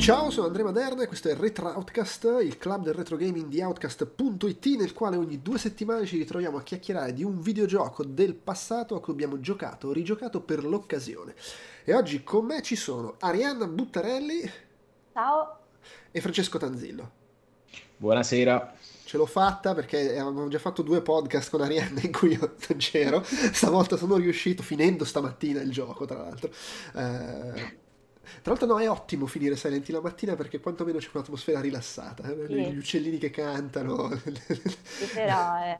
Ciao, sono Andrea Maderna e questo è Retro Outcast, il club del retro gaming di Outcast.it nel quale ogni due settimane ci ritroviamo a chiacchierare di un videogioco del passato a cui abbiamo giocato o rigiocato per l'occasione. E oggi con me ci sono Arianna Buttarelli Ciao. e Francesco Tanzillo. Buonasera. Ce l'ho fatta perché avevamo già fatto due podcast con Arianna in cui io non c'ero, stavolta sono riuscito finendo stamattina il gioco tra l'altro. Eh, tra l'altro no, è ottimo finire Silent Hill la mattina perché quantomeno c'è un'atmosfera rilassata, eh? Sì. gli uccellini che cantano. Di sera eh,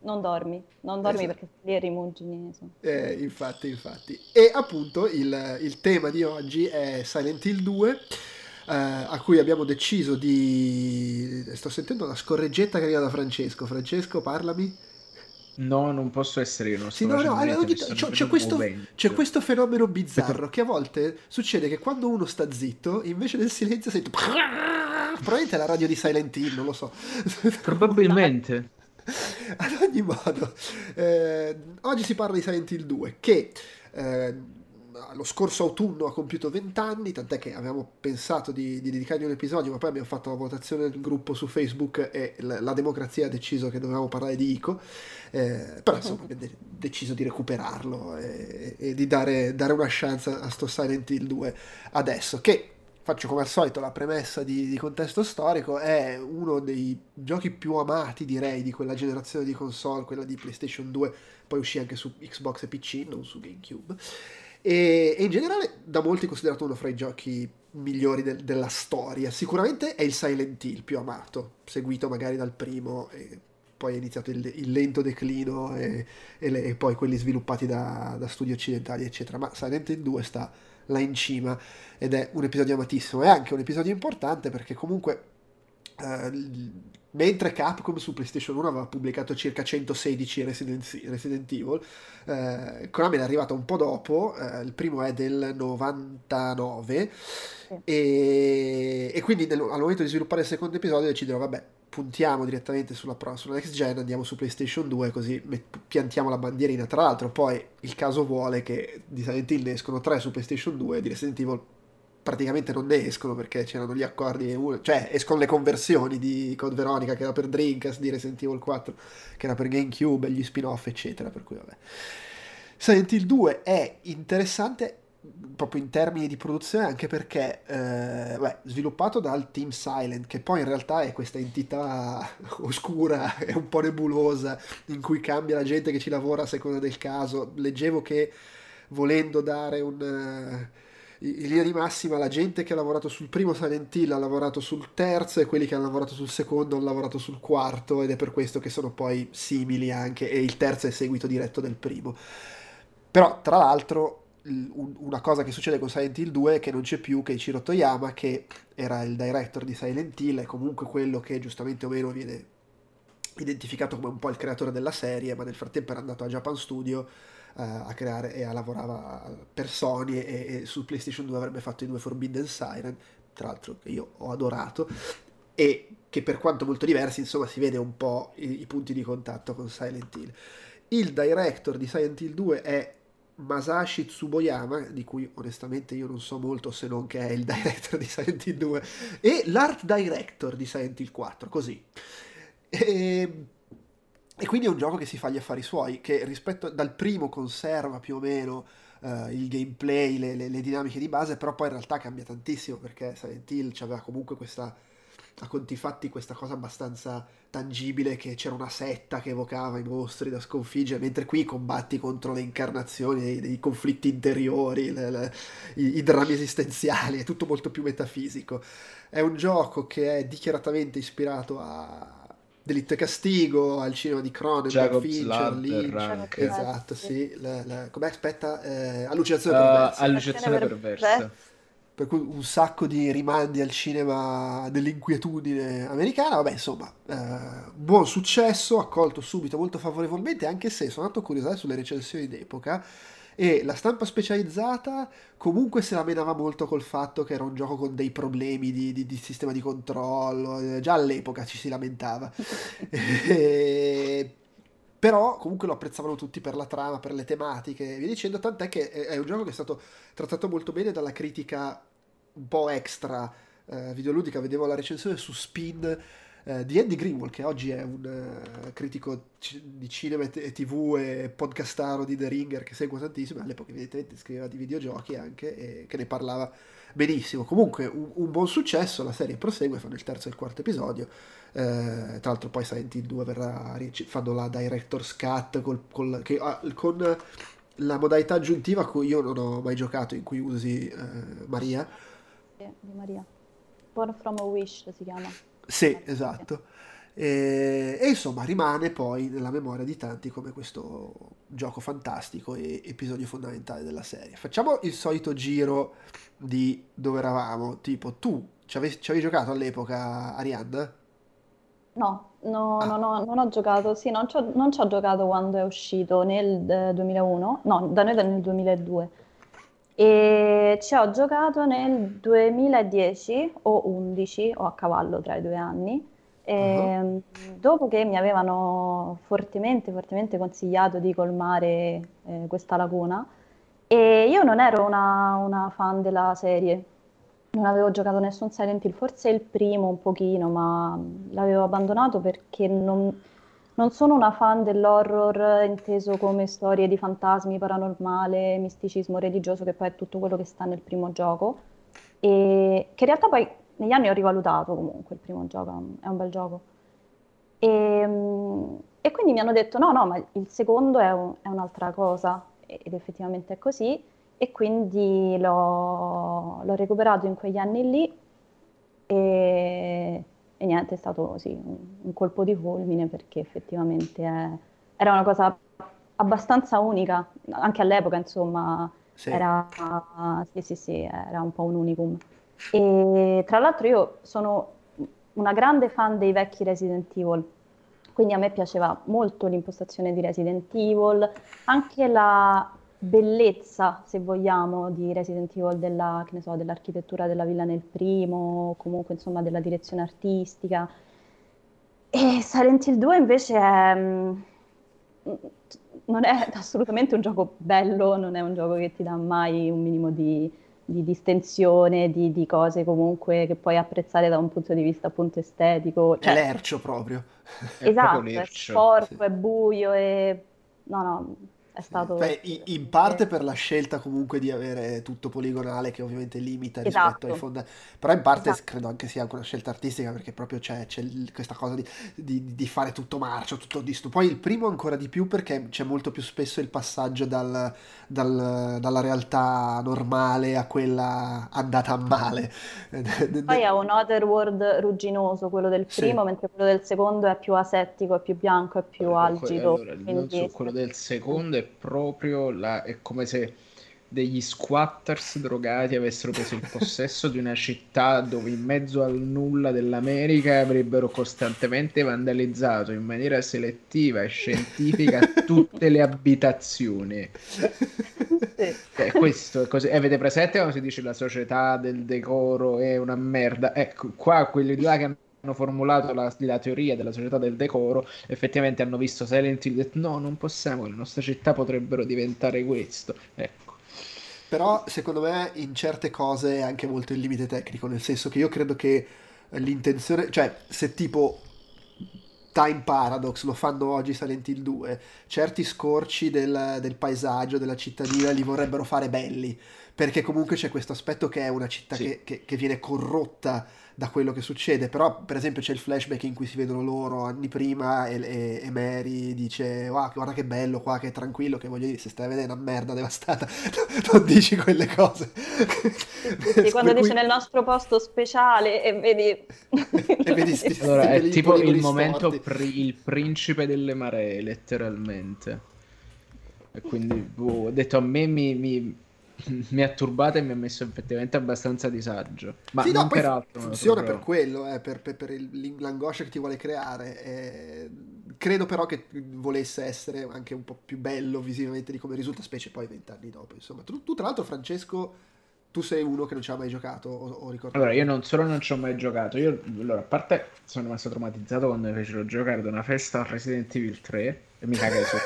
non dormi, non dormi Esatto. perché lì rimugini. Eh, infatti, infatti. E appunto il, il tema di oggi è Silent Hill 2, eh, a cui abbiamo deciso di... Sto sentendo una scorreggetta che arriva da Francesco. Francesco, parlami. No, non posso essere io, non Sì, no, no, allora, niente, c'è, c'è questo, c'è questo fenomeno bizzarro che a volte succede che quando uno sta zitto, invece del silenzio senti... Probabilmente è la radio di Silent Hill, non lo so. Probabilmente. Ad ogni modo, eh, oggi si parla di Silent Hill 2 che eh, lo scorso autunno ha compiuto 20 anni, tant'è che avevamo pensato di, di dedicargli un episodio, ma poi abbiamo fatto la votazione del gruppo su Facebook e la, la democrazia ha deciso che dovevamo parlare di Ico, eh, però insomma abbiamo de- deciso di recuperarlo e, e di dare, dare una chance a sto Silent Hill 2 adesso, che faccio come al solito la premessa di, di contesto storico, è uno dei giochi più amati, direi, di quella generazione di console, quella di PlayStation 2, poi uscì anche su Xbox e PC, non su GameCube. E, e in generale da molti considerato uno fra i giochi migliori del- della storia. Sicuramente è il Silent Hill più amato, seguito magari dal primo e poi è iniziato il, il lento declino e, e le- e poi quelli sviluppati da, da studi occidentali, eccetera. Ma Silent Hill 2 sta là in cima ed è un episodio amatissimo. È anche un episodio importante perché comunque eh, mentre Capcom su PlayStation 1 aveva pubblicato circa 116 Resident, Resident Evil, eh, Konami è arrivata un po' dopo, eh, il primo è del 99 e, e quindi nel- al momento di sviluppare il secondo episodio decisero vabbè puntiamo direttamente sulla, sulla next gen, andiamo su PlayStation 2 così met- piantiamo la bandierina. Tra l'altro poi il caso vuole che di Silent Hill ne escono 3 su PlayStation 2 e di Resident Evil praticamente non ne escono perché c'erano gli accordi, cioè escono le conversioni di Code Veronica che era per Dreamcast, di Resident Evil 4 che era per GameCube, gli spin-off eccetera, per cui vabbè. Silent Hill 2 è interessante proprio in termini di produzione anche perché eh, beh, sviluppato dal team Silent che poi in realtà è questa entità oscura e un po' nebulosa in cui cambia la gente che ci lavora a seconda del caso leggevo che volendo dare un eh, in linea di massima la gente che ha lavorato sul primo Silent Hill ha lavorato sul terzo e quelli che hanno lavorato sul secondo hanno lavorato sul quarto ed è per questo che sono poi simili anche e il terzo è seguito diretto del primo. Però tra l'altro una cosa che succede con Silent Hill 2 è che non c'è più Keiichiro Toyama che era il director di Silent Hill è comunque quello che giustamente o meno viene identificato come un po' il creatore della serie ma nel frattempo era andato a Japan Studio a creare e a lavorare per Sony e, e su PlayStation 2 avrebbe fatto i due Forbidden Siren tra l'altro che io ho adorato e che per quanto molto diversi insomma si vede un po' i, i punti di contatto con Silent Hill il director di Silent Hill 2 è Masashi Tsuboyama, di cui onestamente io non so molto se non che è il director di Silent Hill 2, e l'art director di Silent Hill 4, così. E, e quindi è un gioco che si fa gli affari suoi, che rispetto dal primo conserva più o meno eh, il gameplay, le, le- le dinamiche di base, però poi in realtà cambia tantissimo perché Silent Hill aveva comunque questa, a conti fatti, questa cosa abbastanza tangibile che c'era una setta che evocava i mostri da sconfiggere, mentre qui combatti contro le incarnazioni dei, dei conflitti interiori, le- i, i drammi esistenziali, è tutto molto più metafisico. È un gioco che è dichiaratamente ispirato a Delitto e Castigo, al cinema di Cronenberg, Fincher, Lynch. Esatto, sì. La, la- com'è? Aspetta, eh, allucinazione Uh, perversa. allucinazione Per- perversa. Per cui un sacco di rimandi al cinema dell'inquietudine americana. Vabbè, insomma, eh, buon successo, accolto subito molto favorevolmente, anche se sono andato a curiosare sulle recensioni d'epoca e la stampa specializzata comunque se la menava molto col fatto che era un gioco con dei problemi di, di- di sistema di controllo, eh, già all'epoca ci si lamentava. E- Però comunque lo apprezzavano tutti per la trama, per le tematiche e via dicendo, tant'è che è è un gioco che è stato trattato molto bene dalla critica un po' extra eh, videoludica, vedevo la recensione su Spin eh, di Andy Greenwald, che oggi è un uh, critico c- di cinema e tv e podcastaro di The Ringer che seguo tantissimo, all'epoca evidentemente scriveva di videogiochi anche e che ne parlava benissimo. Comunque un, un buon successo, la serie prosegue, fanno il terzo e il quarto episodio, eh, tra l'altro poi Silent Hill 2 verrà, fanno la Director's Cut col, col, che, ah, con la modalità aggiuntiva a cui io non ho mai giocato, in cui usi eh, Maria. Di Maria. Born from a Wish si chiama. Sì, esatto. E, e, insomma rimane poi nella memoria di tanti come questo gioco fantastico e episodio fondamentale della serie. Facciamo il solito giro di dove eravamo, tipo tu ci avevi, ci avevi giocato all'epoca Arianna? No, no, ah. no, no, non ho giocato, sì, non ci ho, non ci ho giocato quando è uscito nel eh, 2001, no, da noi nel 2002 e ci ho giocato nel 2010 o 11 o a cavallo tra i due anni. Uh-huh. Dopo che mi avevano fortemente, fortemente consigliato di colmare eh, questa lacuna, e io non ero una, una, fan della serie, non avevo giocato nessun Silent Hill, forse il primo un pochino, ma l'avevo abbandonato perché non, non sono una fan dell'horror inteso come storie di fantasmi, paranormale, misticismo religioso, che poi è tutto quello che sta nel primo gioco, e che in realtà poi negli anni ho rivalutato comunque, il primo gioco è un bel gioco. E, e quindi mi hanno detto no, no, ma il secondo è, un, è un'altra cosa, ed effettivamente è così, e quindi l'ho, l'ho recuperato in quegli anni lì. E e niente, è stato sì, un, colpo di fulmine perché effettivamente è, era una cosa abbastanza unica, anche all'epoca insomma, sì. Era, sì, sì, sì, era un po' un unicum. E tra l'altro io sono una grande fan dei vecchi Resident Evil, quindi a me piaceva molto l'impostazione di Resident Evil, anche la bellezza, se vogliamo, di Resident Evil della, so, dell'architettura della villa nel primo, comunque insomma della direzione artistica. E Silent Hill 2 invece è, mm, non è assolutamente un gioco bello, non è un gioco che ti dà mai un minimo di, di distensione, di, di, cose comunque che puoi apprezzare da un punto di vista appunto estetico. Cioè, è lercio proprio. Esatto, è, è sporco, è buio, e... no, no, è stato... Beh, in parte per la scelta comunque di avere tutto poligonale che ovviamente limita rispetto esatto. ai fondi, però in parte esatto. credo anche sia anche una scelta artistica perché proprio c'è, c'è questa cosa di, di, di, fare tutto marcio, tutto disto. Poi il primo ancora di più perché c'è molto più spesso il passaggio dal, dal, dalla realtà normale a quella andata a male. Poi è un otherworld rugginoso quello del primo, sì. mentre quello del secondo è più asettico, è più bianco, è più allora, algido. Allora, quindi... quello del secondo è proprio la, è come se degli squatters drogati avessero preso il possesso di una città dove in mezzo al nulla dell'America avrebbero costantemente vandalizzato in maniera selettiva e scientifica tutte le abitazioni. Eh, questo è così. Eh, avete presente quando si dice la società del decoro è una merda? Ecco, qua quelli di là che hanno hanno formulato la, la, teoria della società del decoro, effettivamente hanno visto Silent Hill e detto no, non possiamo, le nostre città potrebbero diventare questo. Ecco. Però secondo me in certe cose è anche molto il limite tecnico, nel senso che io credo che l'intenzione, cioè se tipo Time Paradox lo fanno oggi Silent Hill 2, certi scorci del, del paesaggio, della cittadina li vorrebbero fare belli, perché comunque c'è questo aspetto che è una città sì. che, che, che viene corrotta da quello che succede, però per esempio c'è il flashback in cui si vedono loro anni prima e, e, e Mary dice wow, guarda che bello qua, che tranquillo, che voglio dire, se stai a vedere una merda devastata, non dici quelle cose. Sì, quando dice nel nostro posto speciale e vedi... e vedi sti, allora, sti è tipo il momento, pri- il principe delle maree, letteralmente. E quindi, boh, ho detto a me mi, mi mi ha turbato e mi ha messo effettivamente abbastanza a disagio. Ma sì, no, peraltro. Funziona per quello, eh, per, per, per il, l'angoscia che ti vuole creare. Eh, credo però che volesse essere anche un po' più bello visivamente di come risulta, specie poi vent'anni dopo. Insomma, tu, tu, tra l'altro, Francesco. Tu sei uno che non ci ha mai giocato, o, o ricordo? Allora, io non solo non ci ho mai giocato, io allora, a parte sono rimasto traumatizzato quando mi fecero giocare ad una festa a Resident Evil 3 e mi cagai su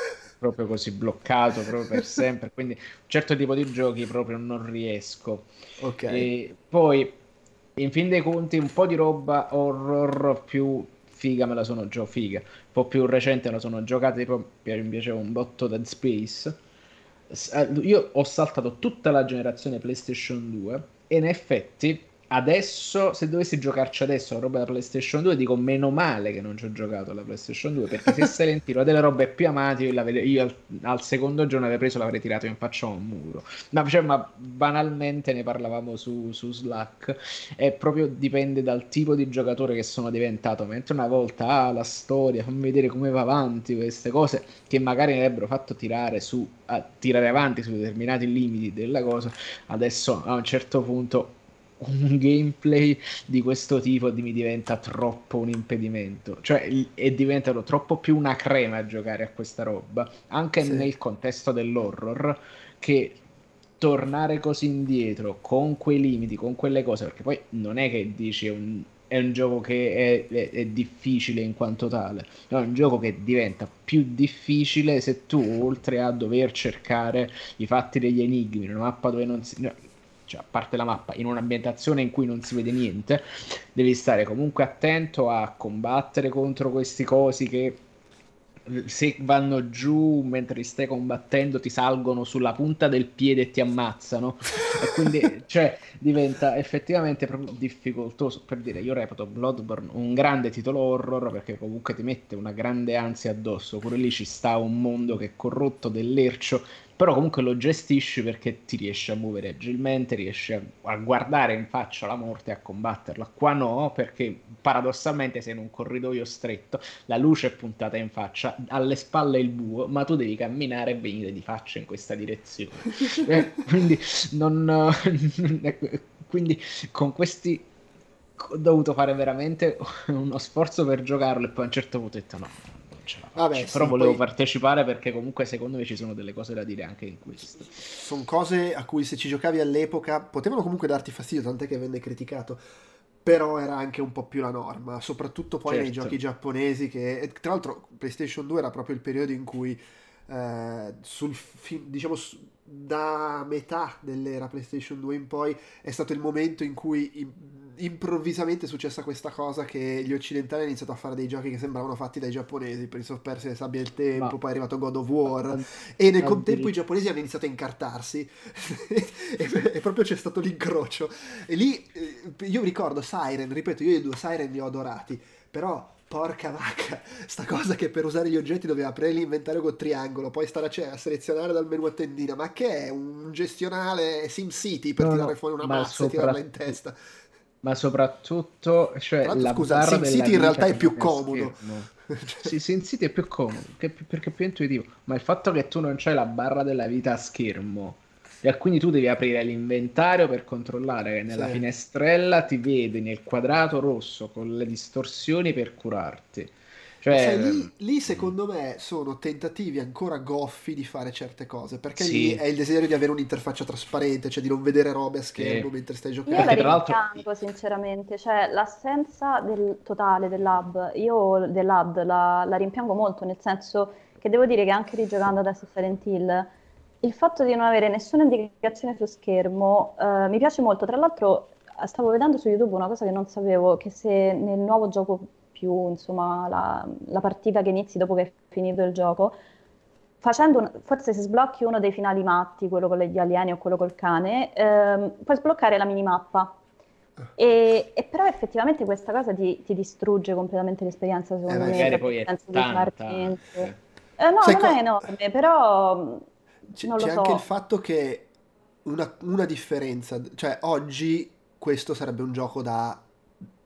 proprio così bloccato proprio per sempre. Quindi un certo tipo di giochi proprio non riesco. Ok. E poi in fin dei conti un po' di roba horror più figa me la sono già figa, un po' più recente me la sono giocata, tipo mi piaceva un botto Dead Space. Eh, io ho saltato tutta la generazione PlayStation 2 e in effetti adesso, se dovessi giocarci adesso la roba da PlayStation 2, dico meno male che non ci ho giocato alla PlayStation 2, perché se Silent Hill delle robe più amate, io, io al, al, secondo giorno avrei preso l'avrei tirato in faccia a un muro. Ma, cioè, ma banalmente ne parlavamo su, su, Slack, e proprio dipende dal tipo di giocatore che sono diventato, mentre una volta, ah, la storia, fammi vedere come va avanti, queste cose che magari mi avrebbero fatto tirare su, a tirare avanti su determinati limiti della cosa, adesso a un certo punto un gameplay di questo tipo mi diventa troppo un impedimento. Cioè, è diventato troppo più una crema a giocare a questa roba, anche sì. nel contesto dell'horror, che tornare così indietro con quei limiti, con quelle cose, perché poi non è che dici è un, è un gioco che è, è, è, difficile in quanto tale, no, è un gioco che diventa più difficile se tu, oltre a dover cercare i fatti degli enigmi, una mappa dove non si... No, cioè a parte la mappa, in un'ambientazione in cui non si vede niente, devi stare comunque attento a combattere contro questi cosi che se vanno giù mentre stai combattendo ti salgono sulla punta del piede e ti ammazzano. E quindi cioè, diventa effettivamente proprio difficoltoso. Per dire io reputo Bloodborne un grande titolo horror perché comunque ti mette una grande ansia addosso. Pure lì ci sta un mondo che è corrotto dell'ercio però comunque lo gestisci perché ti riesci a muovere agilmente, riesci a, a, guardare in faccia la morte e a combatterla. Qua no, perché paradossalmente sei in un corridoio stretto, la luce è puntata in faccia, alle spalle il buio, ma tu devi camminare e venire di faccia in questa direzione. eh, quindi, non, quindi con questi ho dovuto fare veramente uno sforzo per giocarlo e poi a un certo punto ho detto no ce la faccio. Vabbè, Però sì, volevo poi... partecipare perché comunque secondo me ci sono delle cose da dire anche in questo. Sono cose a cui se ci giocavi all'epoca potevano comunque darti fastidio, tant'è che venne criticato. Però era anche un po' più la norma, soprattutto poi certo. nei giochi giapponesi che tra l'altro PlayStation 2 era proprio il periodo in cui eh, sul fi- diciamo da metà dell'era PlayStation 2 in poi è stato il momento in cui improvvisamente è successa questa cosa che gli occidentali hanno iniziato a fare dei giochi che sembravano fatti dai giapponesi, Prince of Persia, le sabbie del tempo, Ma... poi è arrivato God of War e nel contempo i giapponesi hanno iniziato a incartarsi. E, e, proprio c'è stato l'incrocio. E lì eh, io ricordo Siren, ripeto io i due Siren li ho adorati, però porca vacca, sta cosa che per usare gli oggetti doveva aprire l'inventario con triangolo, poi stare a, selezionare dal menu a tendina, ma che è un gestionale SimCity per no, tirare fuori una mazza sopra... e tirarla in testa? Ma soprattutto cioè, la scusa, SimCity in realtà è più comodo. sì, SimCity è più comodo perché è più intuitivo, ma il fatto che tu non c'hai la barra della vita a schermo e quindi tu devi aprire l'inventario per controllare che nella sì. finestrella ti vedi nel quadrato rosso con le distorsioni per curarti cioè, cioè, lì, lì, secondo me sono tentativi ancora goffi di fare certe cose, perché sì. lì è il desiderio di avere un'interfaccia trasparente, cioè di non vedere robe a schermo sì. mentre stai giocando. Io la rimpiango sinceramente, cioè l'assenza del totale dell'hub, io dell'hub la, la rimpiango molto, nel senso che devo dire che anche rigiocando adesso Silent Hill, il fatto di non avere nessuna indicazione su schermo uh, mi piace molto, tra l'altro stavo vedendo su YouTube una cosa che non sapevo, che se nel nuovo gioco più insomma, la, la, partita che inizi dopo che è finito il gioco, facendo un, forse se sblocchi uno dei finali matti, quello con gli alieni o quello col cane, ehm, puoi sbloccare la minimappa. E, e, però effettivamente questa cosa ti, ti distrugge completamente l'esperienza secondo eh, me. Magari poi è tanta... Eh. Eh, no, Sai non co- è enorme, però c'è, non lo c'è so. anche il fatto che una, una differenza, cioè oggi questo sarebbe un gioco da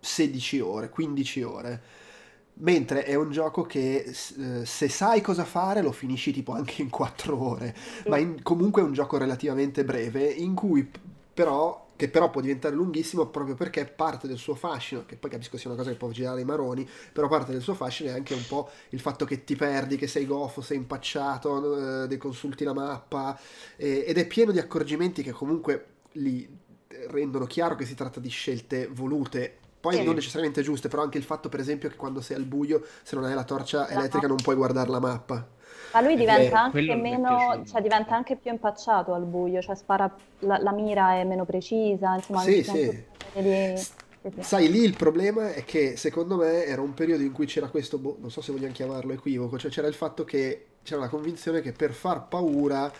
16 ore, 15 ore. Mentre è un gioco che eh, se sai cosa fare lo finisci tipo anche in 4 ore, ma in, comunque è un gioco relativamente breve in cui però che però può diventare lunghissimo proprio perché parte del suo fascino, che poi capisco sia una cosa che può girare i maroni, però parte del suo fascino è anche un po' il fatto che ti perdi, che sei goffo, sei impacciato, eh, consulti la mappa, eh, ed è pieno di accorgimenti che comunque li rendono chiaro che si tratta di scelte volute poi sì. non necessariamente giuste, però anche il fatto, per esempio, che quando sei al buio, se non hai la torcia la elettrica, non puoi guardare la mappa. Ma lui diventa anche meno, cioè diventa anche più impacciato al buio, cioè spara la, la mira è meno precisa, insomma, sì, sì. Sai, lì il problema è che secondo me era un periodo in cui c'era questo, boh, non so se vogliamo chiamarlo equivoco, cioè c'era il fatto che c'era la convinzione che per far paura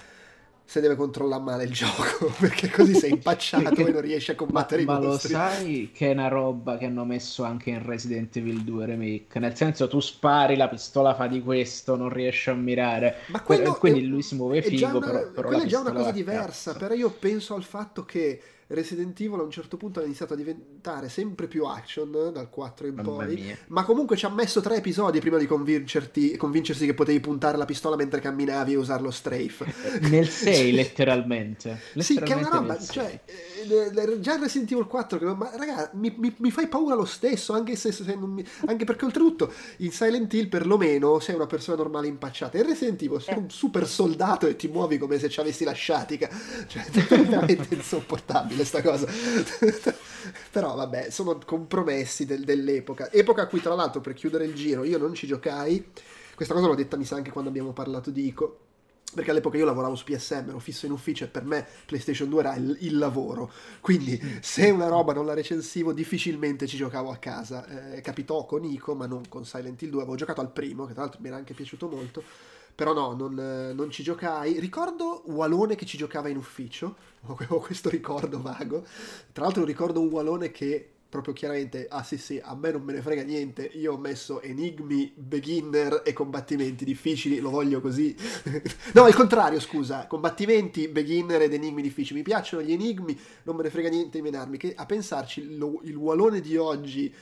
se deve controllare male il gioco, perché così sei impacciato perché... e non riesci a combattere ma, i mostri. Ma lo sai che è una roba che hanno messo anche in Resident Evil 2 Remake, nel senso tu spari, la pistola fa di questo, non riesci a mirare, ma quello, quindi lui si muove figo, una, però, però quella è già una cosa diversa, però io penso al fatto che Resident Evil a un certo punto ha iniziato a diventare sempre più action dal 4 in Mamma poi, mia. ma comunque ci ha messo tre episodi prima di convincersi che potevi puntare la pistola mentre camminavi e usare lo strafe. Nel 6 letteralmente. letteralmente. Sì, che è una roba, cioè, eh, già Resident Evil 4, che, ma raga, mi, mi, mi, fai paura lo stesso, anche, se, se mi, anche perché oltretutto in Silent Hill perlomeno sei una persona normale impacciata, in Resident Evil sei un super soldato e ti muovi come se ci avessi la sciatica, cioè è veramente insopportabile sta cosa. Però vabbè, sono compromessi del, dell'epoca. Epoca a cui tra l'altro per chiudere il giro io non ci giocai. Questa cosa l'ho detta mi sa anche quando abbiamo parlato di Ico. Perché all'epoca io lavoravo su PSM, ero fisso in ufficio e per me PlayStation 2 era il, il lavoro. Quindi se una roba non la recensivo difficilmente ci giocavo a casa. Eh, capitò con Ico, ma non con Silent Hill 2. Avevo giocato al primo, che tra l'altro mi era anche piaciuto molto però no, non, non, ci giocai. Ricordo Walone che ci giocava in ufficio, ho questo ricordo vago. Tra l'altro ricordo un Walone che proprio chiaramente, ah sì sì, a me non me ne frega niente, io ho messo enigmi, beginner e combattimenti difficili, lo voglio così. no, il contrario, scusa, combattimenti, beginner ed enigmi difficili. Mi piacciono gli enigmi, non me ne frega niente menarmi, che a pensarci lo, il Walone di oggi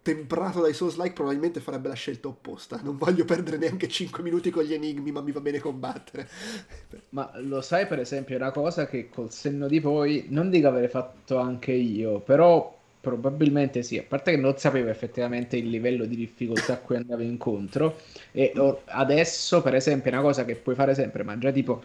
temprato dai Souls-like probabilmente farebbe la scelta opposta. Non voglio perdere neanche 5 minuti con gli enigmi, ma mi va bene combattere. Ma lo sai, per esempio, è una cosa che col senno di poi, non dico avrei fatto anche io, però probabilmente sì, a parte che non sapevo effettivamente il livello di difficoltà a cui andavo incontro. E adesso per esempio è una cosa che puoi fare sempre, ma già tipo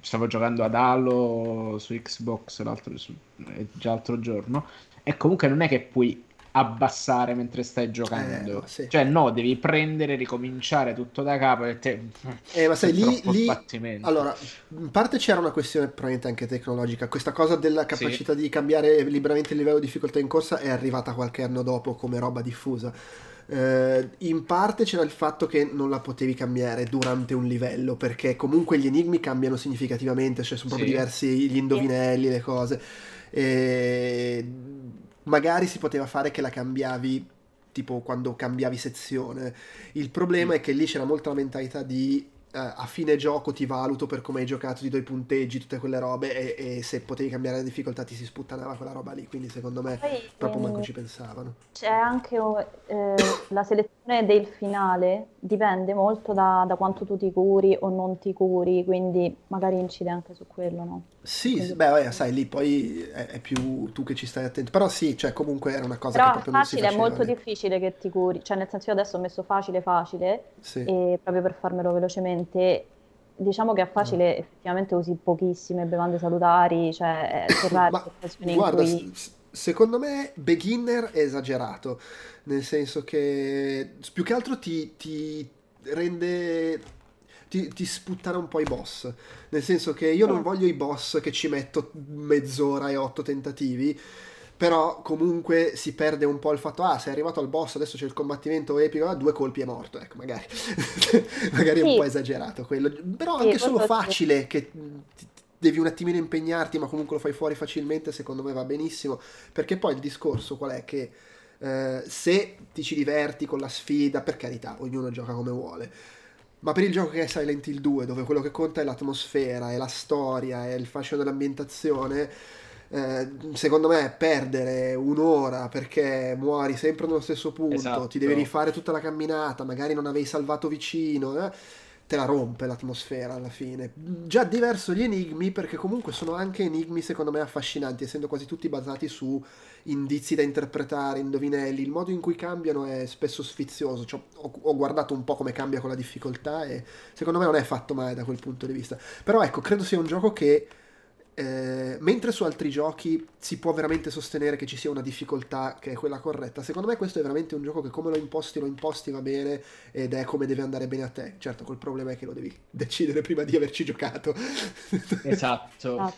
stavo giocando ad Halo su Xbox l'altro, su, eh, già l'altro giorno e comunque non è che puoi abbassare mentre stai giocando. Eh, sì. Cioè, no, devi prendere, ricominciare tutto da capo. E te... Eh, ma sai, lì, lì... Allora, in parte c'era una questione probabilmente anche tecnologica. Questa cosa della capacità sì. di cambiare liberamente il livello di difficoltà in corsa è arrivata qualche anno dopo come roba diffusa. Uh, in parte c'era il fatto che non la potevi cambiare durante un livello perché comunque gli enigmi cambiano significativamente, cioè sono proprio sì. diversi gli indovinelli, le cose. E magari si poteva fare che la cambiavi tipo quando cambiavi sezione. Il problema mm. è che lì c'era molta la mentalità di uh, a fine gioco ti valuto per come hai giocato, ti do i punteggi, tutte quelle robe e, e se potevi cambiare la difficoltà ti si sputtanava quella roba lì, quindi secondo me Poi, proprio eh, manco ci pensavano. C'è anche eh, la selezione del finale, dipende molto da, da, quanto tu ti curi o non ti curi, quindi magari incide anche su quello, no? Sì, Quindi... beh, sai, lì poi è, è, più tu che ci stai attento. Però sì, cioè comunque era una cosa Però che proprio non si facile, è molto difficile che ti curi. Cioè, nel senso io adesso ho messo facile, facile, sì. proprio per farmelo velocemente, diciamo che a facile no. effettivamente usi pochissime bevande salutari, cioè è rare occasioni guarda, in cui... secondo me beginner è esagerato, nel senso che più che altro ti, ti rende ti, ti sputtano un po' i boss. Nel senso che io non mm. voglio i boss che ci metto mezz'ora e otto tentativi. Però comunque si perde un po' il fatto, ah, sei arrivato al boss, adesso c'è il combattimento epico, ah, due colpi è morto, ecco, magari. magari è un po' esagerato quello. Però anche solo facile, che devi un attimino impegnarti, ma comunque lo fai fuori facilmente, secondo me va benissimo. Perché poi il discorso qual è? Che eh, se ti ci diverti con la sfida, per carità, ognuno gioca come vuole ma per il gioco che è Silent Hill 2, dove quello che conta è l'atmosfera, è la storia, è il fascino dell'ambientazione, eh, secondo me perdere un'ora perché muori sempre nello stesso punto, esatto. ti devi rifare tutta la camminata, magari non avevi salvato vicino, eh, te la rompe l'atmosfera alla fine. Già diverso gli enigmi perché comunque sono anche enigmi secondo me affascinanti, essendo quasi tutti basati su indizi da interpretare, indovinelli, il modo in cui cambiano è spesso sfizioso, cioè, ho, ho, guardato un po' come cambia con la difficoltà e secondo me non è fatto male da quel punto di vista. Però ecco, credo sia un gioco che eh, mentre su altri giochi si può veramente sostenere che ci sia una difficoltà che è quella corretta, secondo me questo è veramente un gioco che come lo imposti, lo imposti va bene ed è come deve andare bene a te. Certo, col problema è che lo devi decidere prima di averci giocato. Esatto.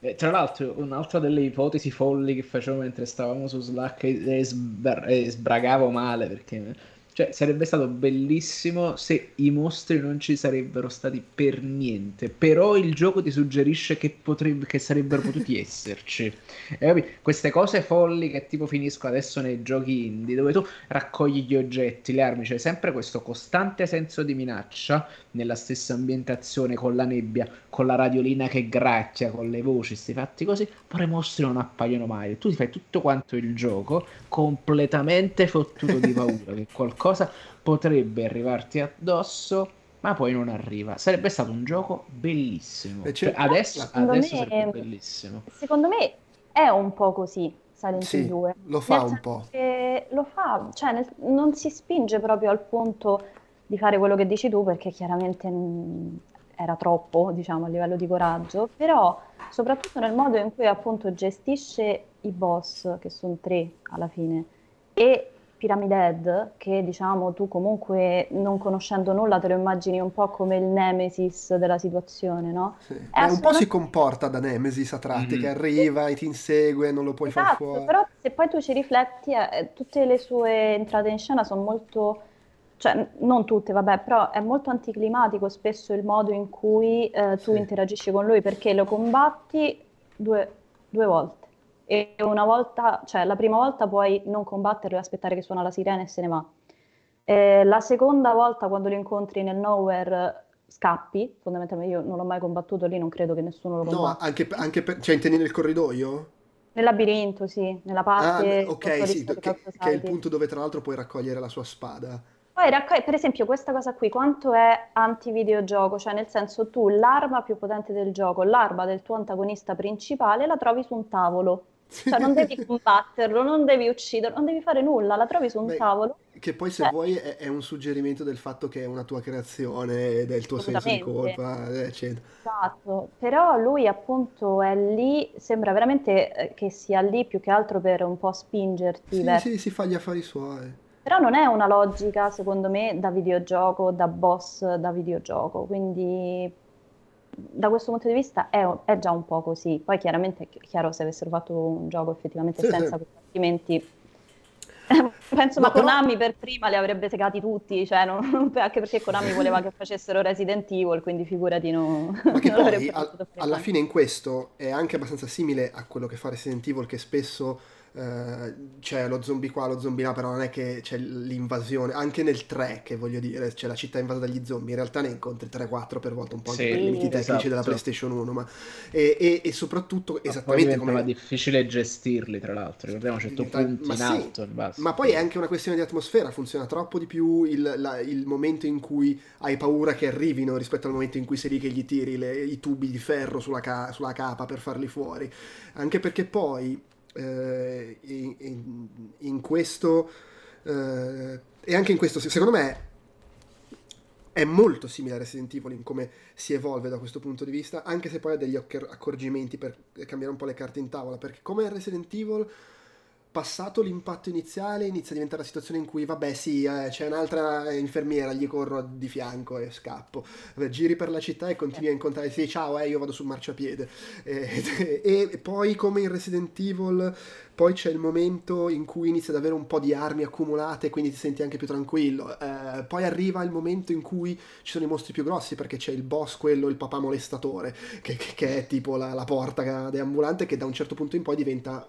Eh, tra l'altro, un'altra delle ipotesi folli che facevo mentre stavamo su Slack e, sbar- e sbragavo male perché cioè, sarebbe stato bellissimo se i mostri non ci sarebbero stati per niente. Però il gioco ti suggerisce che, potrebbe, che sarebbero potuti esserci. E, Queste cose folli che tipo finisco adesso nei giochi indie, dove tu raccogli gli oggetti, le armi, c'è sempre questo costante senso di minaccia nella stessa ambientazione, con la nebbia, con la radiolina che gracchia, con le voci, sti fatti così. Però i mostri non appaiono mai. Tu ti fai tutto quanto il gioco completamente fottuto di paura che qualcosa cosa potrebbe arrivarti addosso ma poi non arriva. Sarebbe stato un gioco bellissimo. Cioè, adesso, adesso me, sarebbe bellissimo. Secondo me è un po' così Silent sì, 2. Lo fa un po'. Lo fa, cioè nel, non si spinge proprio al punto di fare quello che dici tu perché chiaramente era troppo, diciamo, a livello di coraggio, però soprattutto nel modo in cui appunto gestisce i boss, che sono tre alla fine, e Pyramid Head, che diciamo tu comunque non conoscendo nulla te lo immagini un po' come il nemesis della situazione, no? Sì. Un po' si comporta da nemesis a tratti, mm-hmm. che arriva e ti insegue, non lo puoi esatto, far fuori. però se poi tu ci rifletti, eh, tutte le sue entrate in scena sono molto... Cioè, non tutte, vabbè, però è molto anticlimatico spesso il modo in cui eh, tu sì. interagisci con lui, perché lo combatti due, due volte e una volta, cioè la prima volta puoi non combatterlo e aspettare che suona la sirena e se ne va. Eh, la seconda volta quando lo incontri nel nowhere scappi, fondamentalmente io non l'ho mai combattuto lì, non credo che nessuno lo combatta. No, anche, anche per, cioè intendi nel corridoio? Nel labirinto, sì, nella parte... Ah, ok, sì, che, che, è il punto dove tra l'altro puoi raccogliere la sua spada. Poi raccogli, per esempio, questa cosa qui, quanto è anti-videogioco? Cioè, nel senso, tu l'arma più potente del gioco, l'arma del tuo antagonista principale, la trovi su un tavolo. Cioè non devi combatterlo, non devi ucciderlo, non devi fare nulla, la trovi su un Beh, tavolo. Che poi se eh. vuoi è, è, un suggerimento del fatto che è una tua creazione, del tuo senso di colpa, eccetera. Esatto, però lui appunto è lì, sembra veramente eh, che sia lì più che altro per un po' spingerti. Sì, verso... sì, si fa gli affari suoi. Però non è una logica, secondo me, da videogioco, da boss da videogioco, quindi da questo punto di vista è, è, già un po' così. Poi chiaramente è chiaro se avessero fatto un gioco effettivamente sì, senza sì. altrimenti penso no, ma Konami però... per prima li avrebbe segati tutti, cioè non, anche perché Konami voleva che facessero Resident Evil, quindi figurati no, ma che poi al, alla fine in questo è anche abbastanza simile a quello che fa Resident Evil che spesso c'è lo zombie qua, lo zombie là, però non è che c'è l'invasione, anche nel 3 che voglio dire, c'è la città invasa dagli zombie, in realtà ne incontri 3-4 per volta, un po' anche sì, per i limiti tecnici esatto. della PlayStation 1, ma... e, e, e soprattutto ma esattamente come... Ma difficile gestirli, tra l'altro, ricordiamoci, tu punti in sì, alto. Ma poi è anche una questione di atmosfera, funziona troppo di più il, la, il, momento in cui hai paura che arrivino rispetto al momento in cui sei lì che gli tiri le, i tubi di ferro sulla, ca- sulla capa per farli fuori, anche perché poi eh, in, in, questo eh, e anche in questo secondo me è molto simile a Resident Evil in come si evolve da questo punto di vista anche se poi ha degli accorgimenti per cambiare un po' le carte in tavola perché come Resident Evil passato l'impatto iniziale inizia a diventare la situazione in cui vabbè sì eh, c'è un'altra infermiera gli corro di fianco e scappo. Giri per la città e continui a incontrare sì ciao eh, io vado sul marciapiede. E, e, poi come in Resident Evil poi c'è il momento in cui inizi ad avere un po' di armi accumulate quindi ti senti anche più tranquillo. Eh, poi arriva il momento in cui ci sono i mostri più grossi perché c'è il boss quello il papà molestatore che, che, che è tipo la, la porta deambulante che da un certo punto in poi diventa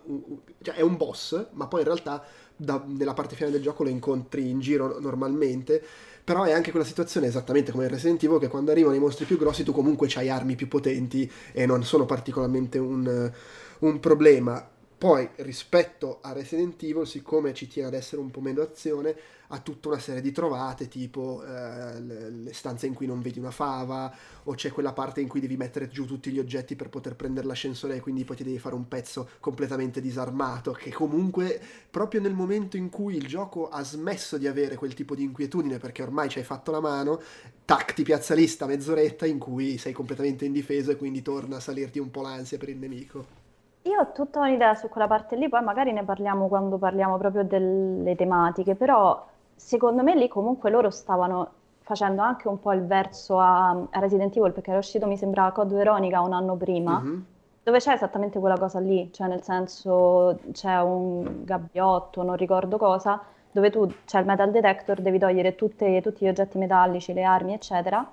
cioè è un boss ma poi in realtà da, nella parte finale del gioco lo incontri in giro normalmente. Però è anche quella situazione esattamente come in Resident Evil che quando arrivano i mostri più grossi tu comunque hai armi più potenti e non sono particolarmente un, un problema poi rispetto a Resident Evil, siccome ci tiene ad essere un po' meno azione, ha tutta una serie di trovate, tipo eh, le, stanze in cui non vedi una fava, o c'è quella parte in cui devi mettere giù tutti gli oggetti per poter prendere l'ascensore e quindi poi ti devi fare un pezzo completamente disarmato, che comunque proprio nel momento in cui il gioco ha smesso di avere quel tipo di inquietudine perché ormai ci hai fatto la mano, tac, ti piazza lì sta mezz'oretta in cui sei completamente indifeso e quindi torna a salirti un po' l'ansia per il nemico. Io ho tutta un'idea su quella parte lì, poi magari ne parliamo quando parliamo proprio delle tematiche, però secondo me lì comunque loro stavano facendo anche un po' il verso a, a Resident Evil, perché era uscito mi sembra Code Veronica un anno prima, mm-hmm. dove c'è esattamente quella cosa lì, cioè nel senso c'è un gabbiotto, non ricordo cosa, dove tu c'è il metal detector, devi togliere tutte, tutti gli oggetti metallici, le armi, eccetera,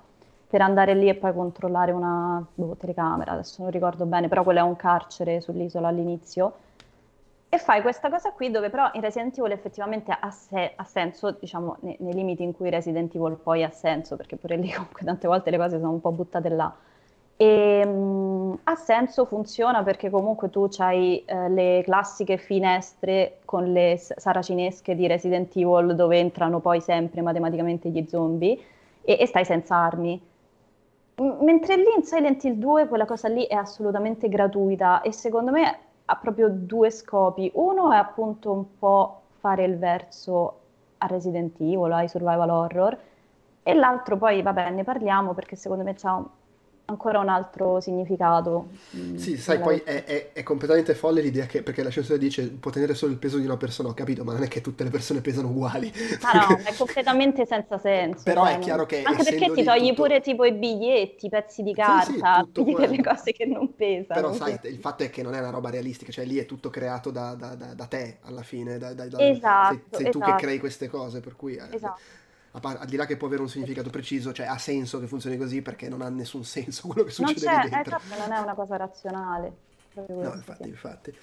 per andare lì e poi controllare una boh, telecamera, adesso non ricordo bene, però quello è un carcere sull'isola all'inizio. E fai questa cosa qui dove però in Resident Evil effettivamente ha, se- ha senso, diciamo, nei-, nei limiti in cui Resident Evil poi ha senso, perché pure lì comunque tante volte le cose sono un po' buttate là. E, mh, ha senso, funziona perché comunque tu hai eh, le classiche finestre con le saracinesche di Resident Evil dove entrano poi sempre matematicamente gli zombie e, e stai senza armi. Mentre lì in Silent Hill 2 quella cosa lì è assolutamente gratuita e secondo me ha proprio due scopi. Uno è appunto un po' fare il verso a Resident Evil, ai survival horror, e l'altro poi, vabbè, ne parliamo perché secondo me c'ha ancora un altro significato. Mm, sì, sai, poi è, è, è, completamente folle l'idea che, perché la scienza dice può tenere solo il peso di una persona, ho capito, ma non è che tutte le persone pesano uguali. Ah no, è completamente senza senso. Però cioè, è chiaro che... Anche perché ti togli tutto... pure tipo i biglietti, i pezzi di carta, sì, sì, delle cose che non pesano. Però sai, il fatto è che non è una roba realistica, cioè lì è tutto creato da, da, da, da te alla fine, da, esatto, sei, sei esatto. tu che esatto. crei queste cose, per cui... Eh, esatto al di là che può avere un significato preciso, cioè ha senso che funzioni così perché non ha nessun senso quello che succede non c'è, dentro. Eh, non è una cosa razionale. No, infatti, infatti.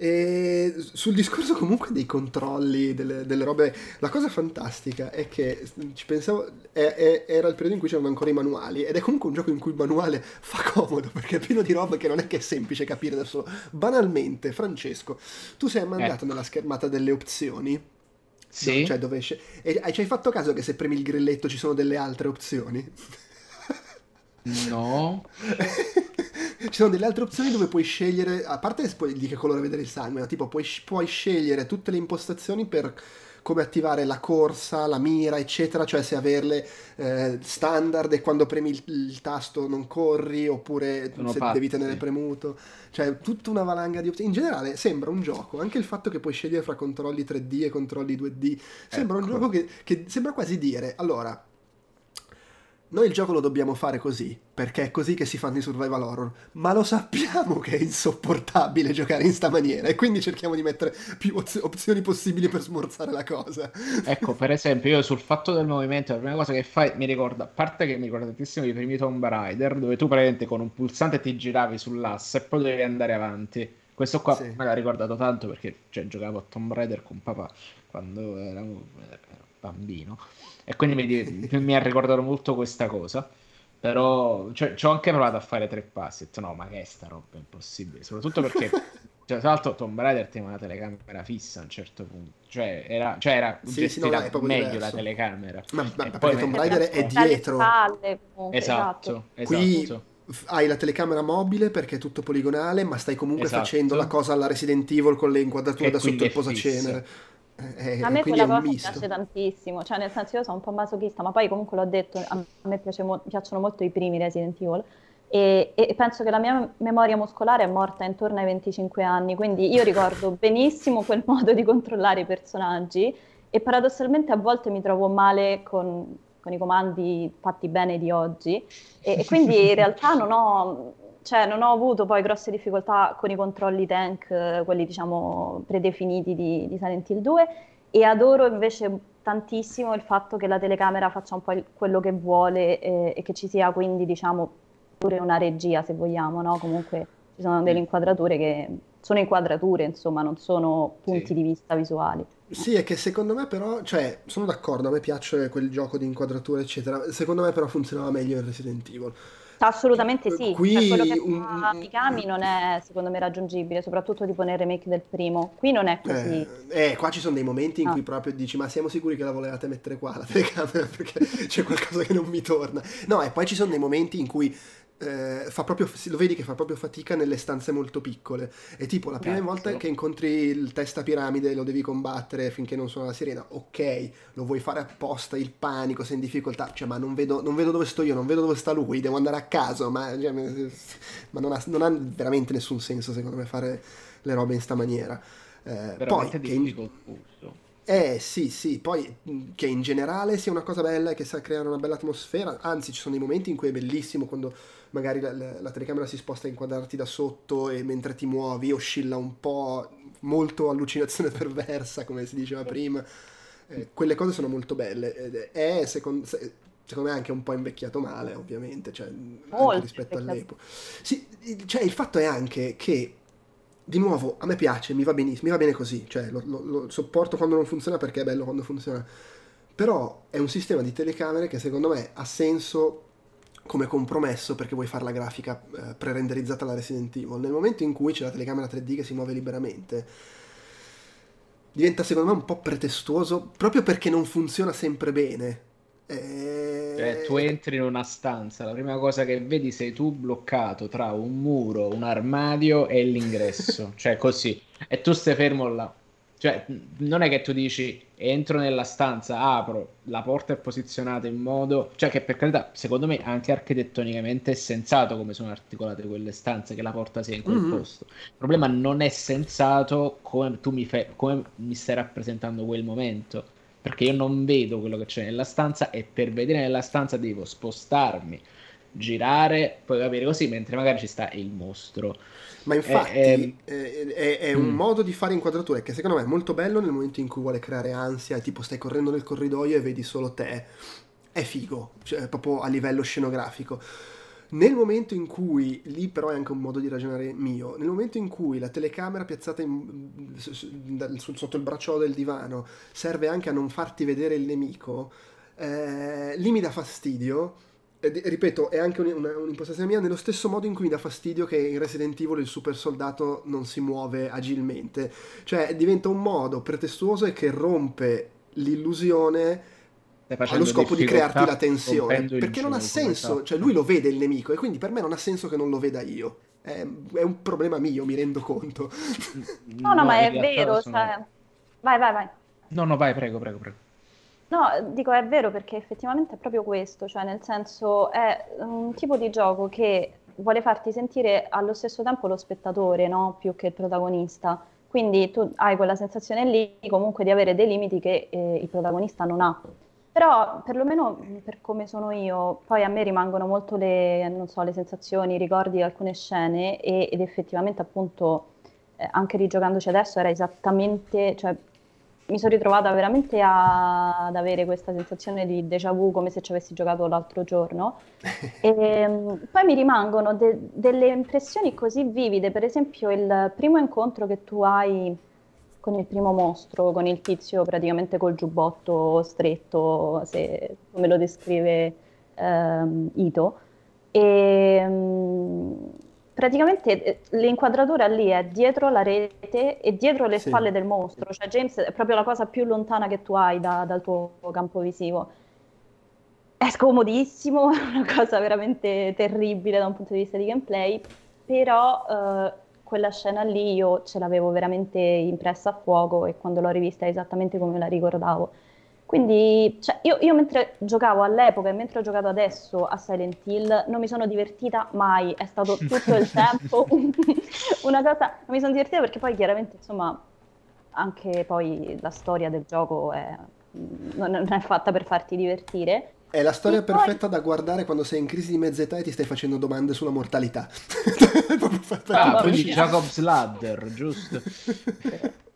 E sul discorso comunque dei controlli, delle, delle, robe, la cosa fantastica è che ci pensavo, è, è, era il periodo in cui c'erano ancora i manuali ed è comunque un gioco in cui il manuale fa comodo perché è pieno di roba che non è che è semplice capire da solo. Banalmente, Francesco, tu sei mandato eh. nella schermata delle opzioni sì. cioè dove esce... E ci hai fatto caso che se premi il grilletto ci sono delle altre opzioni? No. ci sono delle altre opzioni dove puoi scegliere, a parte di che colore vedere il sangue, ma tipo puoi, puoi scegliere tutte le impostazioni per come attivare la corsa, la mira, eccetera, cioè se averle eh, standard e quando premi il, il, tasto non corri oppure Sono se pazzi. devi tenere premuto, cioè tutta una valanga di opzioni. In generale sembra un gioco, anche il fatto che puoi scegliere fra controlli 3D e controlli 2D, sembra ecco. un gioco che, che sembra quasi dire, allora, noi il gioco lo dobbiamo fare così, perché è così che si fanno i survival horror, ma lo sappiamo che è insopportabile giocare in sta maniera e quindi cerchiamo di mettere più oz- opzioni possibili per smorzare la cosa. Ecco, per esempio, io sul fatto del movimento, la prima cosa che fai mi ricorda, a parte che mi ricorda tantissimo i primi Tomb Raider, dove tu praticamente con un pulsante ti giravi sull'asse e poi dovevi andare avanti. Questo qua sì. me l'ha ricordato tanto perché cioè, giocavo a Tomb Raider con papà quando ero bambino e quindi mi, mi ha ricordato molto questa cosa. Però cioè, ci ho anche provato a fare tre passi. Ho detto, no, ma che è sta roba impossibile. Soprattutto perché, cioè, tra l'altro, Tomb Raider teneva una telecamera fissa a un certo punto. Cioè, era, cioè, era sì, sì, no, è meglio diverso. la telecamera. Ma, ma perché poi Tomb Raider è dietro. Spalle, comunque, esatto, esatto. Qui hai la telecamera mobile perché è tutto poligonale, ma stai comunque esatto. facendo la cosa alla Resident Evil con le inquadrature e da sotto il posacenere. Eh, a me quella cosa piace tantissimo, cioè nel senso io sono un po' masochista, ma poi comunque l'ho detto, a me mo- piacciono molto i primi Resident Evil e, e, penso che la mia memoria muscolare è morta intorno ai 25 anni, quindi io ricordo benissimo quel modo di controllare i personaggi e paradossalmente a volte mi trovo male con, con i comandi fatti bene di oggi e, e quindi in realtà non ho cioè, non ho avuto poi grosse difficoltà con i controlli tank, eh, quelli diciamo predefiniti di, di Silent Hill 2 e adoro invece tantissimo il fatto che la telecamera faccia un po' il, quello che vuole e, e, che ci sia quindi diciamo pure una regia se vogliamo, no? Comunque ci sono delle inquadrature che sono inquadrature, insomma, non sono punti sì. di vista visuali. Sì, è che secondo me però, cioè, sono d'accordo, a me piace quel gioco di inquadrature, eccetera. Secondo me però funzionava meglio in Resident Evil. Assolutamente sì, Qui cioè, quello che fa Mikami non è secondo me raggiungibile, soprattutto tipo nel remake del primo. Qui non è così. Eh, eh qua ci sono dei momenti in ah. cui proprio dici ma siamo sicuri che la volevate mettere qua la telecamera perché c'è qualcosa che non mi torna. No, e poi ci sono dei momenti in cui eh, fa proprio, lo vedi che fa proprio fatica nelle stanze molto piccole. E tipo la prima Cazzo. volta che incontri il testa piramide lo devi combattere finché non suona la sirena. Ok, lo vuoi fare apposta, il panico, sei in difficoltà. Cioè, ma non vedo, non vedo dove sto io, non vedo dove sta lui, devo andare a caso. Ma, cioè, ma non, ha, non, ha, veramente nessun senso secondo me fare le robe in sta maniera. Eh, poi, che in... Eh sì, sì, poi che in generale sia una cosa bella e che sa creare una bella atmosfera, anzi ci sono dei momenti in cui è bellissimo quando magari la, la, la telecamera si sposta a inquadrarti da sotto e mentre ti muovi oscilla un po', molto allucinazione perversa come si diceva prima, eh, quelle cose sono molto belle, è secondo, secondo me anche un po' invecchiato male ovviamente, cioè, rispetto all'epoca. Sì, cioè il fatto è anche che di nuovo, a me piace, mi va benissimo, mi va bene così, cioè lo, lo, lo, sopporto quando non funziona perché è bello quando funziona. Però è un sistema di telecamere che secondo me ha senso come compromesso perché vuoi fare la grafica eh, pre-renderizzata alla Resident Evil. Nel momento in cui c'è la telecamera 3D che si muove liberamente, diventa secondo me un po' pretestuoso proprio perché non funziona sempre bene. Eh... Cioè, tu entri in una stanza, la prima cosa che vedi sei tu bloccato tra un muro, un armadio e l'ingresso, cioè così, e tu stai fermo là. Cioè, non è che tu dici entro nella stanza, apro, la porta è posizionata in modo, cioè che per carità, secondo me anche architettonicamente è sensato come sono articolate quelle stanze, che la porta sia in quel mm-hmm. posto. Il problema non è sensato come tu mi, fai, come mi stai rappresentando quel momento perché io non vedo quello che c'è nella stanza e per vedere nella stanza devo spostarmi, girare, poi capire così, mentre magari ci sta il mostro. Ma infatti è, è, è, è un mm. modo di fare inquadrature che secondo me è molto bello nel momento in cui vuole creare ansia, tipo stai correndo nel corridoio e vedi solo te. È figo, cioè proprio a livello scenografico nel momento in cui, lì però è anche un modo di ragionare mio, nel momento in cui la telecamera piazzata in, sotto il braccio del divano serve anche a non farti vedere il nemico, eh, lì mi dà fastidio. Eh, ripeto, è anche un, un'impostazione mia, nello stesso modo in cui mi dà fastidio che in Resident Evil il super soldato non si muove agilmente. Cioè diventa un modo pretestuoso e che rompe l'illusione allo scopo di crearti la tensione perché non ha senso cioè lui lo vede il nemico e quindi per me non ha senso che non lo veda io è, è un problema mio mi rendo conto no no, no ma è vero sono... cioè... vai vai vai no no vai prego prego prego No, dico è vero perché effettivamente è proprio questo, cioè nel senso è un tipo di gioco che vuole farti sentire allo stesso tempo lo spettatore, no? Più che il protagonista. Quindi tu hai quella sensazione lì comunque di avere dei limiti che eh, il protagonista non ha. Però perlomeno per come sono io, poi a me rimangono molto le, so, le sensazioni, i ricordi di alcune scene e, ed effettivamente appunto eh, anche rigiocandoci adesso era esattamente, cioè mi sono ritrovata veramente a, ad avere questa sensazione di déjà vu come se ci avessi giocato l'altro giorno. e, ehm, poi mi rimangono de, delle impressioni così vivide, per esempio il primo incontro che tu hai con il primo mostro, con il tizio praticamente col giubbotto stretto, se, come lo descrive ehm, Ito. E, um, praticamente eh, l'inquadratura lì è dietro la rete e dietro le sì. spalle del mostro, cioè James è proprio la cosa più lontana che tu hai da, dal tuo campo visivo. È scomodissimo, è una cosa veramente terribile da un punto di vista di gameplay, però eh, quella scena lì io ce l'avevo veramente impressa a fuoco e quando l'ho rivista è esattamente come la ricordavo. Quindi cioè, io, io, mentre giocavo all'epoca e mentre ho giocato adesso a Silent Hill non mi sono divertita mai, è stato tutto il tempo una cosa, non mi sono divertita perché poi chiaramente insomma anche poi la storia del gioco è, non, non è fatta per farti divertire, è la storia e perfetta poi... da guardare quando sei in crisi di mezza età e ti stai facendo domande sulla mortalità. ah, quindi Jacob's Ladder, giusto?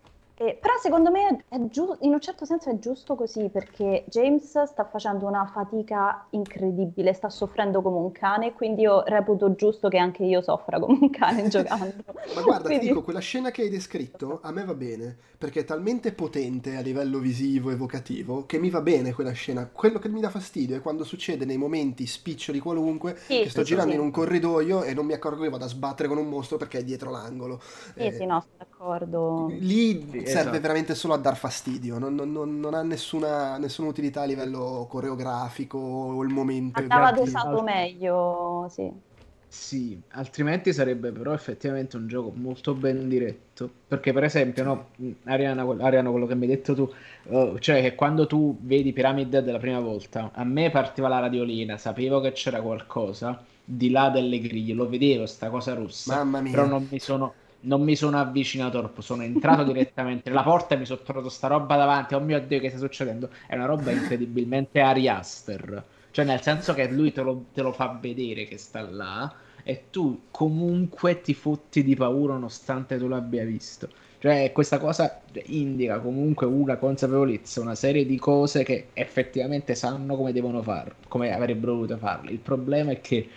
Eh, però secondo me giu- in un certo senso è giusto così perché James sta facendo una fatica incredibile, sta soffrendo come un cane, quindi io reputo giusto che anche io soffra come un cane giocando. Ma guarda, quindi... ti dico, quella scena che hai descritto a me va bene perché è talmente potente a livello visivo, evocativo, che mi va bene quella scena. Quello che mi dà fastidio è quando succede nei momenti spiccioli qualunque sì, che sto sì, girando sì. in un corridoio e non mi accorgo che vado a sbattere con un mostro perché è dietro l'angolo. Sì, eh, sì, no, sono d'accordo. Lì serve esatto. veramente solo a dar fastidio, non, non, non ha nessuna, nessuna, utilità a livello coreografico o il momento. Andava dosato meglio, sì. Sì, altrimenti sarebbe però effettivamente un gioco molto ben diretto. Perché, per esempio, no, Ariana, Ariana quello che mi hai detto tu, uh, cioè che quando tu vedi Pyramid Dead la prima volta, a me partiva la radiolina, sapevo che c'era qualcosa di là delle griglie, lo vedevo sta cosa rossa. Mamma mia. Però non mi sono non mi sono avvicinato troppo, sono entrato direttamente nella porta e mi sono trovato sta roba davanti. Oh mio Dio, che sta succedendo? È una roba incredibilmente Ari Aster. Cioè, nel senso che lui te lo, te lo fa vedere che sta là e tu comunque ti fotti di paura nonostante tu l'abbia visto. Cioè, questa cosa indica comunque una consapevolezza, una serie di cose che effettivamente sanno come devono farlo, come avrebbero voluto farlo. Il problema è che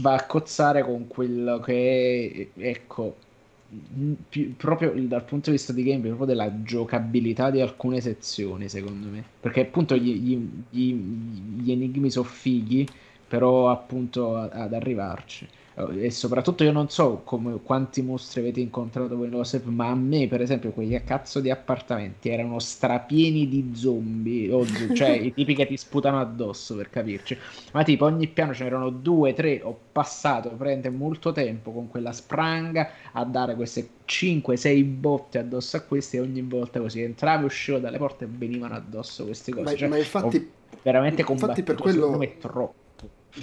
va a cozzare con quello che è, ecco, più, proprio dal punto di vista di gameplay, proprio della giocabilità di alcune sezioni, secondo me. Perché appunto gli, gli, gli, gli enigmi sono fighi, però appunto ad arrivarci e soprattutto io non so come, quanti mostri avete incontrato voi nello step, ma a me per esempio quegli cazzo di appartamenti erano strapieni di zombie, o, cioè i tipi che ti sputano addosso per capirci, ma tipo ogni piano ce n'erano due, tre, ho passato prende molto tempo con quella spranga a dare queste 5-6 botte addosso a questi e ogni volta così entravo e uscivo dalle porte e venivano addosso queste cose. Ma, cioè, ma infatti, veramente infatti per quello... è troppo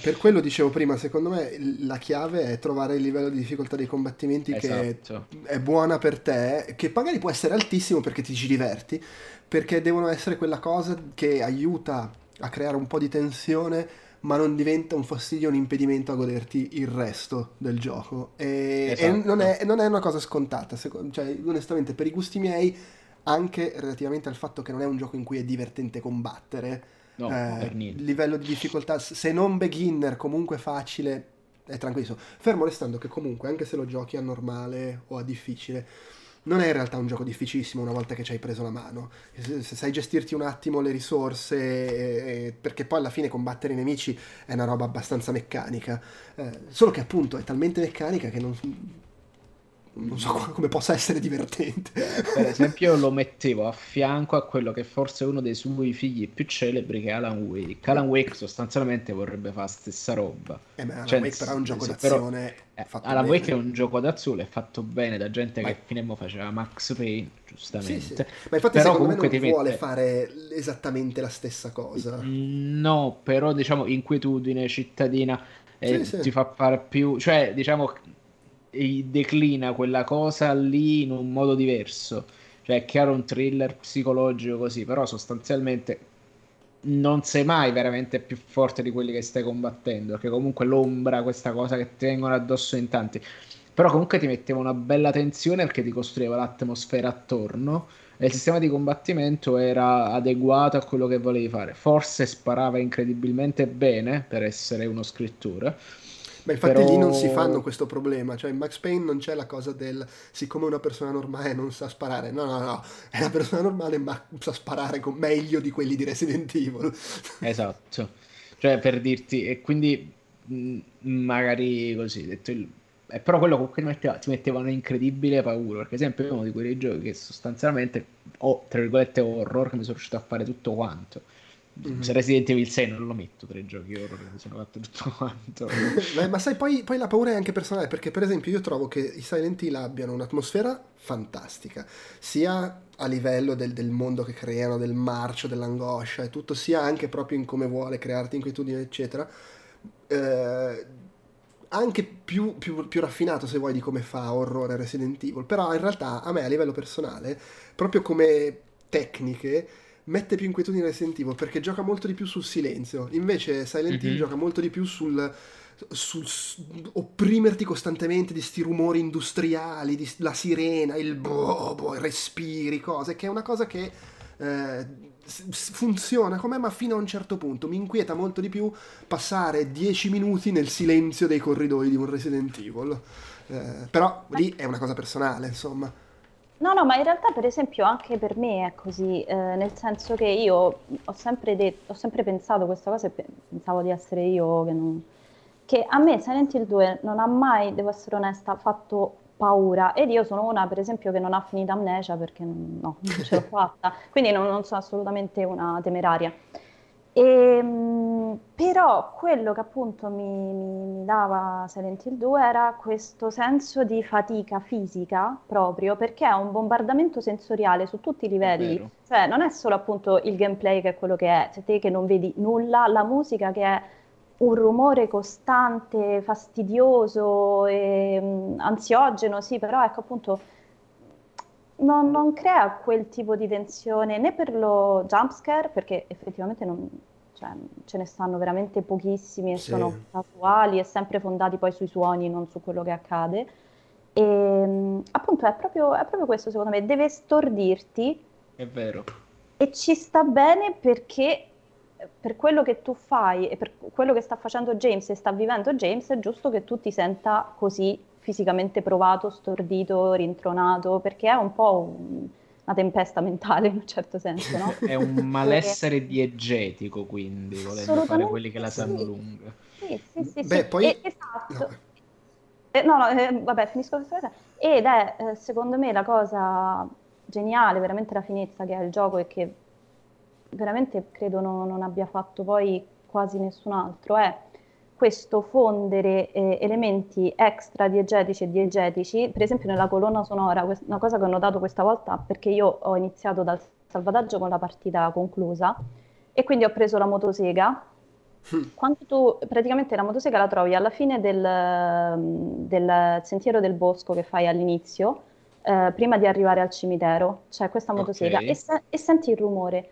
per quello dicevo prima, secondo me la chiave è trovare il livello di difficoltà dei combattimenti esatto. che è buona per te, che magari può essere altissimo perché ti ci diverti, perché devono essere quella cosa che aiuta a creare un po' di tensione, ma non diventa un fastidio, un impedimento a goderti il resto del gioco. E, esatto. e non, è, non, è, una cosa scontata, secondo, cioè onestamente per i gusti miei, anche relativamente al fatto che non è un gioco in cui è divertente combattere No, eh, livello di difficoltà, se non beginner, comunque facile, è tranquillo. Fermo restando che comunque, anche se lo giochi a normale o a difficile, non è in realtà un gioco difficilissimo una volta che ci hai preso la mano. Se, se sai gestirti un attimo le risorse, eh, perché poi alla fine combattere i nemici è una roba abbastanza meccanica. Eh, solo che appunto è talmente meccanica che non non so come possa essere divertente. Per esempio, lo mettevo a fianco a quello che forse è uno dei suoi figli più celebri, che è Alan Wake. Alan Wake sostanzialmente vorrebbe fare la stessa roba. Eh, ma Alan cioè, Wake però è un gioco d'azione. Però, eh, Alan bene. Wake è un gioco d'azione, è fatto bene da gente ma... che a faceva Max Payne, giustamente. Sì, sì. Ma infatti però secondo me non vuole mette... fare esattamente la stessa cosa. No, però diciamo inquietudine cittadina eh, sì, ti fa fare più... Cioè, diciamo declina quella cosa lì in un modo diverso. Cioè, è chiaro un thriller psicologico così, però sostanzialmente non sei mai veramente più forte di quelli che stai combattendo, perché comunque l'ombra, questa cosa che ti vengono addosso in tanti. Però comunque ti metteva una bella tensione perché ti costruiva l'atmosfera attorno e il sistema di combattimento era adeguato a quello che volevi fare. Forse sparava incredibilmente bene per essere uno scrittore ma infatti Però... lì non si fanno questo problema, cioè in Max Payne non c'è la cosa del siccome una persona normale non sa sparare, no no no, è una persona normale ma sa sparare con meglio di quelli di Resident Evil. Esatto, cioè per dirti, e quindi magari così, detto il... Eh, però quello comunque ti metteva, ti metteva un'incredibile paura, perché esempio è uno di quei giochi che sostanzialmente ho, tra virgolette, horror, che mi sono riuscito a fare tutto quanto Mm-hmm. Se Resident Evil 6 non lo metto tre giochi horror mi sono fatto tutto quanto. Beh, ma sai, poi, poi, la paura è anche personale, perché per esempio io trovo che i Silent Hill abbiano un'atmosfera fantastica, sia a livello del, del, mondo che creano, del marcio, dell'angoscia e tutto, sia anche proprio in come vuole crearti inquietudine, eccetera. Eh, anche più, più, più, raffinato se vuoi di come fa orrore Resident Evil, però in realtà a me a livello personale, proprio come tecniche, mette più inquietudine Resident Evil perché gioca molto di più sul silenzio. Invece Silent Hill mm-hmm. gioca molto di più sul, sul, opprimerti costantemente di sti rumori industriali, di, la sirena, il bobo, i respiri, cose, che è una cosa che eh, funziona come ma fino a un certo punto. Mi inquieta molto di più passare 10 minuti nel silenzio dei corridoi di un Resident Evil. Eh, però lì è una cosa personale, insomma. No, no, ma in realtà per esempio anche per me è così, eh, nel senso che io ho sempre, detto, ho sempre pensato questa cosa e pensavo di essere io che, non... che a me Silent Hill 2 non ha mai, devo essere onesta, fatto paura ed io sono una per esempio che non ha finito amnesia perché no, non ce l'ho fatta, quindi non, non sono assolutamente una temeraria. E, ehm, però quello che appunto mi, mi, dava Silent Hill 2 era questo senso di fatica fisica proprio perché è un bombardamento sensoriale su tutti i livelli, cioè non è solo appunto il gameplay che è quello che è, cioè te che non vedi nulla, la musica che è un rumore costante, fastidioso e mm, ansiogeno, sì, però ecco appunto non, non, crea quel tipo di tensione né per lo jumpscare, perché effettivamente non, cioè, ce ne stanno veramente pochissimi e sì. sono casuali e sempre fondati poi sui suoni, non su quello che accade. E mm, appunto è proprio, è proprio questo secondo me, deve stordirti. È vero. E ci sta bene perché per quello che tu fai e per quello che sta facendo James e sta vivendo James, è giusto che tu ti senta così fisicamente provato, stordito, rintronato, perché è un po' un, una tempesta mentale in un certo senso, no? è un malessere diegetico, quindi, volendo fare quelli che la sanno sì. lunga. Sì, sì, sì. Beh, sì. poi... E, esatto. No. Eh, no, no eh, vabbè, finisco questa cosa. Ed è, eh, secondo me, la cosa geniale, veramente la finezza che ha il gioco e che veramente credo no, non abbia fatto poi quasi nessun altro, è questo fondere eh, elementi extra diegetici e diegetici, per esempio nella colonna sonora, quest- una cosa che ho notato questa volta, perché io ho iniziato dal salvataggio con la partita conclusa e quindi ho preso la motosega. Quando tu praticamente la motosega la trovi alla fine del, del sentiero del bosco che fai all'inizio, eh, prima di arrivare al cimitero, c'è questa motosega okay. e, se- e senti il rumore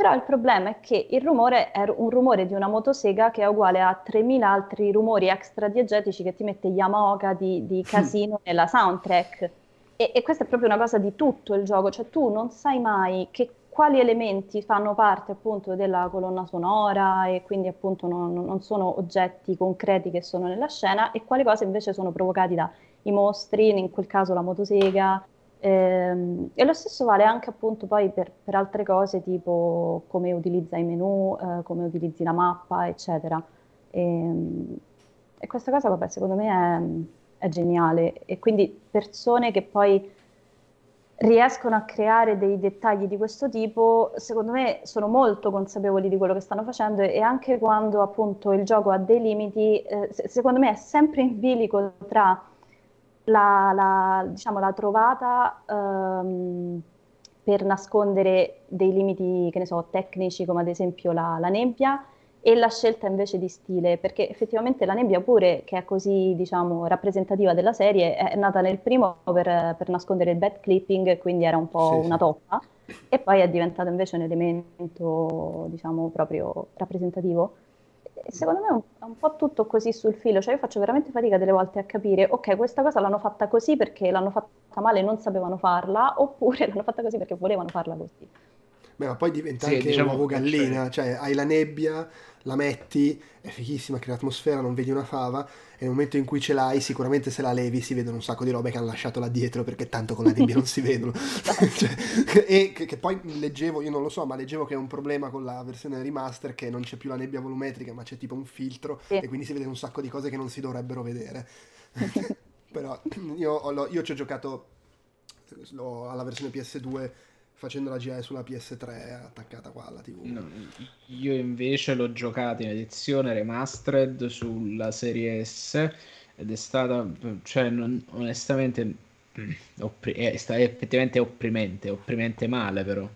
però il problema è che il rumore è un rumore di una motosega che è uguale a 3000 altri rumori extra diegetici che ti mette Yamaoka di, di casino nella soundtrack. E, e, questa è proprio una cosa di tutto il gioco, cioè tu non sai mai che, quali elementi fanno parte appunto della colonna sonora e quindi appunto non, non sono oggetti concreti che sono nella scena e quali cose invece sono provocati dai mostri, in quel caso la motosega, Ehm, e lo stesso vale anche appunto poi per, per altre cose tipo come utilizza i menu, eh, come utilizzi la mappa, eccetera. E, ehm, e questa cosa, vabbè, secondo me è, è, geniale. E quindi persone che poi riescono a creare dei dettagli di questo tipo, secondo me sono molto consapevoli di quello che stanno facendo e anche quando appunto il gioco ha dei limiti, eh, secondo me è sempre in bilico tra la, la, diciamo, la trovata um, per nascondere dei limiti, che ne so, tecnici, come ad esempio la, la, nebbia, e la scelta invece di stile, perché effettivamente la nebbia pure, che è così, diciamo, rappresentativa della serie, è nata nel primo per, per nascondere il bad clipping, quindi era un po' sì, una toppa, e poi è diventata invece un elemento, diciamo, proprio rappresentativo secondo me è un, è un, po' tutto così sul filo, cioè io faccio veramente fatica delle volte a capire, ok, questa cosa l'hanno fatta così perché l'hanno fatta male e non sapevano farla, oppure l'hanno fatta così perché volevano farla così. Beh, ma poi diventa sì, anche diciamo uovo gallina, cioè hai la nebbia, la metti, è fighissima, crea atmosfera, non vedi una fava, e nel momento in cui ce l'hai, sicuramente se la levi si vedono un sacco di robe che hanno lasciato là dietro, perché tanto con la nebbia non si vedono. cioè, e che, che, poi leggevo, io non lo so, ma leggevo che è un problema con la versione remaster, che non c'è più la nebbia volumetrica, ma c'è tipo un filtro, sì. e quindi si vede un sacco di cose che non si dovrebbero vedere. Però io, ho, io ci ho giocato alla versione PS2 facendo la GI sulla PS3 attaccata qua alla TV. No, io invece l'ho giocato in edizione remastered sulla serie S ed è stata, cioè, non, onestamente, mm, oppri- è, è, è effettivamente opprimente, opprimente male però.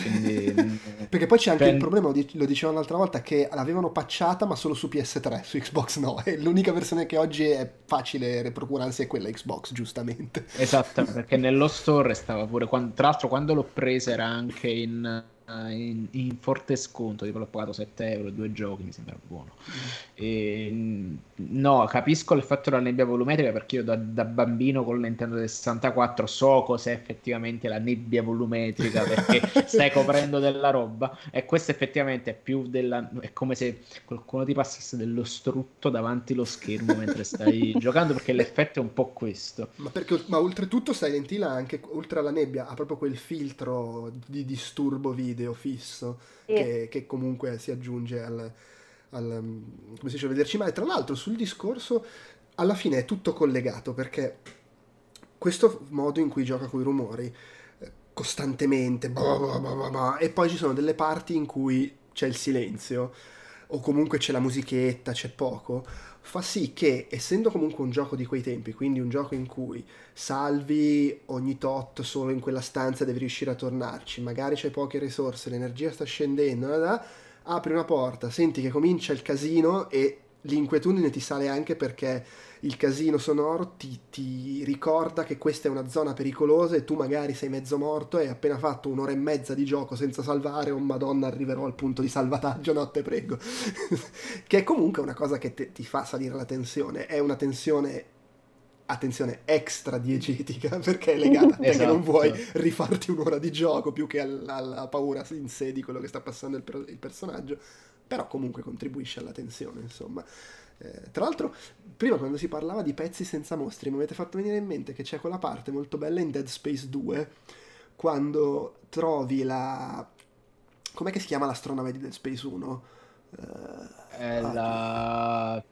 Quindi, Perché poi c'è anche prend... il problema, lo dicevano l'altra volta, che l'avevano patchata ma solo su PS3, su Xbox no. E l'unica versione che oggi è facile procurarsi è quella Xbox, giustamente. Esatto, perché nello store stava pure, quando, tra l'altro quando l'ho presa era anche in in, in, forte sconto, tipo l'ho pagato 7 euro, due giochi, mi sembra buono. Mm. E, no, capisco l'effetto della nebbia volumetrica perché io da, da, bambino con Nintendo 64 so cos'è effettivamente la nebbia volumetrica perché stai coprendo della roba e questo effettivamente è più della... è come se qualcuno ti passasse dello strutto davanti allo schermo mentre stai giocando perché l'effetto è un po' questo. Ma, perché, ma oltretutto Silent Hill ha anche, oltre alla nebbia, ha proprio quel filtro di disturbo video video fisso sì. che, che, comunque si aggiunge al, al come si dice, vederci male. Tra l'altro sul discorso alla fine è tutto collegato perché questo modo in cui gioca con i rumori eh, costantemente bah bah bah e poi ci sono delle parti in cui c'è il silenzio o comunque c'è la musichetta, c'è poco, fa sì che, essendo comunque un gioco di quei tempi, quindi un gioco in cui salvi ogni tot solo in quella stanza, devi riuscire a tornarci, magari c'è poche risorse, l'energia sta scendendo, apri una porta, senti che comincia il casino e l'inquietudine ti sale anche perché il casino sonoro ti, ti, ricorda che questa è una zona pericolosa e tu magari sei mezzo morto e hai appena fatto un'ora e mezza di gioco senza salvare, oh madonna arriverò al punto di salvataggio, no te prego. che è comunque una cosa che te, ti fa salire la tensione, è una tensione attenzione extra diegetica perché è legata a te esatto. che non vuoi rifarti un'ora di gioco più che alla, alla paura in sé di quello che sta passando il, il personaggio però comunque contribuisce alla tensione insomma eh, tra l'altro, prima quando si parlava di pezzi senza mostri, mi avete fatto venire in mente che c'è quella parte molto bella in Dead Space 2, quando trovi la... com'è che si chiama l'astronave di Dead Space 1? Uh, è ah, la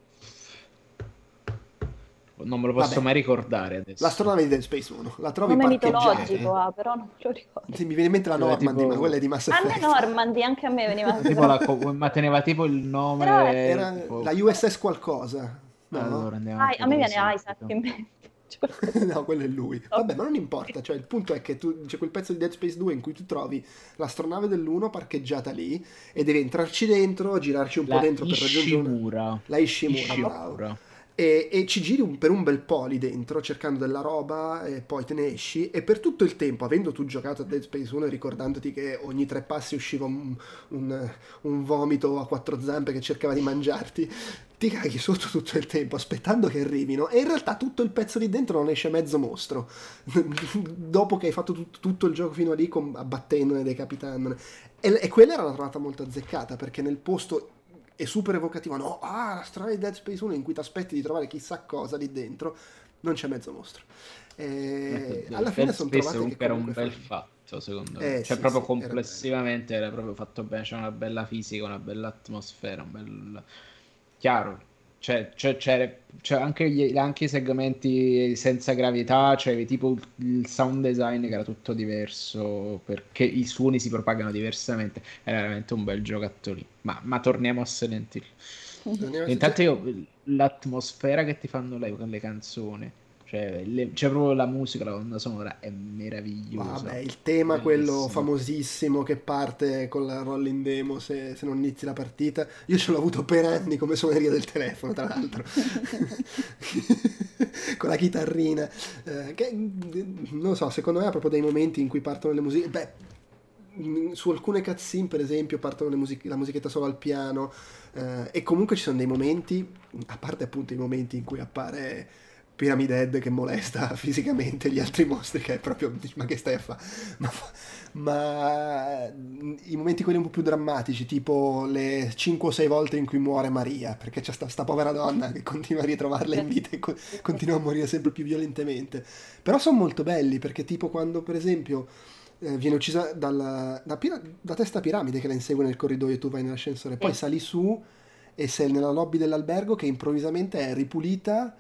non me lo posso Vabbè. mai ricordare adesso. L'astronave di Dead Space 1, la trovi Come mitologico, ah, però non lo ricordo. Sì, mi viene in mente la Normandy, tipo... ma quella è di Mass Effect. A me Normandy, anche a me veniva tipo la, ma teneva tipo il nome... Però era tipo... la USS qualcosa. No, allora, ah, a me viene Isaac in mente. no, quello è lui. Vabbè, ma non importa. Cioè, il punto è che tu, c'è quel pezzo di Dead Space 2 in cui tu trovi l'astronave dell'1 parcheggiata lì e devi entrarci dentro, girarci un la po' dentro Ishimura. per raggiungere. La Ishimura. Ishimura e, e, ci giri un, per un bel po' lì dentro cercando della roba e poi te ne esci. E per tutto il tempo avendo tu giocato a Dead Space 1 e ricordandoti che ogni tre passi usciva un, un, un vomito a quattro zampe che cercava di mangiarti ti caghi sotto tutto il tempo aspettando che arrivino. E in realtà tutto il pezzo lì dentro non esce mezzo mostro. Dopo che hai fatto tut, tutto il gioco fino a lì com- abbattendone, decapitandone. E, e quella era una trovata molto azzeccata perché nel posto è super evocativa, no? Ah, la storia di Dead Space 1 in cui ti aspetti di trovare chissà cosa lì dentro, non c'è mezzo mostro. E alla fine sono trovate che era un bel fatto, secondo me. Eh, cioè, sì, proprio sì, complessivamente era, era, proprio fatto bene, c'è una bella fisica, una bella atmosfera, un bel... Chiaro, cioè, cioè, c'è, c'è anche, gli, anche, i segmenti senza gravità, cioè tipo il sound design che era tutto diverso perché i suoni si propagano diversamente. Era veramente un bel giocattolo lì. Ma, ma torniamo a Silent Hill. Intanto io, l'atmosfera che ti fanno le, le canzoni cioè, le, c'è proprio la musica, la colonna sonora è meravigliosa. Vabbè, il tema, Bellissimo. quello famosissimo che parte con la rolling demo se, se, non inizi la partita. Io ce l'ho avuto per anni come suoneria del telefono, tra l'altro. con la chitarrina. Eh, che, non so, secondo me ha proprio dei momenti in cui partono le musiche. Beh, su alcune cutscene, per esempio, partono musiche, la musichetta solo al piano. Eh, e comunque ci sono dei momenti, a parte appunto i momenti in cui appare Pyramid Head che molesta fisicamente gli altri mostri, che è proprio, ma che stai a fare? Ma, ma, i momenti quelli un po' più drammatici, tipo le 5 o 6 volte in cui muore Maria, perché c'è sta, sta povera donna che continua a ritrovarla in vita e co- continua a morire sempre più violentemente. Però sono molto belli, perché tipo quando per esempio eh, viene uccisa dalla, da, da, testa piramide che la insegue nel corridoio e tu vai nell'ascensore, poi sali su e sei nella lobby dell'albergo che improvvisamente è ripulita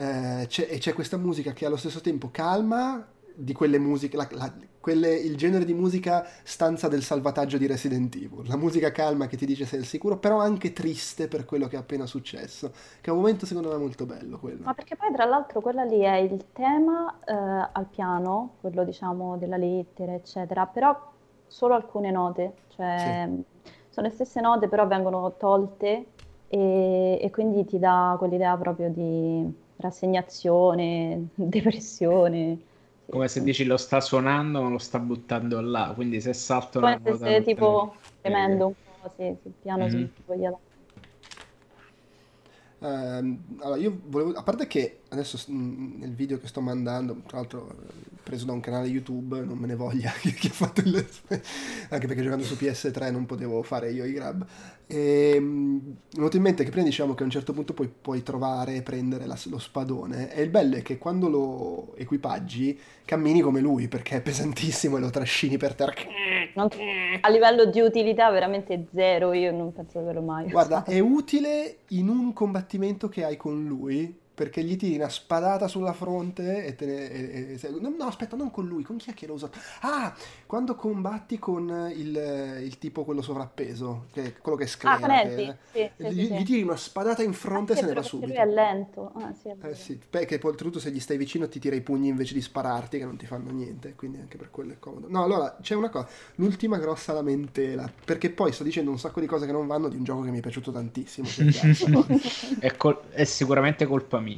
eh, c'è, e c'è questa musica che allo stesso tempo calma di quelle musiche, la, la, quelle, il genere di musica stanza del salvataggio di Resident Evil, la musica calma che ti dice sei al sicuro, però anche triste per quello che è appena successo, che è un momento secondo me molto bello quello. Ma perché poi tra l'altro quella lì è il tema eh, al piano, quello diciamo della lettera eccetera, però solo alcune note, cioè sì. sono le stesse note però vengono tolte e, e quindi ti dà quell'idea proprio di rassegnazione, depressione. Come se dici lo sta suonando ma lo sta buttando là, quindi se salta una Come se stai tipo premendo un po', sì, sul piano mm-hmm. sul voglia Uh, allora, io volevo, a parte che adesso nel video che sto mandando, tra l'altro preso da un canale YouTube, non me ne voglia chi, ha fatto il... anche perché giocando su PS3 non potevo fare io i grab. E, è venuto in mente che prima diciamo che a un certo punto puoi, puoi trovare e prendere la, lo spadone e il bello è che quando lo equipaggi cammini come lui perché è pesantissimo e lo trascini per terra. A livello di utilità veramente zero, io non penso di averlo mai. Guarda, è utile in un combattimento che hai con lui perché gli tiri una spadata sulla fronte e te ne... e- e- no, no, aspetta, non con lui, con chi è che l'ho usato? Ah, quando combatti con il, il tipo quello sovrappeso, che è quello che sclera. Ah, che- Sì, sì, gli, sì, gli tiri una spadata in fronte Ah, e se ne va subito. lui è lento. Ah, sì, è Eh sì, perché poi oltretutto se gli stai vicino ti tira i pugni invece di spararti che non ti fanno niente, quindi anche per quello è comodo. No, allora c'è una cosa, l'ultima grossa lamentela, perché poi sto dicendo un sacco di cose che non vanno di un gioco che mi è piaciuto tantissimo. È, col- è sicuramente colpa mia.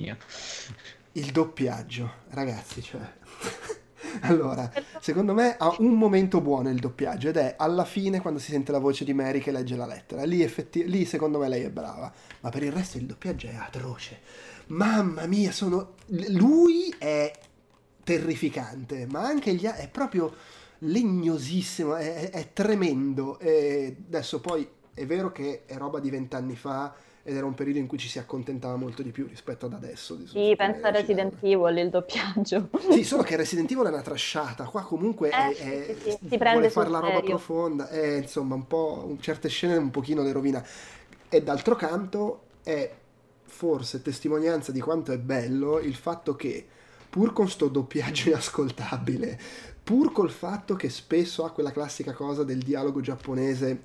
Il doppiaggio, ragazzi, cioè... Allora, secondo me ha un momento buono il doppiaggio ed è alla fine quando si sente la voce di Mary che legge la lettera. Lì, effetti- lì secondo me lei è brava, ma per il resto il doppiaggio è atroce. Mamma mia, sono... lui è terrificante, ma anche gli altri è proprio legnosissimo, è, è- è tremendo. E adesso poi è vero che è roba di vent'anni fa ed era un periodo in cui ci si accontentava molto di più rispetto ad adesso. Sì, pensa a Resident. Evil, il doppiaggio. Sì, solo che Resident Evil è una trasciata, qua comunque è, Eh, è- sì, sì, si vuole prende fare la roba serio. profonda, e, insomma un po', certe scene un pochino le rovina. E d'altro canto è forse testimonianza di quanto è bello il fatto che pur con sto doppiaggio inascoltabile, pur col fatto che spesso ha quella classica cosa del dialogo giapponese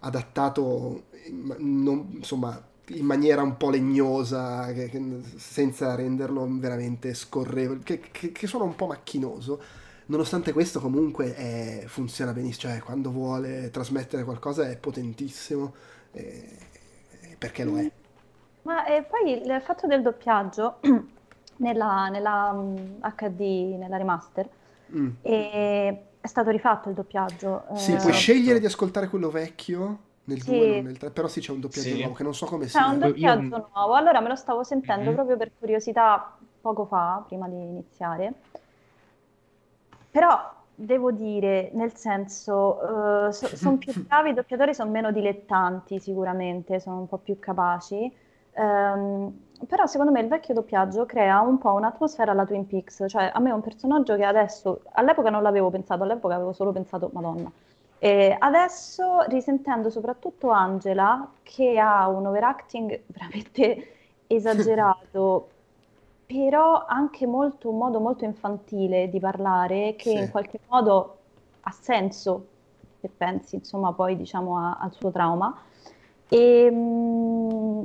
adattato non- insomma in maniera un po' legnosa, che- che- senza renderlo veramente scorrevole, che, che- suona un po' macchinoso. Nonostante questo, comunque è- funziona benissimo. Cioè, quando vuole trasmettere qualcosa è potentissimo, eh, perché lo è. Ma eh, poi il fatto del doppiaggio nella, nella mm, HD, nella remaster, Mm. e- è stato rifatto il doppiaggio. Sì, eh, puoi scegliere di ascoltare quello vecchio nel Sì. 2 non nel 3, però sì c'è un doppiaggio Sì. nuovo che non so come C'è un sia. Io- doppiaggio nuovo, allora me lo stavo sentendo Mhm. proprio per curiosità poco fa, prima di iniziare. Però devo dire, nel senso, sono più bravi, i doppiatori sono meno dilettanti sicuramente, sono un po' più capaci. Ehm, però secondo me il vecchio doppiaggio crea un po' un'atmosfera alla Twin Peaks, cioè a me è un personaggio che adesso, all'epoca non l'avevo pensato, all'epoca avevo solo pensato, Madonna. E adesso risentendo soprattutto Angela che ha un overacting veramente esagerato, però anche molto, un modo molto infantile di parlare che Sì. in qualche modo ha senso se pensi insomma poi diciamo a- al suo trauma. E, mm,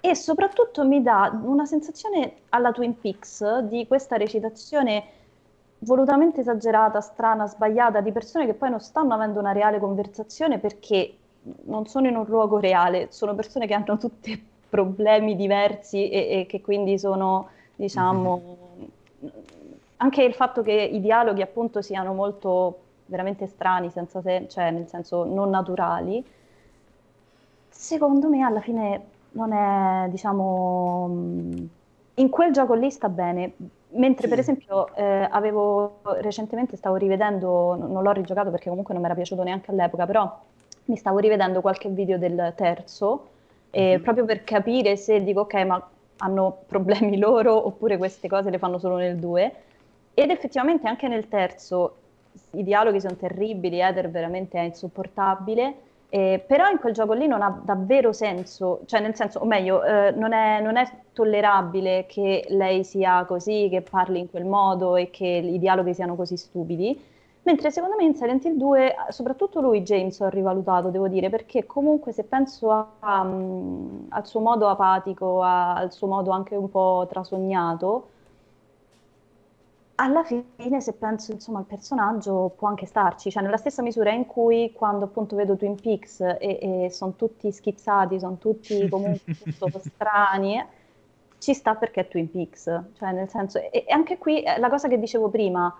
e soprattutto mi dà una sensazione alla Twin Peaks di questa recitazione volutamente esagerata, strana, sbagliata, di persone che poi non stanno avendo una reale conversazione perché non sono in un luogo reale, sono persone che hanno tutti problemi diversi e, e che quindi sono, diciamo, anche il fatto che i dialoghi appunto siano molto veramente strani, senza sen- cioè nel senso non naturali, secondo me alla fine non è, diciamo, in quel gioco lì sta bene. Mentre per Sì. esempio eh, avevo recentemente stavo rivedendo, non l'ho rigiocato perché comunque non mi era piaciuto neanche all'epoca, però mi stavo rivedendo qualche video del terzo, eh, Mhm. proprio per capire se dico ok, ma hanno problemi loro oppure queste cose le fanno solo nel 2. Ed effettivamente anche nel terzo i dialoghi sono terribili, Eder veramente è insopportabile, eh, però in quel gioco lì non ha davvero senso, cioè nel senso, o meglio, eh, non è, non è tollerabile che lei sia così, che parli in quel modo e che i dialoghi siano così stupidi. Mentre secondo me in Silent Hill 2, soprattutto lui, James, ho rivalutato, devo dire, perché comunque se penso a- a, mm, al suo modo apatico, a- al suo modo anche un po' trasognato, alla fine, se penso insomma al personaggio, può anche starci, cioè nella stessa misura in cui quando appunto vedo Twin Peaks e, e sono tutti schizzati, sono tutti comunque strani, ci sta perché è Twin Peaks, cioè nel senso, e, e anche qui eh, la cosa che dicevo prima,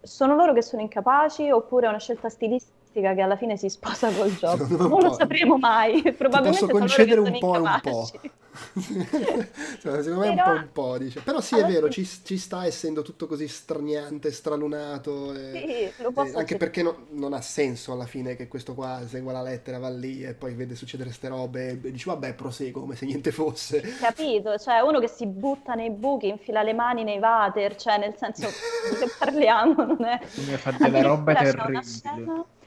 sono loro che sono incapaci oppure è una scelta stilistica che alla fine si sposa col gioco? Un Non lo sapremo mai, Ti probabilmente posso che concedere un po' e un po'. Cioè, secondo me è un Però- po' un po', dice. Però sì, è vero, ci, ci sta essendo tutto così straniante, stralunato. e- Sì, lo posso e anche accettare. perché no- non ha senso alla fine che questo qua segua la lettera, va lì e poi vede succedere ste robe e dici vabbè proseguo come se niente fosse. Capito? Cioè, uno che si butta nei buchi, infila le mani nei water, cioè, nel senso, se parliamo, non è... Mi fa delle robe Addirittura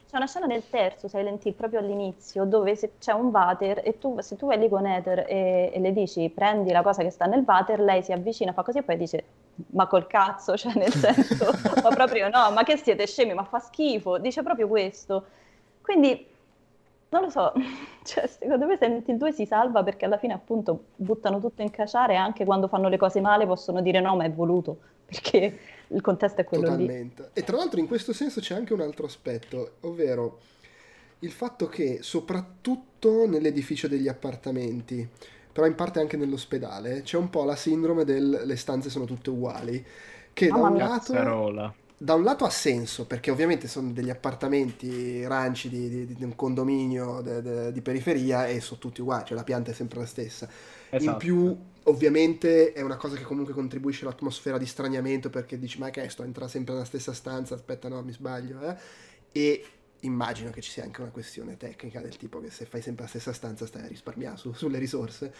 c'è una scena- nel terzo Silent Hill proprio all'inizio dove c'è un water e tu, se tu vai lì con Ether e, e, le dici prendi la cosa che sta nel water, lei si avvicina, fa così e poi dice ma col cazzo, cioè nel senso, ma proprio no, ma che siete scemi, ma fa schifo, dice proprio questo. Quindi non lo so, cioè, secondo me Silent Hill 2 si salva perché alla fine appunto buttano tutto in caciare e anche quando fanno le cose male possono dire no ma è voluto, perché il contesto è quello Totalmente. lì. E tra l'altro in questo senso c'è anche un altro aspetto, ovvero il fatto che soprattutto nell'edificio degli appartamenti, però in parte anche nell'ospedale, c'è un po' la sindrome del le stanze sono tutte uguali, che Mamma da un lato Cazzarola. da un lato ha senso, perché ovviamente sono degli appartamenti ranci di, di- di un condominio de- de- di periferia e sono tutti uguali, cioè la pianta è sempre la stessa. In Esatto. più, ovviamente, è una cosa che comunque contribuisce all'atmosfera di straniamento, perché dici, ma che sto entra sempre nella stessa stanza, aspetta, no, mi sbaglio, eh? E immagino che ci sia anche una questione tecnica del tipo che se fai sempre la stessa stanza stai a risparmiare su- sulle risorse.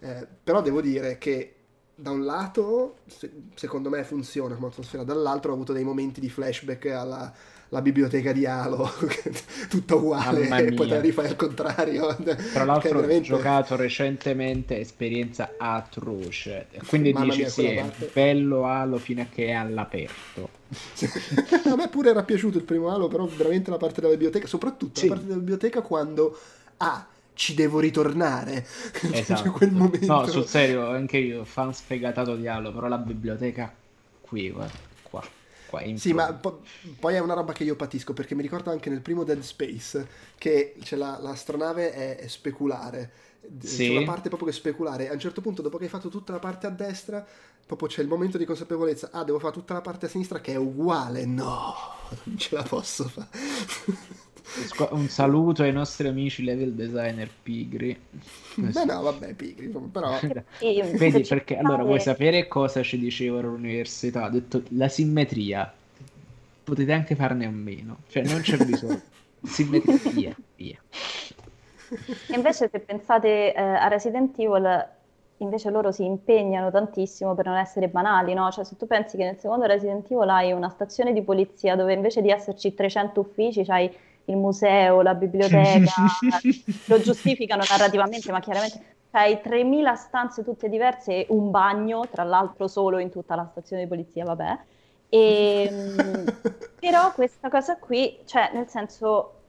Eh, però devo dire che da un lato, se- secondo me funziona come atmosfera, dall'altro ho avuto dei momenti di flashback alla, alla biblioteca di Halo, tutto uguale, e poi te la rifai al contrario. Tra Che l'altro ho veramente- giocato recentemente, esperienza atroce. Quindi Mamma dici mia, sì, è bello Halo fino a che è all'aperto. A me pure era piaciuto il primo Halo, però veramente la parte della biblioteca, soprattutto Sì. la parte della biblioteca quando ah, ci devo ritornare. Esatto. C'è quel momento. No, sul serio, anche io, fan sfegatato di Halo, però la biblioteca qui, guarda, qua, qua in Sì, ma po- poi è una roba che io patisco perché mi ricordo anche nel primo Dead Space che c'è la, l'astronave è, è speculare. Sì. C'è una parte proprio che è speculare. A un certo punto, dopo che hai fatto tutta la parte a destra, proprio c'è il momento di consapevolezza. Ah, devo fare tutta la parte a sinistra che è uguale. No, non ce la posso fare. Un saluto ai nostri amici level designer pigri. Beh, no, vabbè, pigri, però. Se Vedi, perché allora vuoi sapere cosa ci dicevano all'università? Ho detto la simmetria, potete anche farne a meno, cioè non c'è bisogno. Simmetria, via, via. E invece se pensate eh, a Resident Evil, invece loro si impegnano tantissimo per non essere banali, no? Cioè se tu pensi che nel secondo Resident Evil hai una stazione di polizia dove invece di esserci 300 uffici c'hai il museo, la biblioteca, lo giustificano narrativamente, ma chiaramente c'hai 3000 stanze tutte diverse e un bagno, tra l'altro solo in tutta la stazione di polizia, vabbè. E, mm, però questa cosa qui, cioè nel senso,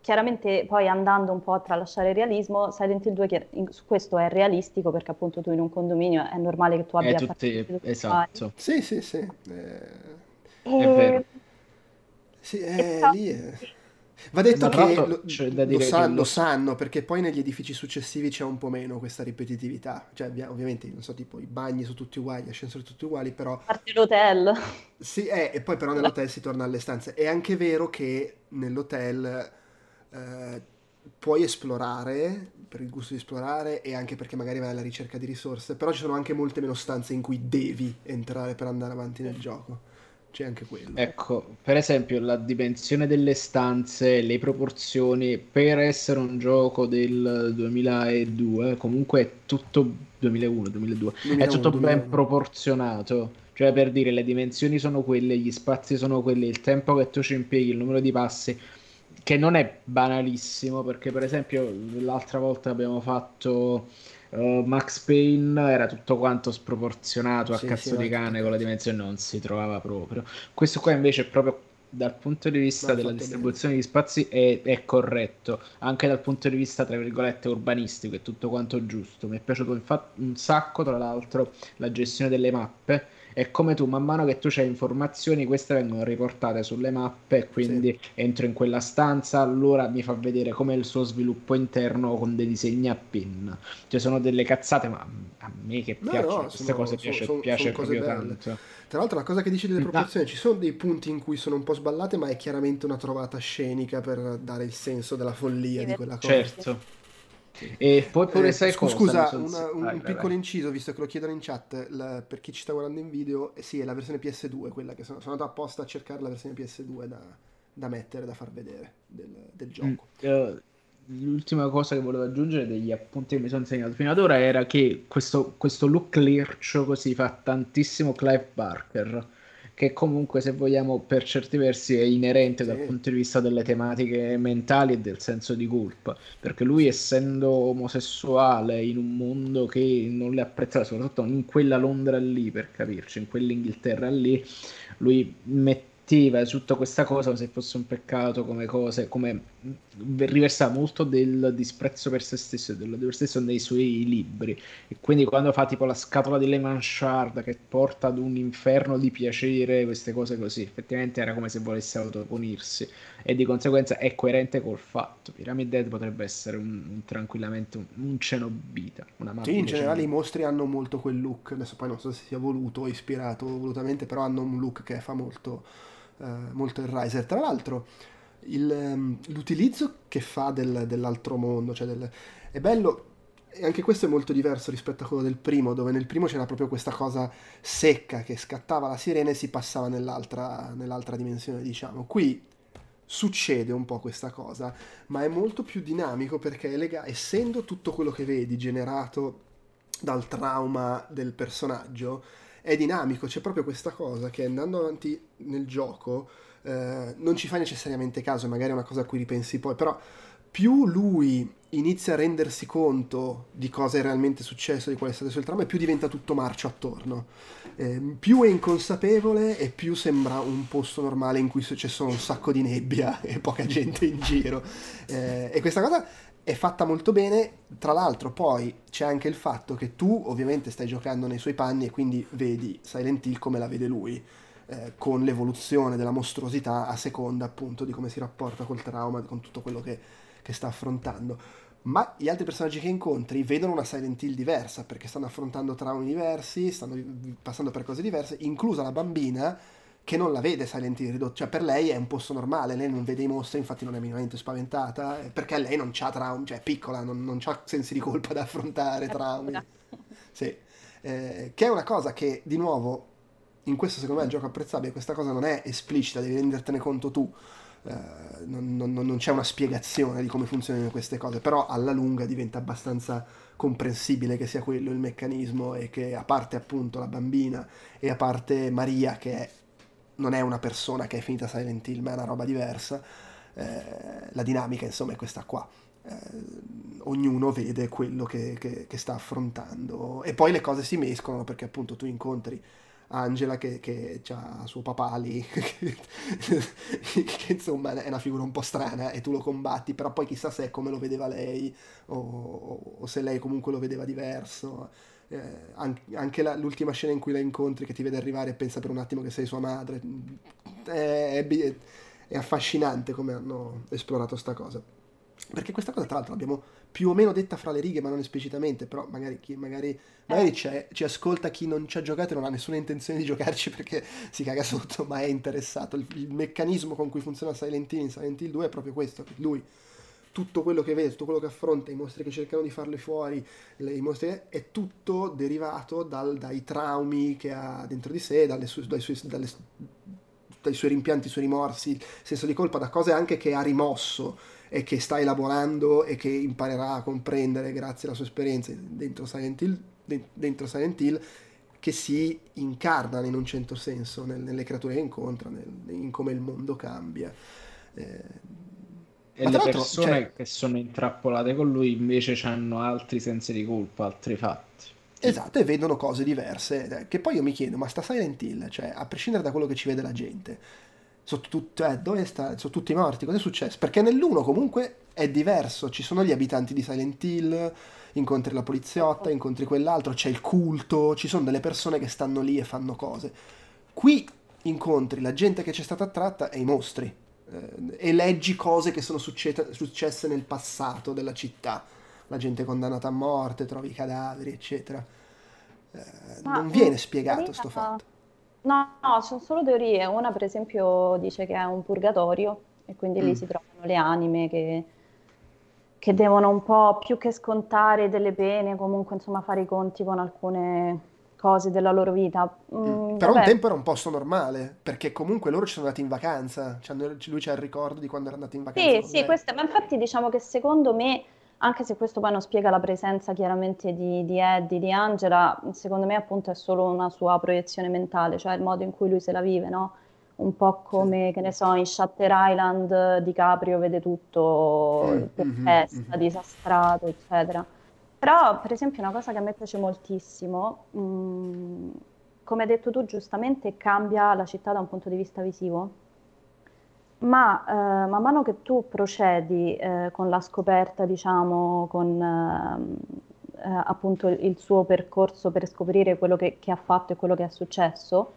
chiaramente poi andando un po' a tralasciare il realismo, Silent Hill 2 chiar- in- su questo è realistico perché appunto tu in un condominio è normale che tu Eh, abbia tutti, appartamenti tutti esatto. Sì, sì, sì. Eh, uguali. È vero. sì, eh, Esatto. lì è... Va detto che lo, c'è da lo dire sa- che lo- lo sanno perché poi negli edifici successivi c'è un po' meno questa ripetitività. Cioè, ovviamente, non so, tipo i bagni sono tutti uguali, gli ascensori tutti uguali, però A parte l'hotel. Sì, eh, e poi però nell'hotel si torna alle stanze. È anche vero che nell'hotel eh, puoi esplorare per il gusto di esplorare e anche perché magari vai alla ricerca di risorse, però ci sono anche molte meno stanze in cui devi entrare per andare avanti nel gioco. C'è anche quello. Ecco, per esempio, la dimensione delle stanze, le proporzioni, per essere un gioco del 2002, comunque è tutto 2001, 2002, è 2001, tutto ben 2001. proporzionato. Cioè, per dire, le dimensioni sono quelle, gli spazi sono quelli, il tempo che tu ci impieghi, il numero di passi, che non è banalissimo, perché per esempio l'altra volta abbiamo fatto eh, Max Payne, era tutto quanto sproporzionato a Sì, cazzo sì, di cane con la dimensione, non si trovava proprio. Questo qua invece è proprio dal punto di vista della distribuzione di spazi è, è corretto, anche dal punto di vista, tra virgolette, urbanistico, è tutto quanto giusto. Mi è piaciuto infatti un sacco, tra l'altro, la gestione delle mappe. È come tu, man mano che tu c'hai informazioni, queste vengono riportate sulle mappe, e quindi entro in quella stanza, allora mi fa vedere com'è il suo sviluppo interno con dei disegni a pin. Cioè sono delle cazzate, ma a me che No, piacciono no, queste sono- cose sono- piace, sono- piace proprio belle. tanto. Tra l'altro la cosa che dici delle No. proporzioni, ci sono dei punti in cui sono un po' sballate, ma è chiaramente una trovata scenica per dare il senso della follia di quella cosa. Certo. E poi pure Eh, sai scu- cosa? Scusa, son- una- un, vai, un vai, piccolo vai. inciso, visto che lo chiedono in chat, la- per chi ci sta guardando in video, eh, sì, è la versione PS2, quella che sono, sono andato apposta a cercare la versione PS2 da, da mettere, da far vedere del, del Mm, gioco. eh, L'ultima cosa che volevo aggiungere degli appunti che mi sono segnato fino ad ora era che questo, questo look lircio così fa tantissimo Clive Barker che comunque se vogliamo per certi versi è inerente sì. dal punto di vista delle tematiche mentali e del senso di colpa, perché lui essendo omosessuale in un mondo che non le apprezzava, soprattutto in quella Londra lì per capirci, in quell'Inghilterra lì, lui mette cattiva su tutta questa cosa se fosse un peccato come cose come riversa molto del disprezzo per se stesso e dell'odio per se stesso nei suoi libri e quindi quando fa tipo la scatola di Le Manchard che porta ad un inferno di piacere queste cose così effettivamente era come se volesse autopunirsi e di conseguenza è coerente col fatto Pyramid Dead potrebbe essere un, un tranquillamente un, un cenobita una sì in generale cenobita. i mostri hanno molto quel look adesso poi non so se sia voluto o ispirato volutamente però hanno un look che fa molto eh, molto il Riser. Tra l'altro, il, ehm, l'utilizzo che fa del, dell'altro mondo, cioè del, è bello, e anche questo è molto diverso rispetto a quello del primo, dove nel primo c'era proprio questa cosa secca che scattava la sirena e si passava nell'altra, nell'altra dimensione, diciamo. Qui succede un po' questa cosa, ma è molto più dinamico perché lega- essendo tutto quello che vedi generato dal trauma del personaggio, è dinamico, c'è proprio questa cosa che andando avanti nel gioco eh, non ci fai necessariamente caso, magari è una cosa a cui ripensi poi, però più lui inizia a rendersi conto di cosa è realmente successo, di qual è stato il trauma, e più diventa tutto marcio attorno. Eh, più è inconsapevole e più sembra un posto normale in cui c'è solo un sacco di nebbia e poca gente in giro. Eh, e questa cosa è fatta molto bene. Tra l'altro, poi c'è anche il fatto che tu, ovviamente, stai giocando nei suoi panni e quindi vedi Silent Hill come la vede lui, eh, con l'evoluzione della mostruosità a seconda appunto di come si rapporta col trauma, con tutto quello che, che sta affrontando. Ma gli altri personaggi che incontri vedono una Silent Hill diversa perché stanno affrontando traumi diversi, stanno passando per cose diverse, inclusa la bambina che non la vede Silent Hill ridotto, cioè per lei è un posto normale, lei non vede i mostri, infatti non è minimamente spaventata, eh, perché lei non ha traumi, cioè è piccola, non, non ha sensi di colpa da affrontare, traumi. Sì. Eh, che è una cosa che, di nuovo, in questo secondo me è un gioco apprezzabile, questa cosa non è esplicita, devi rendertene conto tu, eh, non, non, non, c'è una spiegazione di come funzionano queste cose, però alla lunga diventa abbastanza comprensibile che sia quello il meccanismo e che a parte appunto la bambina e a parte Maria che è non è una persona che è finita Silent Hill, ma è una roba diversa. Eh, la dinamica, insomma, è questa qua. Eh, ognuno vede quello che, che, che, sta affrontando e poi le cose si mescolano perché appunto tu incontri Angela che, che ha suo papà lì che, che, insomma è una figura un po' strana e tu lo combatti però poi chissà se è come lo vedeva lei o, o, se lei comunque lo vedeva diverso. Eh, anche la, l'ultima scena in cui la incontri che ti vede arrivare e pensa per un attimo che sei sua madre è, è, è affascinante come hanno esplorato sta cosa perché questa cosa tra l'altro l'abbiamo più o meno detta fra le righe ma non esplicitamente però magari, chi, magari, magari ci ascolta chi non ci ha giocato e non ha nessuna intenzione di giocarci perché si caga sotto ma è interessato. Il, il meccanismo con cui funziona Silent Hill in Silent Hill 2 è proprio questo lui tutto quello che vede, tutto quello che affronta, i mostri che cercano di farle fuori, le, i mostri, è tutto derivato dal, dai traumi che ha dentro di sé, su, dai, suoi, dalle, dai suoi rimpianti, i suoi rimorsi, il senso di colpa, da cose anche che ha rimosso e che sta elaborando e che imparerà a comprendere grazie alla sua esperienza dentro Silent Hill, dentro Silent Hill che si incarnano in un certo senso nel, nelle creature che incontra, nel, in come il mondo cambia. Eh, e le persone cioè... che sono intrappolate con lui invece hanno altri sensi di colpa, altri fatti. Esatto, e vedono cose diverse. Che poi io mi chiedo, ma sta Silent Hill, cioè, a prescindere da quello che ci vede la gente, sono, tut- dove sta? sono tutti morti, cosa è successo? Perché nell'uno comunque è diverso, ci sono gli abitanti di Silent Hill, incontri la poliziotta, incontri quell'altro, c'è il culto, ci sono delle persone che stanno lì e fanno cose. Qui incontri la gente che c'è stata attratta e i mostri eh, e leggi cose che sono succede, successe nel passato della città. La gente condannata a morte, trovi i cadaveri, eccetera. Eh, non viene spiegato questo fatto. No, no, sono solo teorie. Una, per esempio, dice che è un purgatorio e quindi mm. lì si trovano le anime che, che devono un po' più che scontare delle pene, comunque insomma fare i conti con alcune cose della loro vita. Mm, mm, Però vabbè. un tempo era un posto normale, perché comunque loro ci sono andati in vacanza, cioè lui c'ha il ricordo di quando era andato in vacanza. Sì, sì, questa, ma infatti diciamo che secondo me anche se questo poi non spiega la presenza chiaramente di, di Eddie, di Angela, secondo me appunto è solo una sua proiezione mentale, cioè il modo in cui lui se la vive, no? Un po' come, che ne so, in Shutter Island DiCaprio vede tutto Mm, per mhm, testa, mhm. disastrato, eccetera. Però, per esempio, una cosa che a me piace moltissimo, mh, come hai detto tu giustamente, cambia la città da un punto di vista visivo, ma eh, man mano che tu procedi eh, con la scoperta, diciamo, con ehm, eh, appunto il, suo percorso per scoprire quello che, che ha fatto e quello che è successo,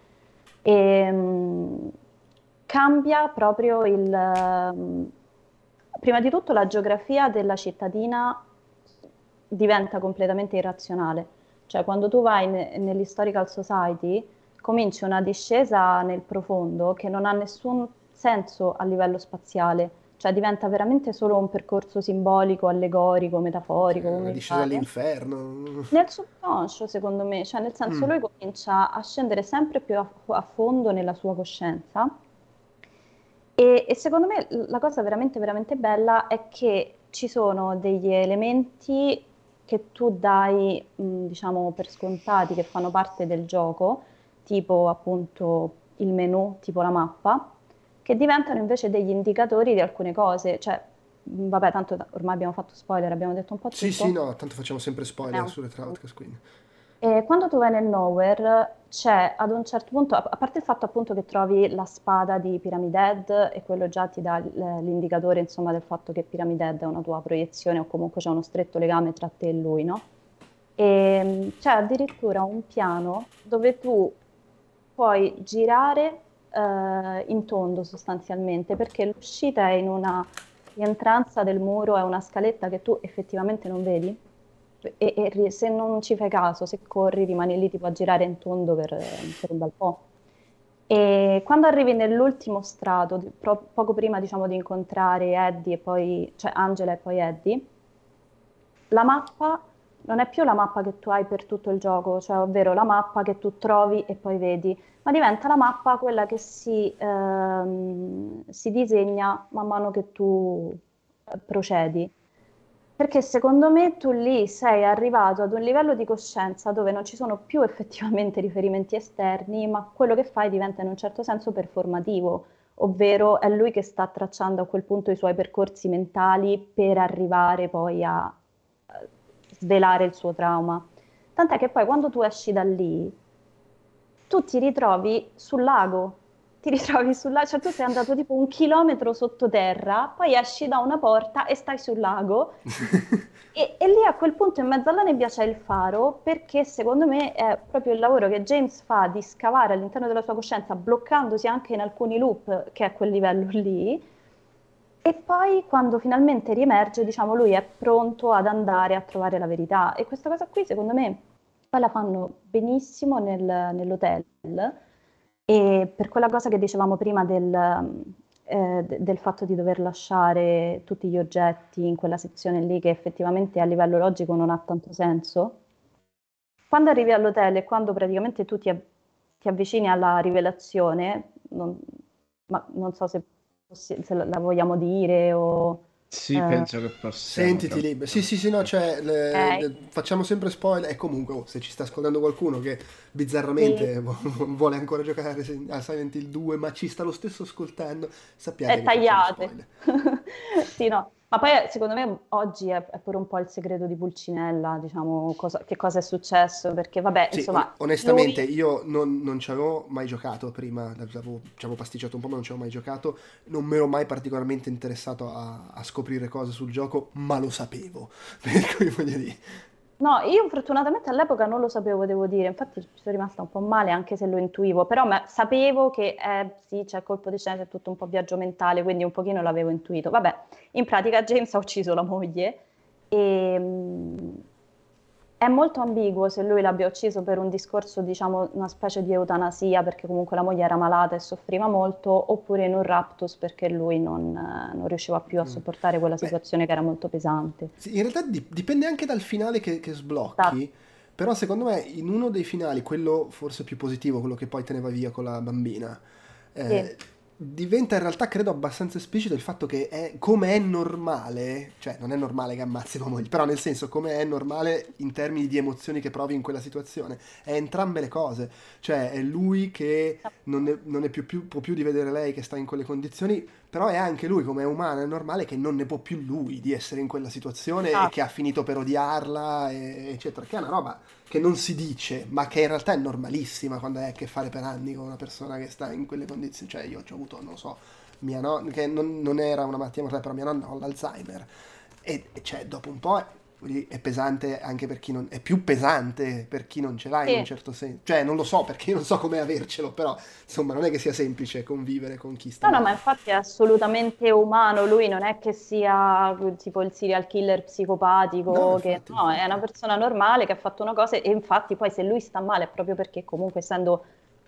ehm, cambia proprio il, ehm, prima di tutto la geografia della cittadina diventa completamente irrazionale. Cioè, quando tu vai ne- nell'Historical Society, cominci una discesa nel profondo che non ha nessun senso a livello spaziale, cioè diventa veramente solo un percorso simbolico, allegorico, metaforico, Una come discesa all'inferno. Nel subconscio, secondo me, cioè nel senso Mm. lui comincia a scendere sempre più a, a fondo nella sua coscienza e, e secondo me la cosa veramente, veramente bella è che ci sono degli elementi che tu dai, mh, diciamo, per scontati, che fanno parte del gioco, tipo appunto il menu, tipo la mappa, che diventano invece degli indicatori di alcune cose. Cioè, vabbè, tanto ormai abbiamo fatto spoiler, abbiamo detto un po' Sì, tutto. sì, no, tanto facciamo sempre spoiler Eh. sulle Troutcast, quindi. E quando tu vai nel nowhere, c'è ad un certo punto, a parte il fatto appunto che trovi la spada di Pyramid Head e quello già ti dà l'indicatore insomma del fatto che Pyramid Head è una tua proiezione o comunque c'è uno stretto legame tra te e lui, no? E c'è addirittura un piano dove tu puoi girare eh, in tondo sostanzialmente perché l'uscita è in una rientranza del muro, è una scaletta che tu effettivamente non vedi e, e se non ci fai caso, se corri, rimani lì tipo a girare in tondo per, per un bel po'. E quando arrivi nell'ultimo strato, pro- poco prima diciamo di incontrare Eddie e poi, cioè Angela e poi Eddie, la mappa non è più la mappa che tu hai per tutto il gioco, cioè ovvero la mappa che tu trovi e poi vedi, ma diventa la mappa quella che si, ehm, si disegna man mano che tu eh, procedi. Perché secondo me tu lì sei arrivato ad un livello di coscienza dove non ci sono più effettivamente riferimenti esterni, ma quello che fai diventa in un certo senso performativo, ovvero è lui che sta tracciando a quel punto i suoi percorsi mentali per arrivare poi a eh, svelare il suo trauma. Tant'è che poi quando tu esci da lì, tu ti ritrovi sul lago, ti ritrovi sul lago, cioè tu sei andato tipo un chilometro sottoterra, poi esci da una porta e stai sul lago e, e lì a quel punto in mezzo alla nebbia c'è il faro perché secondo me è proprio il lavoro che James fa di scavare all'interno della sua coscienza, bloccandosi anche in alcuni loop, che è quel livello lì. E poi quando finalmente riemerge, diciamo, lui è pronto ad andare a trovare la verità. E questa cosa qui, secondo me, poi la fanno benissimo nel- nell'hotel. E per quella cosa che dicevamo prima del, eh, de- del fatto di dover lasciare tutti gli oggetti in quella sezione lì, che effettivamente a livello logico non ha tanto senso, quando arrivi all'hotel e quando praticamente tu ti, ti avvicini alla rivelazione, non, ma non so se, se la vogliamo dire o... Sì, Eh. penso che possiamo. Sentiti però. libero. Sì, sì, sì, no, cioè, le- Ok. le- facciamo sempre spoiler. E comunque, oh, se ci sta ascoltando qualcuno che bizzarramente vu- vuole ancora giocare a Silent Hill 2, ma ci sta lo stesso ascoltando, sappiate è che tagliate. Sì, no. Ma poi secondo me oggi è, è pure un po' il segreto di Pulcinella, diciamo, cosa- che cosa è successo, perché vabbè, Sì, insomma, on- onestamente lui- io non, non ci avevo mai giocato prima, ci avevo pasticciato un po', ma non ci avevo mai giocato, non mi ero mai particolarmente interessato a, a scoprire cose sul gioco, ma lo sapevo, per cui voglio dire, No, io fortunatamente all'epoca non lo sapevo, devo dire, infatti ci sono rimasta un po' male anche se lo intuivo, però ma- sapevo che eh, sì, c'è colpo di scena, c'è tutto un po' viaggio mentale, quindi un pochino l'avevo intuito. Vabbè, in pratica James ha ucciso la moglie. E mm, è molto ambiguo se lui l'abbia ucciso per un discorso, diciamo, una specie di eutanasia, perché comunque la moglie era malata e soffriva molto, oppure in un raptus perché lui non, eh, non riusciva più a Mm. sopportare quella Beh. situazione che era molto pesante. Sì, in realtà di- dipende anche dal finale che, che sblocchi, Esatto. però secondo me in uno dei finali, quello forse più positivo, quello che poi teneva via con la bambina, eh, diventa in realtà credo abbastanza esplicito il fatto che è come è normale, cioè non è normale che ammazzi tua moglie, però nel senso come è normale in termini di emozioni che provi in quella situazione, è entrambe le cose, cioè è lui che non, ne, non ne più, più, può più di vedere lei che sta in quelle condizioni, però è anche lui come è umano, è normale che non ne può più lui di essere in quella situazione ah. e che ha finito per odiarla, e, eccetera, che è una roba che non si dice, ma che in realtà è normalissima quando hai a che fare per anni con una persona che sta in quelle condizioni. Cioè, io ho avuto, non so, mia nonna, che non, non, era una malattia mortale, però mia nonna ha l'Alzheimer. E cioè, dopo un po' è pesante anche per chi non è più pesante per chi non ce l'ha sì. in un certo senso cioè non lo so perché io non so come avercelo però insomma non è che sia semplice convivere con chi sta no no ma infatti è assolutamente umano lui non è che sia tipo il serial killer psicopatico no, che infatti, no è una persona normale che ha fatto una cosa e infatti poi se lui sta male è proprio perché comunque essendo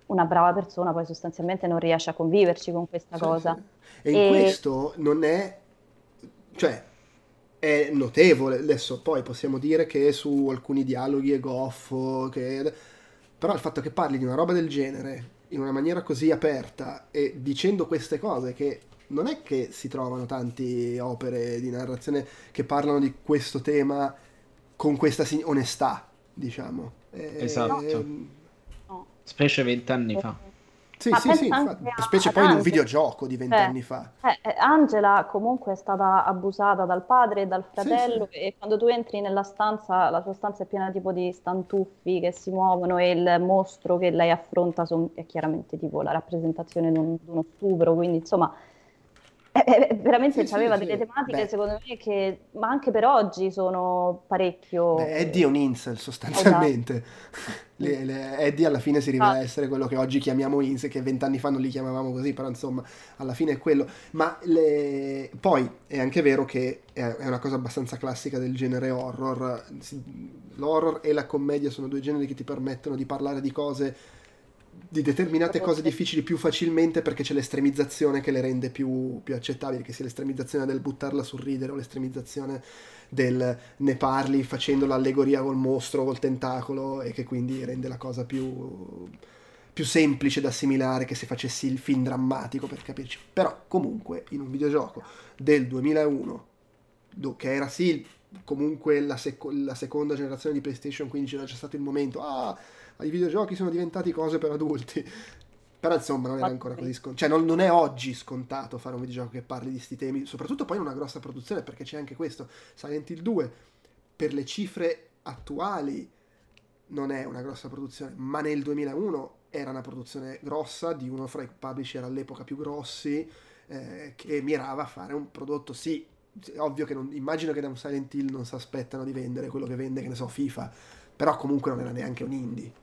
una brava persona poi sostanzialmente non riesce a conviverci con questa sì, cosa sì. e in e... questo non è cioè è notevole. Adesso poi possiamo dire che su alcuni dialoghi è goffo, che... però il fatto che parli di una roba del genere in una maniera così aperta e dicendo queste cose che non è che si trovano tante opere di narrazione che parlano di questo tema con questa onestà, diciamo. Esatto. E... No. Specie vent'anni fa. Sì, Ma sì, sì, specie poi in un videogioco di vent'anni eh, fa. Eh, Angela comunque è stata abusata dal padre e dal fratello sì, sì. e quando tu entri nella stanza, la sua stanza è piena tipo di stantuffi che si muovono e il mostro che lei affronta son, è chiaramente tipo la rappresentazione di, un, di uno stupro, quindi insomma eh, eh, veramente sì, aveva sì, delle tematiche Beh. secondo me che, ma anche per oggi sono parecchio... Beh, Eddie è un incel sostanzialmente. Esatto. le, le, Eddie alla fine si rivela ah. essere quello che oggi chiamiamo incel, che vent'anni fa non li chiamavamo così, però insomma alla fine è quello. Ma le... poi è anche vero che è una cosa abbastanza classica del genere horror. L'horror e la commedia sono due generi che ti permettono di parlare di cose di determinate cose difficili più facilmente perché c'è l'estremizzazione che le rende più, più accettabili, che sia l'estremizzazione del buttarla sul ridere o l'estremizzazione del ne parli facendo l'allegoria col mostro, col tentacolo e che quindi rende la cosa più, più semplice da assimilare che se facessi il film drammatico per capirci. Però comunque in un videogioco del 2001, che era sì comunque la, sec- la seconda generazione di PlayStation, quindi c'era già stato il momento, ah i videogiochi sono diventati cose per adulti. Però insomma non era ancora così scontato. Cioè non, non, è oggi scontato fare un videogioco che parli di questi temi, soprattutto poi in una grossa produzione, perché c'è anche questo. Silent Hill 2, per le cifre attuali, non è una grossa produzione, ma nel 2001 era una produzione grossa di uno fra i publisher all'epoca più grossi, eh, che mirava a fare un prodotto, sì, ovvio che non, immagino che da un Silent Hill non si aspettano di vendere quello che vende, che ne so, FIFA, però comunque non era neanche un indie.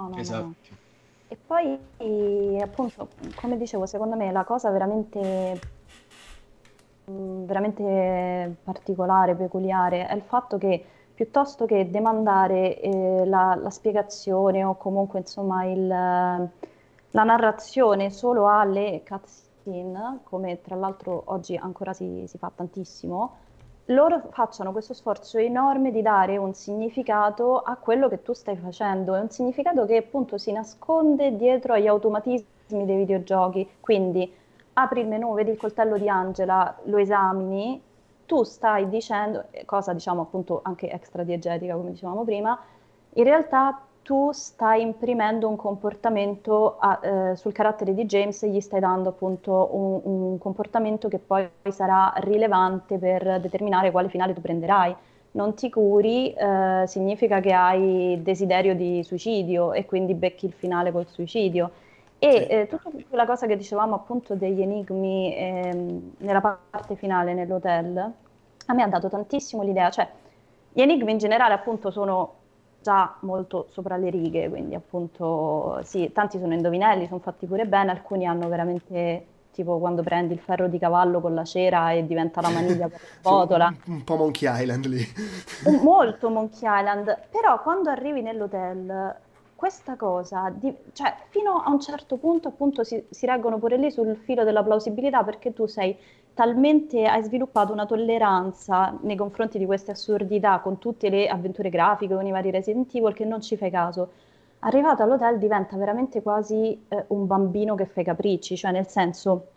No, no, esatto. No. E poi, appunto, come dicevo, secondo me la cosa veramente, mm, veramente particolare, peculiare, è il fatto che piuttosto che demandare eh, la, la, spiegazione o comunque insomma il, la narrazione solo alle cutscene, come tra l'altro oggi ancora si, si fa tantissimo, loro facciano questo sforzo enorme di dare un significato a quello che tu stai facendo, è un significato che appunto si nasconde dietro agli automatismi dei videogiochi, quindi apri il menu, vedi il coltello di Angela, lo esamini, tu stai dicendo, cosa diciamo appunto anche extra diegetica come dicevamo prima, in realtà tu stai imprimendo un comportamento a, eh, sul carattere di James e gli stai dando appunto un, un, comportamento che poi sarà rilevante per determinare quale finale tu prenderai. Non ti curi eh, significa che hai desiderio di suicidio e quindi becchi il finale col suicidio. E eh, tutta quella cosa che dicevamo appunto degli enigmi ehm, nella parte finale nell'hotel, a me ha dato tantissimo l'idea, cioè gli enigmi in generale appunto sono già molto sopra le righe, quindi appunto sì, tanti sono indovinelli, sono fatti pure bene, alcuni hanno veramente tipo quando prendi il ferro di cavallo con la cera e diventa la maniglia per la botola. un, po' Monkey Island lì. Molto Monkey Island, però quando arrivi nell'hotel questa cosa, di, cioè fino a un certo punto appunto si, si reggono pure lì sul filo della plausibilità perché tu sei talmente hai sviluppato una tolleranza nei confronti di queste assurdità con tutte le avventure grafiche con i vari Resident Evil che non ci fai caso. arrivato all'hotel diventa veramente quasi eh, un bambino che fa i capricci, cioè nel senso,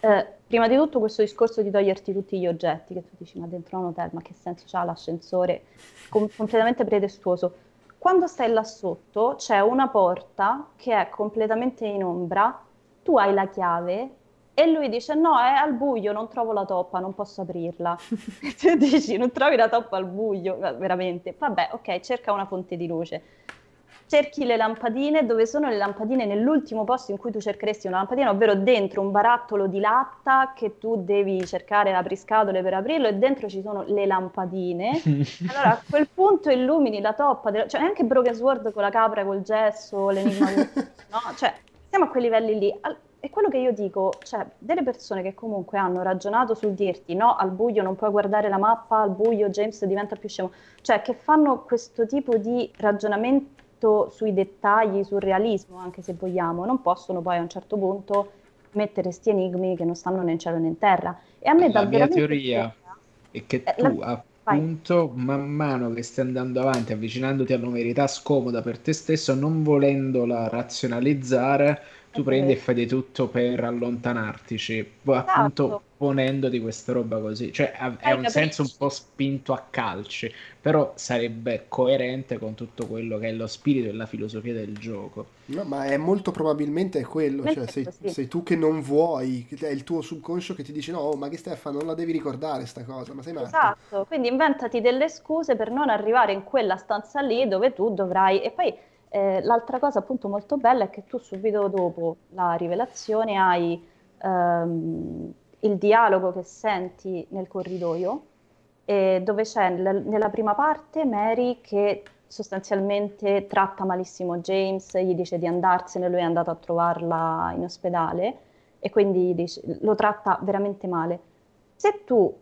eh, prima di tutto questo discorso di toglierti tutti gli oggetti, che tu dici ma dentro un hotel, ma che senso ha l'ascensore, Com- completamente pretestuoso. Quando stai là sotto c'è una porta che è completamente in ombra, tu hai la chiave e lui dice: No, è al buio, non trovo la toppa, non posso aprirla. e tu dici: Non trovi la toppa al buio, veramente. Vabbè, ok, cerca una fonte di luce. Cerchi le lampadine, dove sono le lampadine nell'ultimo posto in cui tu cercheresti una lampadina, ovvero dentro un barattolo di latta che tu devi cercare l'apriscatole per aprirlo e dentro ci sono le lampadine. allora a quel punto illumini la toppa, de- cioè neanche Broken Sword con la capra, col gesso, l'enigma, no? Cioè siamo a quei livelli lì. Al- è quello che io dico, cioè delle persone che comunque hanno ragionato sul dirti no, al buio non puoi guardare la mappa, al buio James diventa più scemo, cioè che fanno questo tipo di ragionamento sui dettagli, sul realismo, anche se vogliamo, non possono poi a un certo punto mettere sti enigmi che non stanno né in cielo né in terra. E a me la mia teoria è che eh, tu la... appunto Vai. man mano che stai andando avanti, avvicinandoti alla verità scomoda per te stesso, non volendola razionalizzare, tu prendi e fai di tutto per allontanartici, esatto. appunto ponendoti questa roba così. Cioè è un senso un po' spinto a calci, però sarebbe coerente con tutto quello che è lo spirito e la filosofia del gioco. No, ma è molto probabilmente quello, cioè sei, sì. sei, tu che non vuoi, è il tuo subconscio che ti dice no, oh, ma che fare, non la devi ricordare sta cosa, ma sei matto. Esatto, quindi inventati delle scuse per non arrivare in quella stanza lì dove tu dovrai... E poi eh, l'altra cosa appunto molto bella è che tu subito dopo la rivelazione hai ehm, il dialogo che senti nel corridoio, eh, dove c'è l- nella prima parte Mary che sostanzialmente tratta malissimo James, gli dice di andarsene, lui è andato a trovarla in ospedale e quindi dice, lo tratta veramente male. Se tu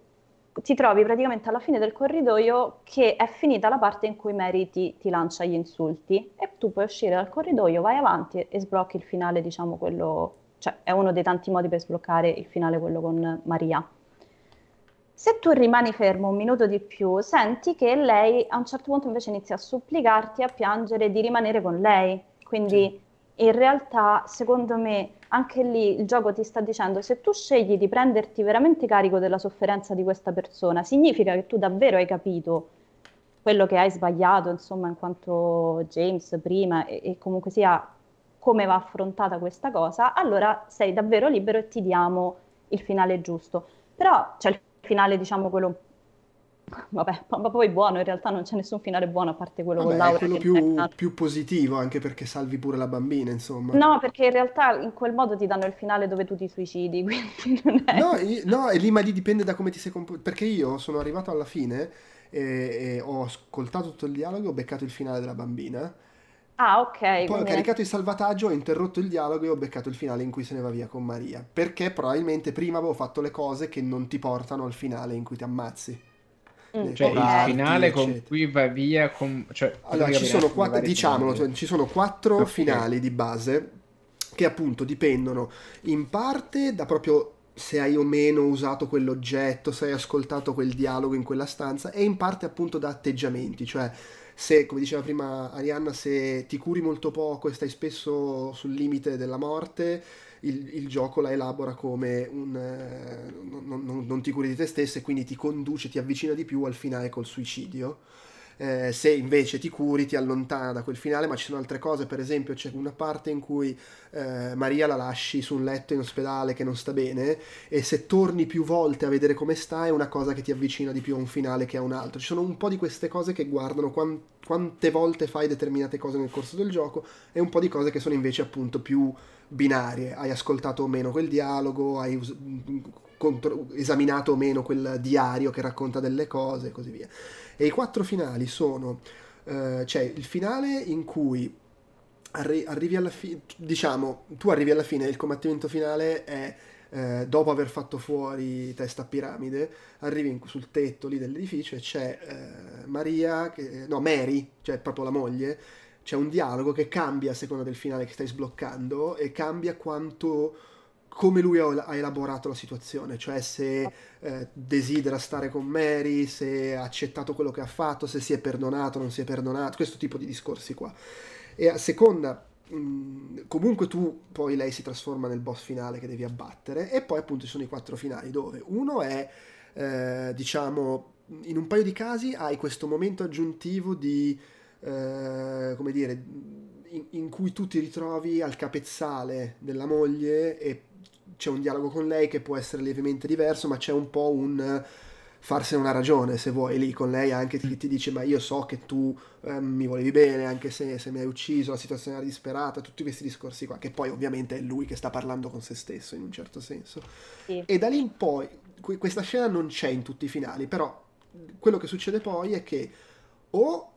ti trovi praticamente alla fine del corridoio che è finita la parte in cui Mary ti, ti, lancia gli insulti e tu puoi uscire dal corridoio, vai avanti e sblocchi il finale, diciamo quello, cioè è uno dei tanti modi per sbloccare il finale, quello con Maria. Se tu rimani fermo un minuto di più, senti che lei a un certo punto invece inizia a supplicarti, a piangere di rimanere con lei. Quindi in realtà, secondo me, anche lì il gioco ti sta dicendo se tu scegli di prenderti veramente carico della sofferenza di questa persona, significa che tu davvero hai capito quello che hai sbagliato, insomma, in quanto James prima e, e comunque sia come va affrontata questa cosa, allora sei davvero libero e ti diamo il finale giusto. Però c'è il finale, diciamo, quello Vabbè, ma poi buono, in realtà non c'è nessun finale buono a parte quello Vabbè, con Laura. È quello più, più, positivo, anche perché salvi pure la bambina, insomma. No, perché in realtà in quel modo ti danno il finale dove tu ti suicidi, quindi non è... No, io, no e lì ma lì dipende da come ti sei comportato, perché io sono arrivato alla fine e, e, ho ascoltato tutto il dialogo e ho beccato il finale della bambina. Ah, ok. Poi quindi... ho caricato il salvataggio, ho interrotto il dialogo e ho beccato il finale in cui se ne va via con Maria. Perché probabilmente prima avevo fatto le cose che non ti portano al finale in cui ti ammazzi. Mm. Cioè, il finale eccetera. con cui va via. Con... Cioè, allora, ci sono, quattro, diciamolo, cioè, ci sono quattro okay. finali di base che appunto dipendono in parte da proprio se hai o meno usato quell'oggetto, se hai ascoltato quel dialogo in quella stanza e in parte appunto da atteggiamenti, cioè se, come diceva prima Arianna, se ti curi molto poco e stai spesso sul limite della morte, il, il gioco la elabora come un... Eh, non, non, non, ti curi di te stesso e quindi ti conduce, ti avvicina di più al finale col suicidio. Eh, se invece ti curi ti allontana da quel finale, ma ci sono altre cose, per esempio c'è una parte in cui eh, Maria la lasci su un letto in ospedale che non sta bene e se torni più volte a vedere come sta è una cosa che ti avvicina di più a un finale che a un altro. Ci sono un po' di queste cose che guardano quant- quante volte fai determinate cose nel corso del gioco e un po' di cose che sono invece appunto più binarie, hai ascoltato o meno quel dialogo, hai us- contro- esaminato o meno quel diario che racconta delle cose e così via. E i quattro finali sono, eh, c'è il finale in cui arri- arrivi alla fine, diciamo, tu arrivi alla fine, il combattimento finale è... Eh, dopo aver fatto fuori testa a piramide, arrivi in, sul tetto lì dell'edificio e c'è eh, Maria, che, no, Mary, cioè proprio la moglie, c'è un dialogo che cambia a seconda del finale che stai sbloccando e cambia quanto come lui ha elaborato la situazione, cioè se eh, desidera stare con Mary, se ha accettato quello che ha fatto, se si è perdonato, non si è perdonato, questo tipo di discorsi qua. E a seconda, mh, comunque tu poi lei si trasforma nel boss finale che devi abbattere e poi appunto ci sono i quattro finali dove uno è, eh, diciamo, in un paio di casi hai questo momento aggiuntivo di, eh, come dire, in, in cui tu ti ritrovi al capezzale della moglie e c'è un dialogo con lei che può essere lievemente diverso, ma c'è un po' un farsene una ragione se vuoi lì con lei anche ti, ti dice ma io so che tu eh, mi volevi bene anche se, se, mi hai ucciso la situazione era disperata tutti questi discorsi qua che poi ovviamente è lui che sta parlando con se stesso in un certo senso sì. e da lì in poi questa scena non c'è in tutti i finali però quello che succede poi è che o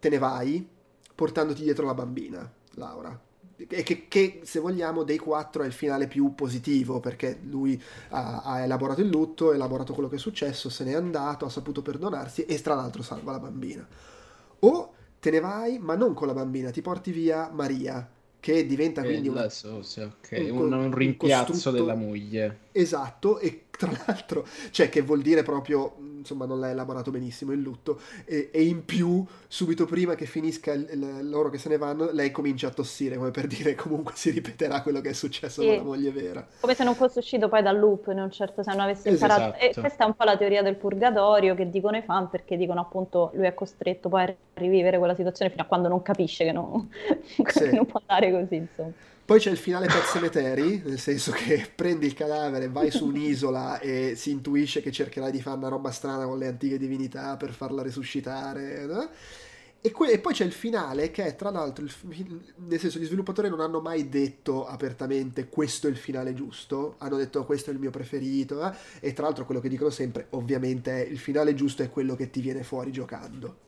te ne vai portandoti dietro la bambina Laura e che, che, se vogliamo dei quattro è il finale più positivo perché lui ha, ha, elaborato il lutto, ha elaborato quello che è successo, se n'è andato, ha saputo perdonarsi e tra l'altro salva la bambina. O te ne vai ma non con la bambina, ti porti via Maria che diventa quindi una, so, sì, okay. un, un, rimpiazzo un della moglie. Esatto, e tra l'altro, cioè che vuol dire proprio, insomma non l'ha elaborato benissimo il lutto, e, e in più, subito prima che finisca il, il, loro che se ne vanno, lei comincia a tossire, come per dire comunque si ripeterà quello che è successo sì. con la moglie vera. Come se non fosse uscito poi dal loop, in un certo senso, avesse esatto. imparato. E questa è un po' la teoria del purgatorio che dicono i fan, perché dicono appunto lui è costretto poi a rivivere quella situazione fino a quando non capisce che non, sì. non può andare così, insomma. Poi c'è il finale Pet Cemetery, nel senso che prendi il cadavere, vai su un'isola e si intuisce che cercherai di fare una roba strana con le antiche divinità per farla resuscitare. No? E, que- e, poi c'è il finale che è tra l'altro, il, nel senso gli sviluppatori non hanno mai detto apertamente questo è il finale giusto, hanno detto questo è il mio preferito eh? e tra l'altro quello che dicono sempre ovviamente è il finale giusto è quello che ti viene fuori giocando.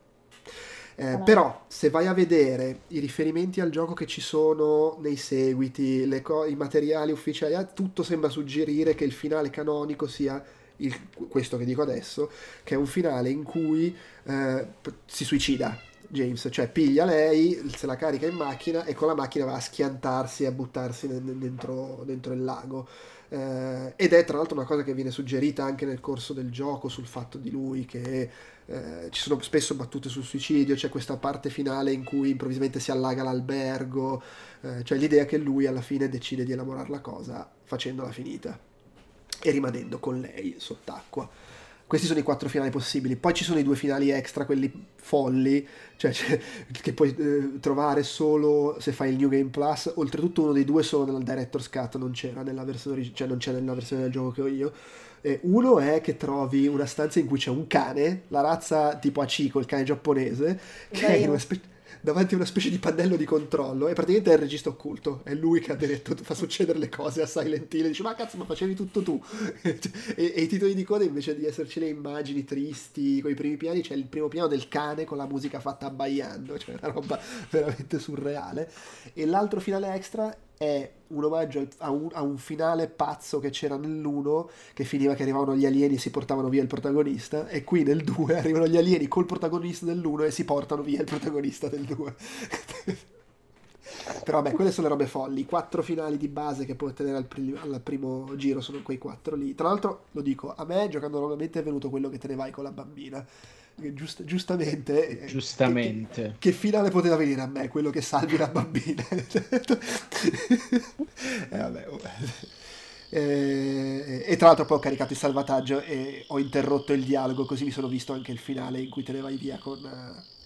Eh, però se vai a vedere i riferimenti al gioco che ci sono nei seguiti, co- i materiali ufficiali, eh, tutto sembra suggerire che il finale canonico sia il, questo che dico adesso, che è un finale in cui eh, si suicida James, cioè piglia lei, se la carica in macchina e con la macchina va a schiantarsi e a buttarsi dentro, dentro il lago. Eh, ed è tra l'altro una cosa che viene suggerita anche nel corso del gioco sul fatto di lui che eh, ci sono spesso battute sul suicidio, c'è questa parte finale in cui improvvisamente si allaga l'albergo, eh, cioè l'idea che lui alla fine decide di elaborare la cosa facendola finita e rimanendo con lei sott'acqua. Questi sono i quattro finali possibili. Poi ci sono i due finali extra, quelli folli, cioè, cioè, che puoi eh, trovare solo se fai il New Game Plus. Oltretutto uno dei due solo nella Director's Cut, non c'era nella versione, cioè non c'è nella versione del gioco che ho io. Eh, uno è che trovi una stanza in cui c'è un cane, la razza tipo Achiko, il cane giapponese, che Beh, è una specie davanti a una specie di pannello di controllo e praticamente è il registro occulto è lui che ha detto fa succedere le cose a Silent Hill dice ma cazzo ma facevi tutto tu. E, e, i titoli di coda invece di esserci le immagini tristi con i primi piani c'è il primo piano del cane con la musica fatta abbaiando cioè una roba veramente surreale. E l'altro finale extra è un omaggio a un, a un, finale pazzo che c'era nell'1 che finiva che arrivavano gli alieni e si portavano via il protagonista e qui nel 2 arrivano gli alieni col protagonista dell'1 e si portano via il protagonista del 2 però vabbè quelle sono le robe folli. I quattro finali di base che puoi ottenere al, prim- al, primo giro sono quei quattro lì. Tra l'altro lo dico a me giocando normalmente è venuto quello che te ne vai con la bambina Giust- giustamente, eh, giustamente. Che, che, finale poteva venire a me quello che salvi la bambina e, eh, vabbè, oh. e, e, tra l'altro poi ho caricato il salvataggio e ho interrotto il dialogo così mi sono visto anche il finale in cui te ne vai via con,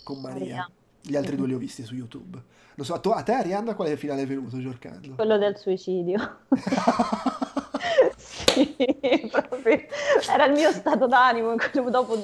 con Maria gli altri due li ho visti su YouTube non so, a, te Arianna quale finale è venuto giocando? quello del suicidio sì, proprio. Era il mio stato d'animo dopo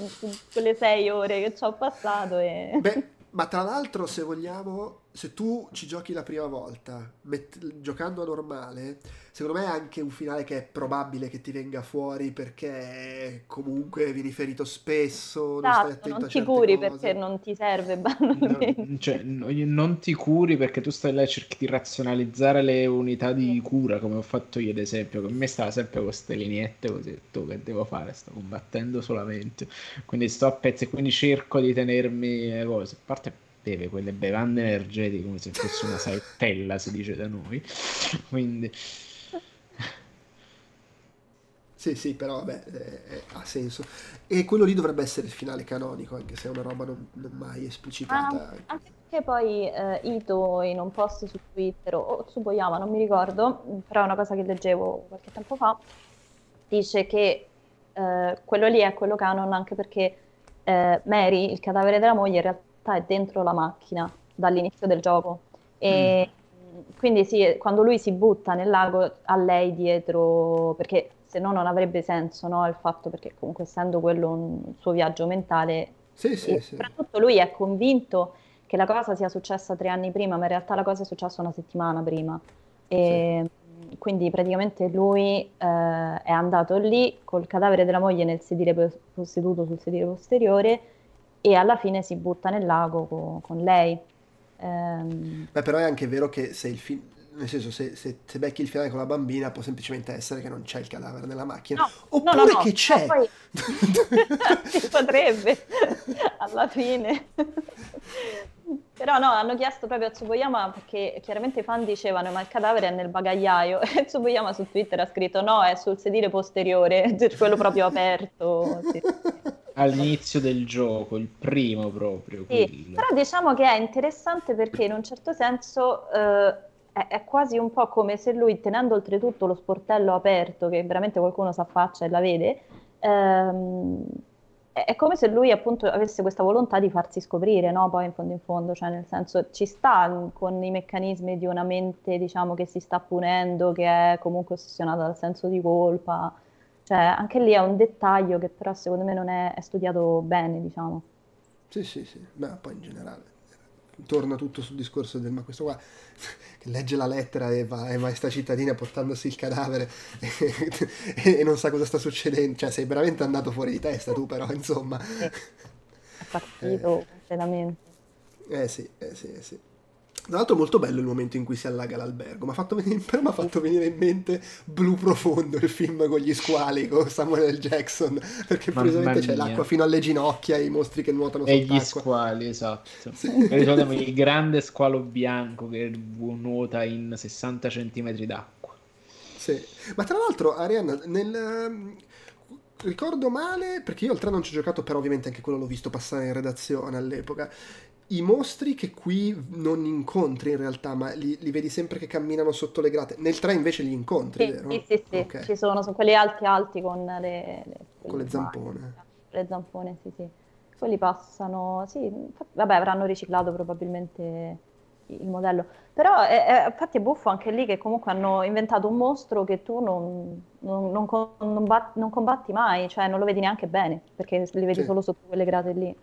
quelle sei ore che ci ho passato. E... Beh, ma tra l'altro, se vogliamo, se tu ci giochi la prima volta, met- giocando a normale, secondo me è anche un finale che è probabile che ti venga fuori perché comunque vieni ferito spesso, non esatto, stai attento non ti curi cose. perché non ti serve banalmente. No, cioè, non ti curi perché tu stai là e cerchi di razionalizzare le unità di cura, come ho fatto io ad esempio, che a me stava sempre con queste lineette così, tu che devo fare? Sto combattendo solamente, quindi sto a pezzi quindi cerco di tenermi le cose, a parte beve quelle bevande energetiche come se fosse una saettella, si dice da noi. Quindi... Sì, sì, però vabbè, eh, ha senso. E quello lì dovrebbe essere il finale canonico, anche se è una roba non, non mai esplicitata. Ah, anche perché poi eh, Ito in un post su Twitter o su Boyama, non mi ricordo, però è una cosa che leggevo qualche tempo fa, dice che eh, quello lì è quello canon anche perché eh, Mary, il cadavere della moglie, in realtà è dentro la macchina dall'inizio del gioco. E mm. quindi sì, quando lui si butta nel lago a lei dietro, perché se no non avrebbe senso no? il fatto perché comunque essendo quello un suo viaggio mentale sì, sì, e sì. soprattutto lui è convinto che la cosa sia successa tre anni prima ma in realtà la cosa è successa una settimana prima e quindi praticamente lui eh, è andato lì col cadavere della moglie nel sedile seduto sul sedile posteriore e alla fine si butta nel lago co- con lei. Ehm... Beh, però è anche vero che se il film nel senso se, se, se, becchi il finale con la bambina può semplicemente essere che non c'è il cadavere nella macchina. No, oppure no, no, che c'è. poi... si potrebbe alla fine. Però no hanno chiesto proprio a Tsuboyama perché chiaramente i fan dicevano ma il cadavere è nel bagagliaio. E Tsuboyama su Twitter ha scritto no è sul sedile posteriore quello proprio aperto. Sì. All'inizio del gioco il primo proprio sì, però diciamo che è interessante perché in un certo senso eh, è, quasi un po' come se lui, tenendo oltretutto lo sportello aperto, che veramente qualcuno si affaccia e la vede, ehm, è come se lui appunto avesse questa volontà di farsi scoprire, no? Poi in fondo in fondo, cioè nel senso ci sta con i meccanismi di una mente, diciamo, che si sta punendo, che è comunque ossessionata dal senso di colpa. Cioè, anche lì è un dettaglio che però secondo me non è, è studiato bene, diciamo. Sì, sì, sì, beh, poi in generale torna tutto sul discorso del ma questo qua che legge la lettera e va, e va in sta cittadina portandosi il cadavere e, e, non sa cosa sta succedendo. Cioè sei veramente andato fuori di testa tu però insomma. È partito eh, completamente. Eh sì eh sì eh sì tra l'altro molto bello il momento in cui si allaga l'albergo, mi ha fatto venire, però mi ha fatto venire in mente Blu Profondo, il film con gli squali, con Samuel L. Jackson, perché precisamente c'è l'acqua fino alle ginocchia, i mostri che nuotano sott'acqua. E gli squali, esatto. Sì. Ricordiamo il grande squalo bianco che nuota in 60 cm d'acqua. Sì, ma tra l'altro Arianna, nel ehm, ricordo male, perché io al 3 non ci ho giocato, però ovviamente anche quello l'ho visto passare in redazione all'epoca i mostri che qui non incontri in realtà, ma li, li, vedi sempre che camminano sotto le grate. Nel 3 invece li incontri, sì, vero? Sì, sì, sì. Okay. Ci sono, sono quelli alti alti con le, le con le zampone. Le zampone, sì, sì. Quelli passano, sì, vabbè, avranno riciclato probabilmente il modello. Però è, è, infatti è buffo anche lì che comunque hanno inventato un mostro che tu non, non, non, non, bat, non combatti mai, cioè non lo vedi neanche bene, perché li vedi sì. solo sotto quelle grate lì.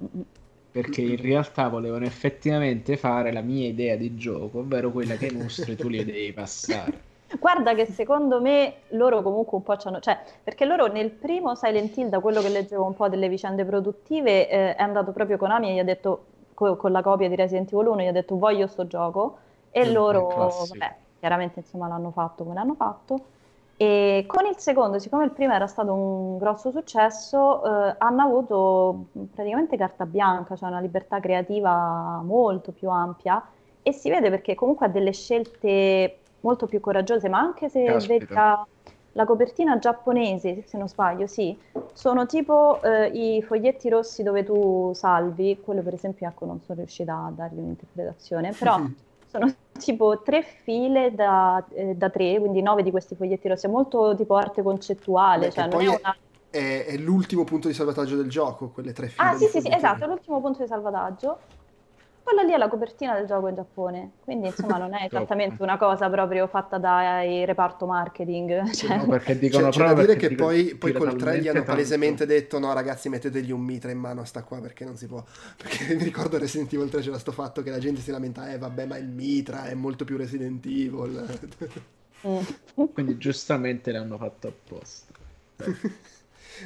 Perché in realtà volevano effettivamente fare la mia idea di gioco, ovvero quella che i mostri tu li devi passare. Guarda che secondo me loro comunque un po' c'hanno, cioè, perché loro nel primo Silent Hill, da quello che leggevo un po' delle vicende produttive, eh, è andato proprio con Ami e gli ha detto, co- con la copia di Resident Evil 1, gli ha detto voglio sto gioco, e mm, loro, vabbè, chiaramente insomma l'hanno fatto come l'hanno fatto, e con il secondo, siccome il primo era stato un grosso successo, eh, hanno avuto praticamente carta bianca, cioè una libertà creativa molto più ampia e si vede perché comunque ha delle scelte molto più coraggiose, ma anche se Caspita. la, copertina giapponese, se non sbaglio, sì, sono tipo eh, i foglietti rossi dove tu salvi, quello per esempio ecco non sono riuscita a dargli un'interpretazione, però sono tipo tre file da, eh, da, tre, quindi nove di questi foglietti rossi, è molto tipo arte concettuale, Beh, cioè non è una... È, è, l'ultimo punto di salvataggio del gioco, quelle tre file. Ah sì sì, sì, esatto, è l'ultimo punto di salvataggio. Quella lì è la copertina del gioco in Giappone, quindi insomma non è esattamente una cosa proprio fatta dai reparto marketing. Cioè... No, perché dicono c'è, c'è da dire che poi, poi col 3 gli hanno palesemente detto no ragazzi mettetegli un mitra in mano a sta qua perché non si può. Perché mi ricordo Resident Evil 3 c'era sto fatto che la gente si lamenta, eh vabbè ma il mitra è molto più Resident Evil. Mm. quindi giustamente l'hanno fatto apposta.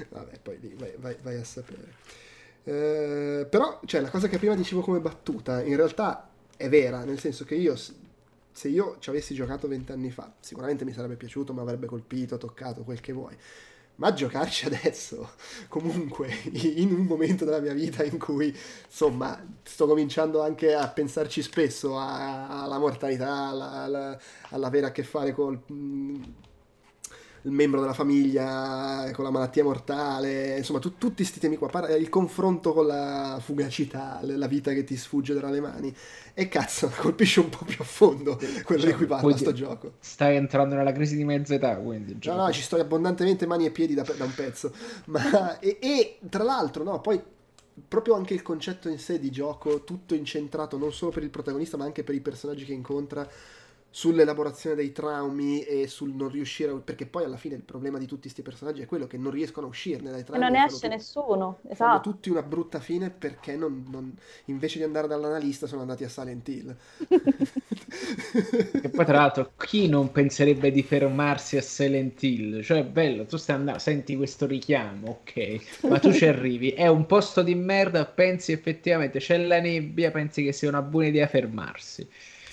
vabbè poi vai, vai, vai a sapere. Eh, però, cioè, la cosa che prima dicevo come battuta, in realtà è vera, nel senso che io, se io ci avessi giocato vent'anni fa, sicuramente mi sarebbe piaciuto, mi avrebbe colpito, toccato, quel che vuoi. Ma giocarci adesso, comunque, in un momento della mia vita in cui, insomma, sto cominciando anche a pensarci spesso alla mortalità, alla, alla, all'avere a che fare col il membro della famiglia con la malattia mortale, insomma tu, tutti questi temi qua, il confronto con la fugacità, la vita che ti sfugge tra le mani e cazzo colpisce un po' più a fondo quello cioè, di cui parla sto gioco. Stai entrando nella crisi di mezza età quindi. No, no, ci sto abbondantemente mani e piedi da, da un pezzo, ma e, e tra l'altro no, poi proprio anche il concetto in sé di gioco, tutto incentrato non solo per il protagonista ma anche per i personaggi che incontra sull'elaborazione dei traumi e sul non riuscire a... perché poi alla fine il problema di tutti questi personaggi è quello che non riescono a uscirne dai traumi e non ne esce tutti, nessuno esatto. tutti una brutta fine perché non, non, invece di andare dall'analista sono andati a Silent Hill. E poi tra l'altro chi non penserebbe di fermarsi a Silent Hill? Cioè è bello tu stai andando senti questo richiamo ok ma tu ci arrivi è un posto di merda pensi effettivamente c'è la nebbia pensi che sia una buona idea fermarsi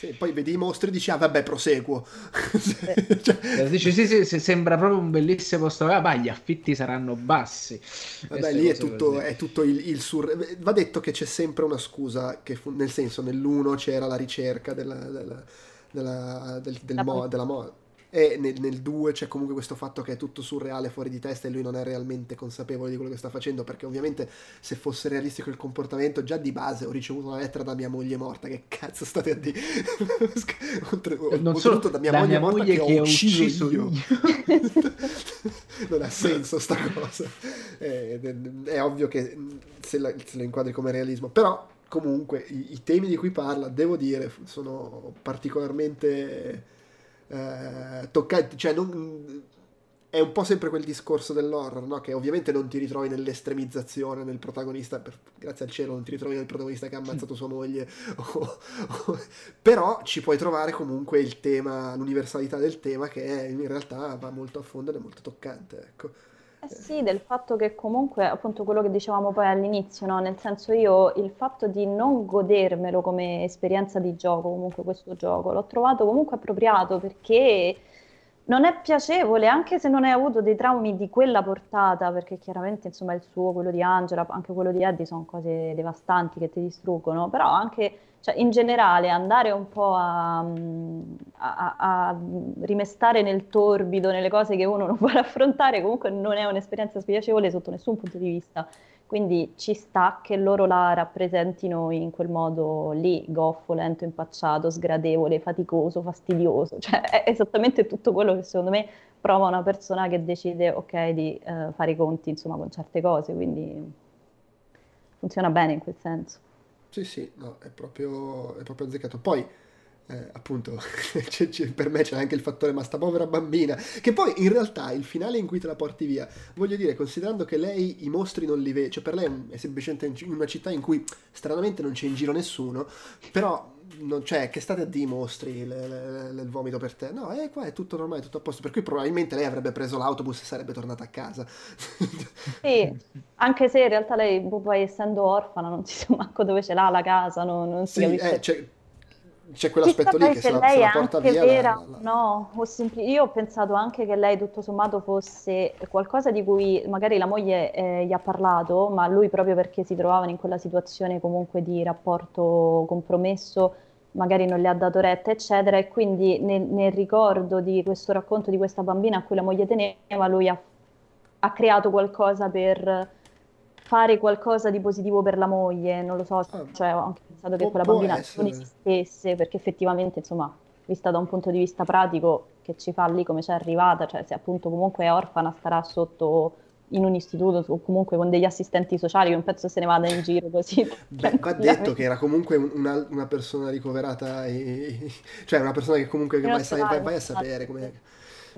sì, poi vedi i mostri e dici, ah vabbè, proseguo. Eh, cioè... Dici, sì, sì, sì, sembra proprio un bellissimo posto. Ah, ma gli affitti saranno bassi. Vabbè, lì è tutto, è tutto, il, il sur... Va detto che c'è sempre una scusa, che fu... nel senso, nell'uno c'era la ricerca della, della, della, del, del mo... della moda e nel 2 c'è comunque questo fatto che è tutto surreale, fuori di testa e lui non è realmente consapevole di quello che sta facendo, perché ovviamente se fosse realistico il comportamento, già di base ho ricevuto una lettera da mia moglie morta, che cazzo state a dire? non solo da mia da moglie mia morta moglie che, che ho ucciso, ucciso io. non ha senso sta cosa. È, è, è ovvio che se, la, se lo inquadri come realismo, però comunque i, i temi di cui parla, devo dire, sono particolarmente eh, toccante, cioè non, è un po' sempre quel discorso dell'horror, no? che ovviamente non ti ritrovi nell'estremizzazione del protagonista, per, grazie al cielo non ti ritrovi nel protagonista che ha ammazzato sua moglie, o, però ci puoi trovare comunque il tema, l'universalità del tema che è, in realtà va molto a fondo ed è molto toccante. Ecco. Eh sì, del fatto che comunque, appunto quello che dicevamo poi all'inizio, no? nel senso io il fatto di non godermelo come esperienza di gioco, comunque questo gioco, l'ho trovato comunque appropriato perché non è piacevole, anche se non hai avuto dei traumi di quella portata, perché chiaramente insomma il suo, quello di Angela, anche quello di Eddie sono cose devastanti che ti distruggono, però anche cioè, in generale andare un po' a, a, a, rimestare nel torbido, nelle cose che uno non vuole affrontare, comunque non è un'esperienza spiacevole sotto nessun punto di vista. Quindi ci sta che loro la rappresentino in quel modo lì, goffo, lento, impacciato, sgradevole, faticoso, fastidioso. Cioè è esattamente tutto quello che secondo me prova una persona che decide, ok, di uh, fare i conti, insomma, con certe cose. Quindi funziona bene in quel senso. Sì, sì, no, è proprio, è proprio azzeccato. Poi, eh, appunto, c'è, c'è, per me c'è anche il fattore ma sta povera bambina, che poi in realtà il finale in cui te la porti via, voglio dire, considerando che lei i mostri non li vede, cioè per lei è semplicemente in una città in cui stranamente non c'è in giro nessuno, però non c'è, che state a dire i mostri, il vomito per te. No, eh, qua è tutto normale, tutto a posto. Per cui probabilmente lei avrebbe preso l'autobus e sarebbe tornata a casa. Sì, anche se in realtà lei, poi essendo orfana, non si sa manco dove ce l'ha la casa, non, non si sì, eh, c'è, c'è quell'aspetto lì che se la, se la porta via. Vera, la, la... No, ho sempli- io ho pensato anche che lei tutto sommato fosse qualcosa di cui magari la moglie eh, gli ha parlato, ma lui proprio perché si trovavano in quella situazione comunque di rapporto compromesso magari non le ha dato retta, eccetera, e quindi nel, nel, ricordo di questo racconto di questa bambina a cui la moglie teneva, lui ha, ha, creato qualcosa per fare qualcosa di positivo per la moglie, non lo so, ah, cioè anche pensato che quella bambina non esistesse, perché effettivamente, insomma, vista da un punto di vista pratico, che ci fa lì come c'è arrivata, cioè se appunto comunque è orfana starà sotto in un istituto o comunque con degli assistenti sociali, non penso se ne vada in giro così. Beh, va detto che era comunque una, una persona ricoverata, e, cioè una persona che comunque vai, sai, vai, vai, a sapere come...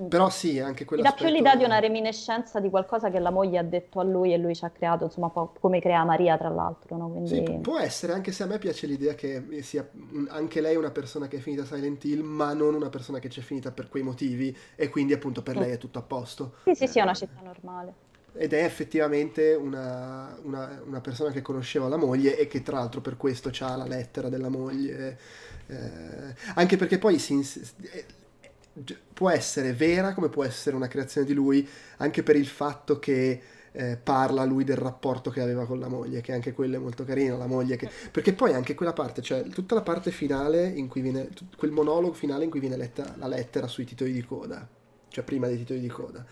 Però sì, anche quello. Mi dà più l'idea di una reminiscenza di qualcosa che la moglie ha detto a lui e lui ci ha creato, insomma, come crea Maria, tra l'altro. No? Quindi... Sì, può essere, anche se a me piace l'idea che sia anche lei una persona che è finita Silent Hill, ma non una persona che c'è finita per quei motivi e quindi appunto per mm. lei è tutto a posto. Sì, sì, sì, è una città normale ed è effettivamente una, una, una, persona che conosceva la moglie e che tra l'altro per questo ha la lettera della moglie. Eh, anche perché poi si, eh, può essere vera come può essere una creazione di lui, anche per il fatto che eh, parla lui del rapporto che aveva con la moglie, che anche quello è molto carino, la moglie che... Perché poi anche quella parte, cioè tutta la parte finale in cui viene, quel monologo finale in cui viene letta la lettera sui titoli di coda cioè prima dei titoli di coda,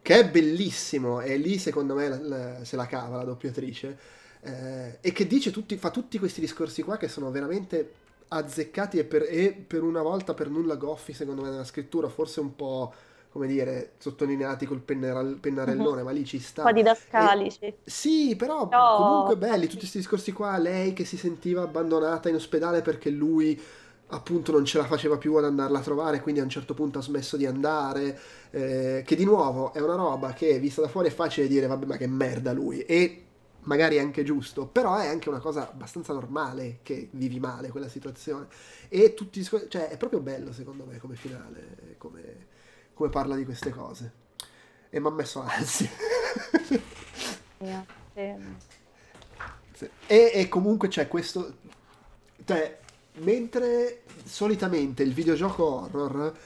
che è bellissimo e lì secondo me la, la, se la cava la doppiatrice eh, e che dice tutti, fa tutti questi discorsi qua che sono veramente azzeccati e per, e per una volta per nulla goffi secondo me nella scrittura, forse un po' come dire, sottolineati col penneral- pennarellone, uh-huh. ma lì ci sta. Un po' didascalici. E, sì, però no, comunque belli, tutti questi discorsi qua, lei che si sentiva abbandonata in ospedale perché lui appunto non ce la faceva più ad andarla a trovare, quindi a un certo punto ha smesso di andare, eh, che di nuovo è una roba che vista da fuori è facile dire vabbè ma che merda lui, e magari è anche giusto, però è anche una cosa abbastanza normale che vivi male quella situazione, e tutti, cioè è proprio bello secondo me come finale, come come parla di queste cose. E mi ha messo ansia. Yeah, sì. e, e, comunque c'è questo... Cioè, mentre solitamente il videogioco horror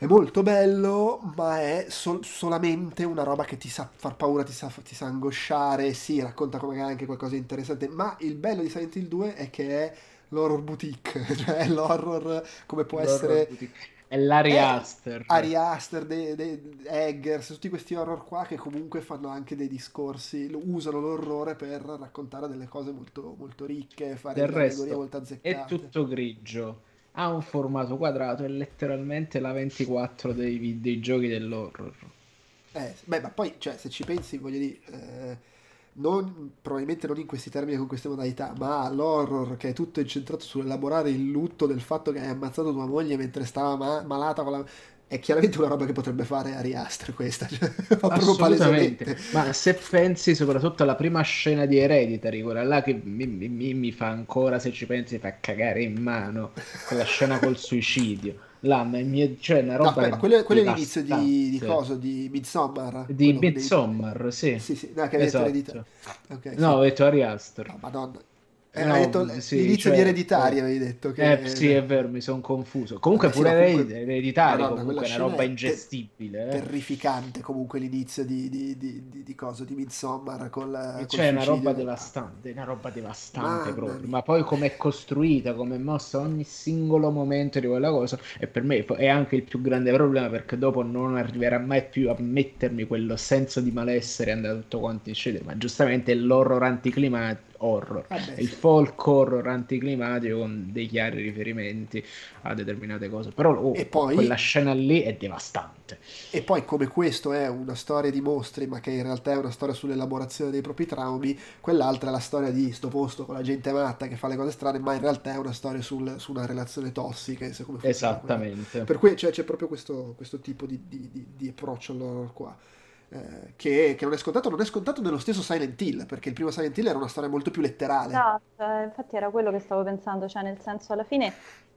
è molto bello, ma è sol- solamente una roba che ti sa far paura, ti sa, ti sa angosciare, sì, racconta come anche qualcosa di interessante, ma il bello di Silent Hill 2 è che è l'horror boutique, cioè l'horror come può l'horror essere... Boutique è l'Ari Aster. Ari Aster, de, de, Eggers, tutti questi horror qua che comunque fanno anche dei discorsi, usano l'orrore per raccontare delle cose molto, molto ricche, fare Del resto, molto azzeccate. È tutto grigio, ha un formato quadrato, è letteralmente la 24 dei, dei giochi dell'horror. Eh, beh, ma poi, cioè, se ci pensi, voglio dire... Eh, non, probabilmente non in questi termini con queste modalità, ma l'horror che è tutto incentrato sull'elaborare il lutto del fatto che hai ammazzato tua moglie mentre stava ma- malata con la... È chiaramente una roba che potrebbe fare Ari Aster questa, cioè, Assolutamente. Ma se pensi soprattutto alla prima scena di Hereditary, quella là che mi, mi, mi fa ancora, se ci pensi, fa cagare in mano, quella scena col suicidio là, mie, cioè una roba no, quello, quello è l'inizio di, di cosa? Di Midsommar? Di Midsommar, dei... sì. Sì, sì, no, che esatto. detto okay, no, sì. ho detto Ari Aster. No, madonna. Eh, no, detto sì, l'inizio cioè, di Ereditaria, avevi detto che... Eh, sì, è vero, mi sono confuso. Comunque eh, pure sì, comunque... Ereditaria comunque è una roba ingestibile. Ter- eh. Terrificante comunque l'inizio di, di, di, di, di cosa, di Midsommar con la... Cioè, una roba devastante, una roba devastante proprio. Ma poi come è costruita, come è mossa ogni singolo momento di quella cosa, e per me è anche il più grande problema perché dopo non arriverà mai più a mettermi quello senso di malessere e andare tutto quanto in scena. Ma giustamente l'horror anticlimatico horror, Vabbè, il folk horror anticlimatico con dei chiari riferimenti a determinate cose, però oh, poi, quella scena lì è devastante. E poi come questo è una storia di mostri, ma che in realtà è una storia sull'elaborazione dei propri traumi, quell'altra è la storia di sto posto con la gente matta che fa le cose strane, ma in realtà è una storia sul, su una relazione tossica. Esattamente. Per cui cioè, c'è proprio questo, questo tipo di, di, di, di approccio all'horror qua. Eh, che, che, non è scontato, non è scontato nello stesso Silent Hill, perché il primo Silent Hill era una storia molto più letterale. Esatto, eh, infatti era quello che stavo pensando, cioè nel senso alla fine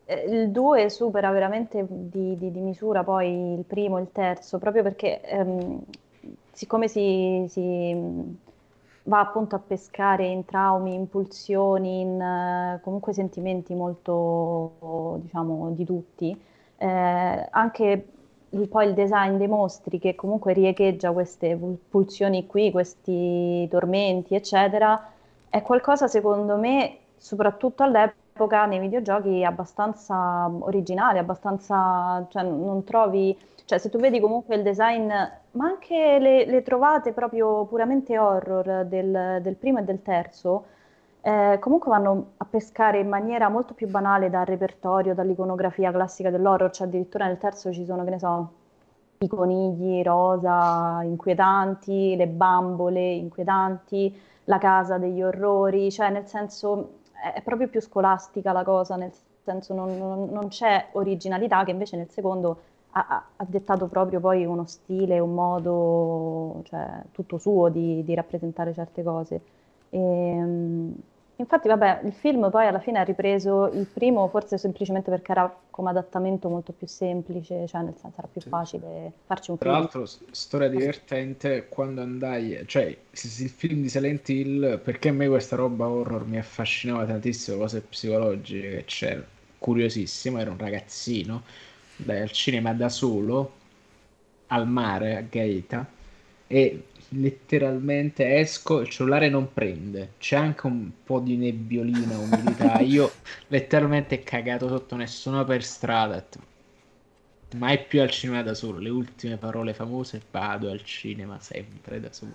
eh, il 2 supera veramente di, di, di, misura poi il primo e il terzo, proprio perché ehm, siccome si, si, va appunto a pescare in traumi, in pulsioni, in uh, comunque sentimenti molto, diciamo, di tutti, eh, anche poi il design dei mostri che comunque riecheggia queste pulsioni qui, questi tormenti, eccetera, è qualcosa secondo me, soprattutto all'epoca nei videogiochi, abbastanza originale, abbastanza, cioè non trovi, cioè se tu vedi comunque il design, ma anche le, le trovate proprio puramente horror del, del primo e del terzo, eh, comunque vanno a pescare in maniera molto più banale dal repertorio, dall'iconografia classica dell'horror, cioè addirittura nel terzo ci sono, che ne so, i conigli rosa inquietanti, le bambole inquietanti, la casa degli orrori, cioè nel senso è proprio più scolastica la cosa, nel senso non, non, non c'è originalità che invece nel secondo ha, ha, dettato proprio poi uno stile, un modo, cioè tutto suo di, di rappresentare certe cose. E, ehm, Infatti, vabbè, il film poi alla fine ha ripreso il primo, forse semplicemente perché era come adattamento molto più semplice, cioè nel senso era più sì. facile farci un Tra film. Tra l'altro, storia divertente quando andai, cioè il film di Silent Hill, perché a me questa roba horror mi affascinava tantissimo, cose psicologiche che c'era, curiosissimo, ero un ragazzino, andai al cinema da solo, al mare, a Gaeta, e letteralmente esco, il cellulare non prende, c'è anche un po' di nebbiolina, umidità, io letteralmente cagato sotto nessuno per strada. mai più al cinema da solo. Le ultime parole famose, vado al cinema sempre da solo.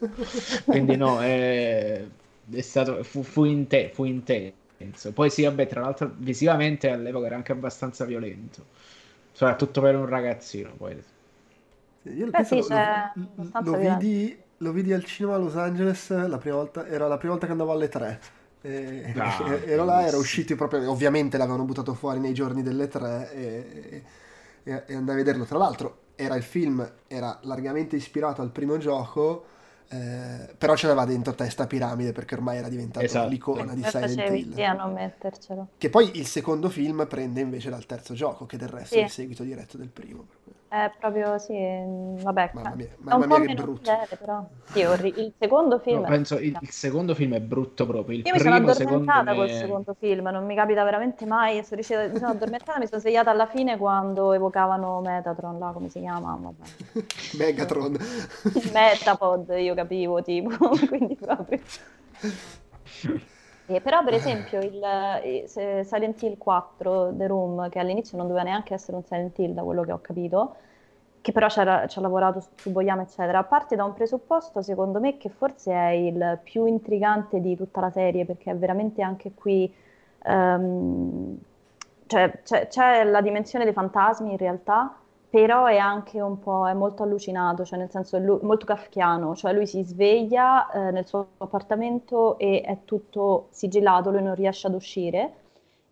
Quindi no, è, è stato, fu, fu, inte, fu intenso. Poi sì, vabbè, tra l'altro visivamente all'epoca era anche abbastanza violento, soprattutto per un ragazzino. Poi. Io il Beh, sì, lo, lo, vidi, lo, vidi, al cinema a Los Angeles la prima volta, era la prima volta che andavo alle tre. E, ah, ero là, ero uscito proprio, ovviamente l'avevano buttato fuori nei giorni delle tre e, e, e andai a vederlo. Tra l'altro era il film, era largamente ispirato al primo gioco, eh, però ce l'aveva dentro testa piramide perché ormai era diventato esatto. l'icona di Silent Hill. a non mettercelo. Che poi il secondo film prende invece dal terzo gioco, che del resto sì. è il seguito diretto del primo. È proprio, sì, vabbè, mamma mia, mamma mia che brutto. Vedere, però. Sì, il secondo film... No, penso il, il, secondo film è brutto proprio, il Io primo, mi sono addormentata col me... secondo film, non mi capita veramente mai, sono riuscita, mi sono addormentata, mi sono svegliata alla fine quando evocavano Metatron, là, come si chiama? Vabbè. Megatron. Metapod, io capivo, tipo, quindi proprio... Eh, però per esempio il eh, Silent Hill 4 The Room, che all'inizio non doveva neanche essere un Silent Hill da quello che ho capito, che però ci ha lavorato su Boyama eccetera, parte da un presupposto secondo me che forse è il più intrigante di tutta la serie perché è veramente anche qui... Um, cioè, c'è, c'è la dimensione dei fantasmi in realtà, però è anche un po', è molto allucinato, cioè nel senso è lui, molto kafkiano, cioè lui si sveglia eh, nel suo appartamento e è tutto sigillato, lui non riesce ad uscire,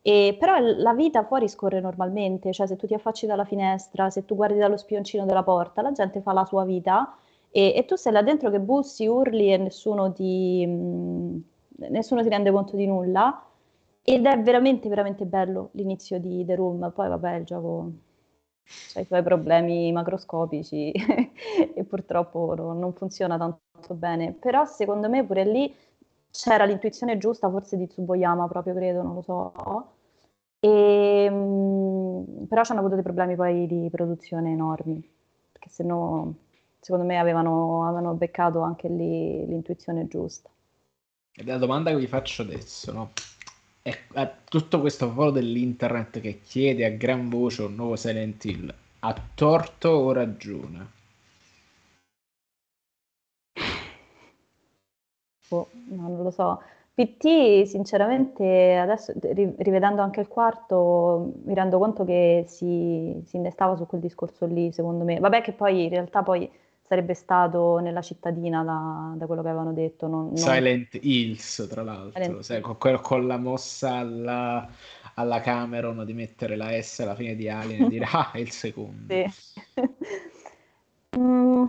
e, però la vita fuori scorre normalmente, cioè se tu ti affacci dalla finestra, se tu guardi dallo spioncino della porta, la gente fa la sua vita e, e tu sei là dentro che bussi, urli e nessuno ti, mh, mm, nessuno ti rende conto di nulla. Ed è veramente, veramente bello l'inizio di The Room. Poi, vabbè, il gioco ha i suoi problemi macroscopici e purtroppo non funziona tanto bene. Però secondo me pure lì c'era l'intuizione giusta, forse di Tsuboyama proprio credo, non lo so. E, mh, però ci hanno avuto dei problemi poi di produzione enormi, perché se no secondo me avevano, avevano beccato anche lì l'intuizione giusta. Ed è la domanda che vi faccio adesso, no? È tutto questo popolo dell'internet che chiede a gran voce un nuovo Silent Hill ha torto o ragione? Oh, non lo so. PT, sinceramente, adesso rivedendo anche il quarto, mi rendo conto che si, si innestava su quel discorso lì, secondo me. Vabbè, che poi in realtà poi sarebbe stato nella cittadina da, da quello che avevano detto. Non, non... Silent Hills, tra l'altro, sai, con, con, la mossa alla, alla, Cameron di mettere la S alla fine di Alien e dire ah, è il secondo. Sì. mm,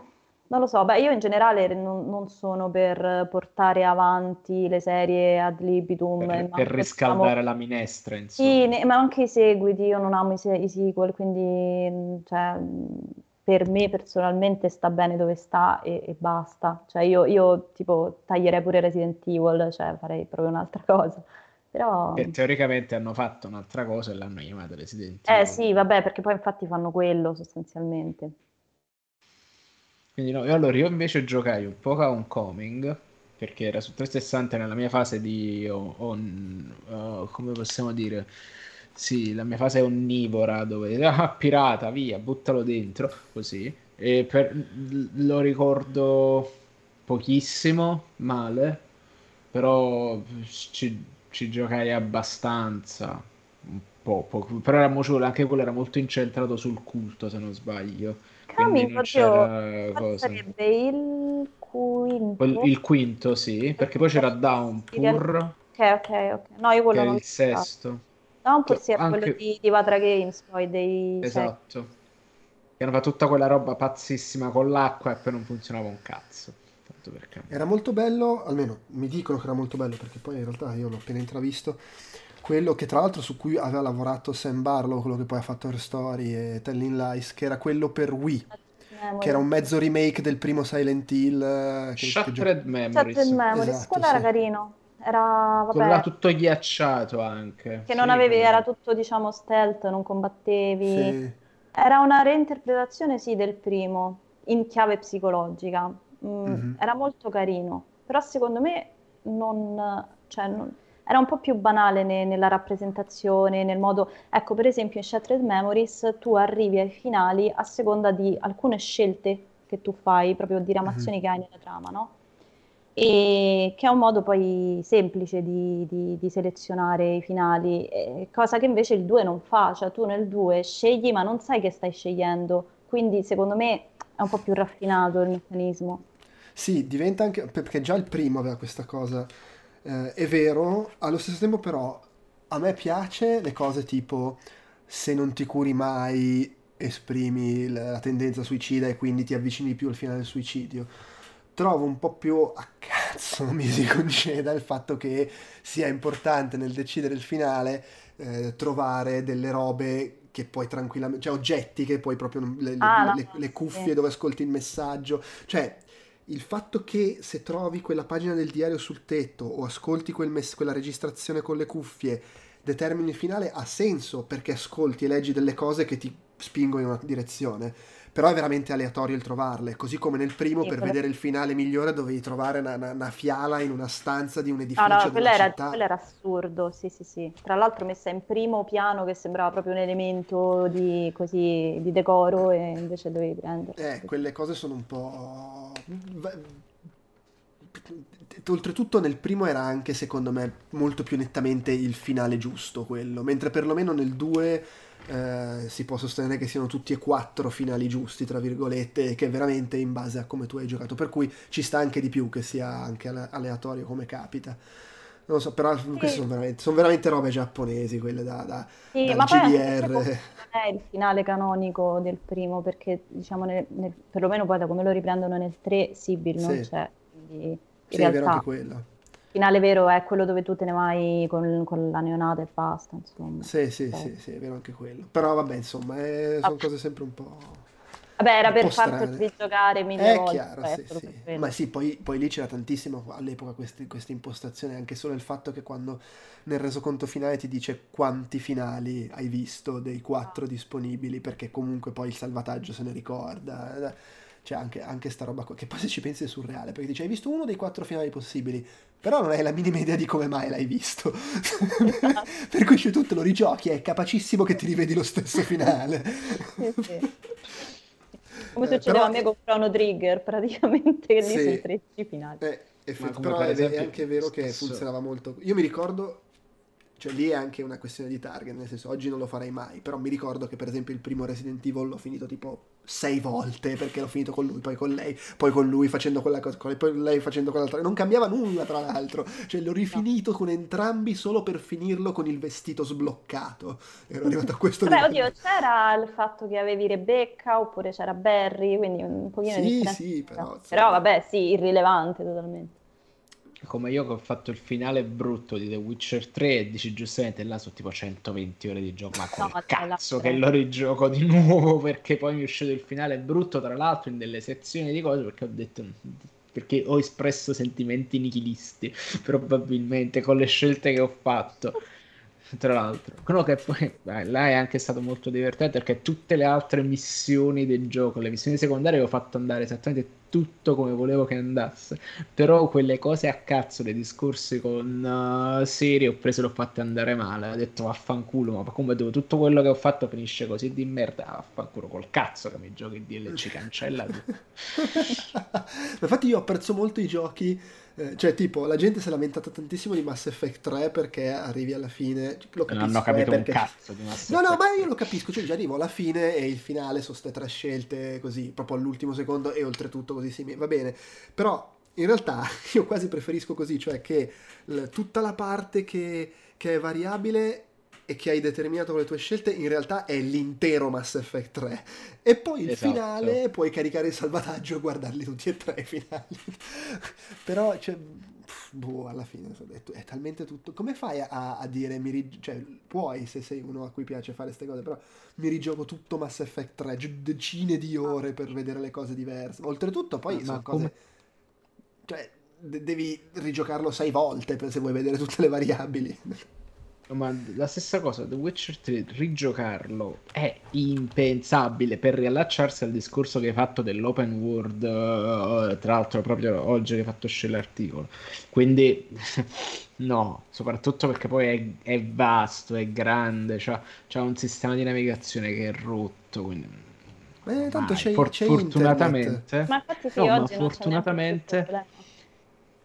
non lo so, beh, io in generale non, non, sono per portare avanti le serie ad libitum. Per, per riscaldare la minestra, insomma. Sì, ne, ma anche i seguiti, io non amo i, se- i sequel, quindi cioè, per me personalmente sta bene dove sta e, e basta. Cioè io, io, tipo taglierei pure Resident Evil, cioè farei proprio un'altra cosa. Però... Che teoricamente hanno fatto un'altra cosa e l'hanno chiamata Resident eh, Evil. Eh sì, vabbè, perché poi infatti fanno quello sostanzialmente. Quindi no, io allora io invece giocai un po' a Homecoming perché era su 360 nella mia fase di on, on, uh, come possiamo dire sì, la mia fase è onnivora dove ah, pirata, via, buttalo dentro, così. E per, lo ricordo pochissimo, male, però ci, ci giocai abbastanza, un po', poco. però era molto, anche quello era molto incentrato sul culto, se non sbaglio. Quindi non c'era cosa. Sarebbe il quinto. Il, il quinto, sì, perché poi c'era Downpour. Ok, ok, ok. No, io quello non il sesto. Downpour sì, era anche... quello di, di Vatra Games, poi dei... Esatto. Che hanno fatto tutta quella roba pazzissima con l'acqua e poi non funzionava un cazzo. Era molto bello, almeno mi dicono che era molto bello perché poi in realtà io l'ho appena intravisto. Quello che tra l'altro su cui aveva lavorato Sam Barlow, quello che poi ha fatto Her Story e Telling Lies, che era quello per Wii. Memories. Che era un mezzo remake del primo Silent Hill. Eh, che, Shattered che... Memories. Shattered Memories, esatto, quello sì. era carino. Era, vabbè, Quello tutto ghiacciato anche. Che sì, non avevi, era tutto diciamo stealth, non combattevi. Sì. Era una reinterpretazione, sì, del primo, in chiave psicologica. Mm, mm-hmm. Era molto carino, però secondo me non, cioè, non, era un po' più banale ne- nella rappresentazione, nel modo... Ecco, per esempio in Shattered Memories tu arrivi ai finali a seconda di alcune scelte che tu fai, proprio diramazioni che hai nella trama, no? E che è un modo poi semplice di, di- di selezionare i finali, cosa che invece il 2 non fa, cioè tu nel 2 scegli ma non sai che stai scegliendo, quindi secondo me è un po' più raffinato il meccanismo. Sì, diventa anche perché già il primo aveva questa cosa. Eh, è vero, allo stesso tempo però a me piace le cose tipo se non ti curi mai esprimi la tendenza suicida e quindi ti avvicini più al finale del suicidio. Trovo un po' più a cazzo, mi si conceda, il fatto che sia importante nel decidere il finale eh, trovare delle robe che puoi tranquillamente, cioè oggetti che puoi proprio, le, le- Ah, le- le sì. cuffie dove ascolti il messaggio, cioè il fatto che se trovi quella pagina del diario sul tetto o ascolti quel mess- quella registrazione con le cuffie determini il finale ha senso perché ascolti e leggi delle cose che ti spingono in una direzione. Però è veramente aleatorio il trovarle, così come nel primo Sì, per quello- vedere il finale migliore dovevi trovare una, una- una fiala in una stanza di un No, edificio no, di quello era, quello era assurdo, sì, sì, sì. Tra l'altro messa in primo piano che sembrava proprio un elemento di, così, di decoro e invece dovevi prendere. Eh, quelle cose sono un po'... Oltretutto nel primo era anche, secondo me, molto più nettamente il finale giusto quello, mentre perlomeno nel 2 eh, si può sostenere che siano tutti e quattro finali giusti, tra virgolette, e che veramente in base a come tu hai giocato, per cui ci sta anche di più che sia anche ale- aleatorio come capita. Non lo so, però queste sono veramente, sono veramente robe giapponesi, quelle da, da, Sì, ma GDR. non è il finale canonico del primo, perché diciamo nel- nel- perlomeno poi da come lo riprendono nel 3, Sibyl non Sì. c'è, quindi in Sì, è vero realtà anche quello. Finale vero è quello dove tu te ne vai con, con la neonata e basta, insomma. Sì, sì, sì, sì, è vero anche quello. Però vabbè, insomma, eh, sono cose sempre un po'... Vabbè, era per farti rigiocare mille È volte, chiaro, cioè, sì, sì. Ma sì, poi, poi lì c'era tantissimo all'epoca queste, queste impostazioni, anche solo il fatto che quando nel resoconto finale ti dice quanti finali hai visto dei quattro disponibili, perché comunque poi il salvataggio se ne ricorda. C'è anche, anche sta roba qua, che poi se ci pensi è surreale, perché dice hai visto uno dei quattro finali possibili, però non hai la minima idea di come mai l'hai visto. Esatto. per cui se tu te lo rigiochi è capacissimo che ti rivedi lo stesso finale. Sì, sì. Come Eh, succedeva a però- me con Chrono Trigger, praticamente, che lì Sì. sono 13 finali. Eh, come però per è, esempio è anche vero che funzionava molto. Io mi ricordo, cioè lì è anche una questione di target, nel senso oggi non lo farei mai, però mi ricordo che per esempio il primo Resident Evil l'ho finito tipo sei volte perché l'ho finito con lui, poi con lei, poi con lui facendo quella cosa, poi lei facendo quell'altra. Non cambiava nulla tra l'altro, cioè l'ho rifinito con entrambi solo per finirlo con il vestito sbloccato. Ero arrivato a questo livello. oddio, c'era il fatto che avevi Rebecca oppure c'era Barry, quindi un pochino di Sì, differenza. sì, però, Però vabbè, sì, irrilevante totalmente. Come io che ho fatto il finale brutto di The Witcher 3 e dici giustamente là sono tipo 120 ore di gioco, ma No, cazzo che lo rigioco di nuovo perché poi mi è uscito il finale brutto tra l'altro in delle sezioni di cose perché ho detto perché ho espresso sentimenti nichilisti probabilmente con le scelte che ho fatto tra l'altro. Quello che poi eh, là è anche stato molto divertente perché tutte le altre missioni del gioco le missioni secondarie ho fatto andare esattamente tutto come volevo che andasse. Però quelle cose a cazzo dei discorsi con uh, serie ho preso e l'ho fatte andare male. Ho detto vaffanculo ma come devo? Tutto quello che ho fatto finisce così di merda. Vaffanculo col cazzo che mi giochi DLC cancella tutto. Infatti io apprezzo molto i giochi, eh, cioè tipo la gente si è lamentata tantissimo di Mass Effect 3 perché arrivi alla fine, lo non capisco, hanno eh, capito un perché... cazzo di Mass No, no, Effect. ma io lo capisco, cioè già arrivo alla fine e il finale sono ste tre scelte così, proprio all'ultimo secondo e oltretutto così sì, va bene, però in realtà io quasi preferisco così, cioè che tutta la parte che, che è variabile e che hai determinato con le tue scelte in realtà è l'intero Mass Effect 3 e poi il Esatto. finale puoi caricare il salvataggio e guardarli tutti e tre i finali. Però cioè pff, boh alla fine ho detto è talmente tutto. Come fai a, a dire mi rig- cioè puoi se sei uno a cui piace fare queste cose però mi rigioco tutto Mass Effect 3 gi- decine di ore per vedere le cose diverse. Oltretutto poi Ma sono come- cose cioè de- devi rigiocarlo sei volte per se vuoi vedere tutte le variabili Ma la stessa cosa, The Witcher 3, rigiocarlo è impensabile per riallacciarsi al discorso che hai fatto dell'open world, uh, tra l'altro proprio oggi che hai fatto uscire l'articolo. Quindi no, soprattutto perché poi è, è vasto, è grande, c'ha, c'ha, un sistema di navigazione che è rotto. Quindi... Beh, tanto c'è, for- c'è fortunatamente, ma infatti sì, no, ma fortunatamente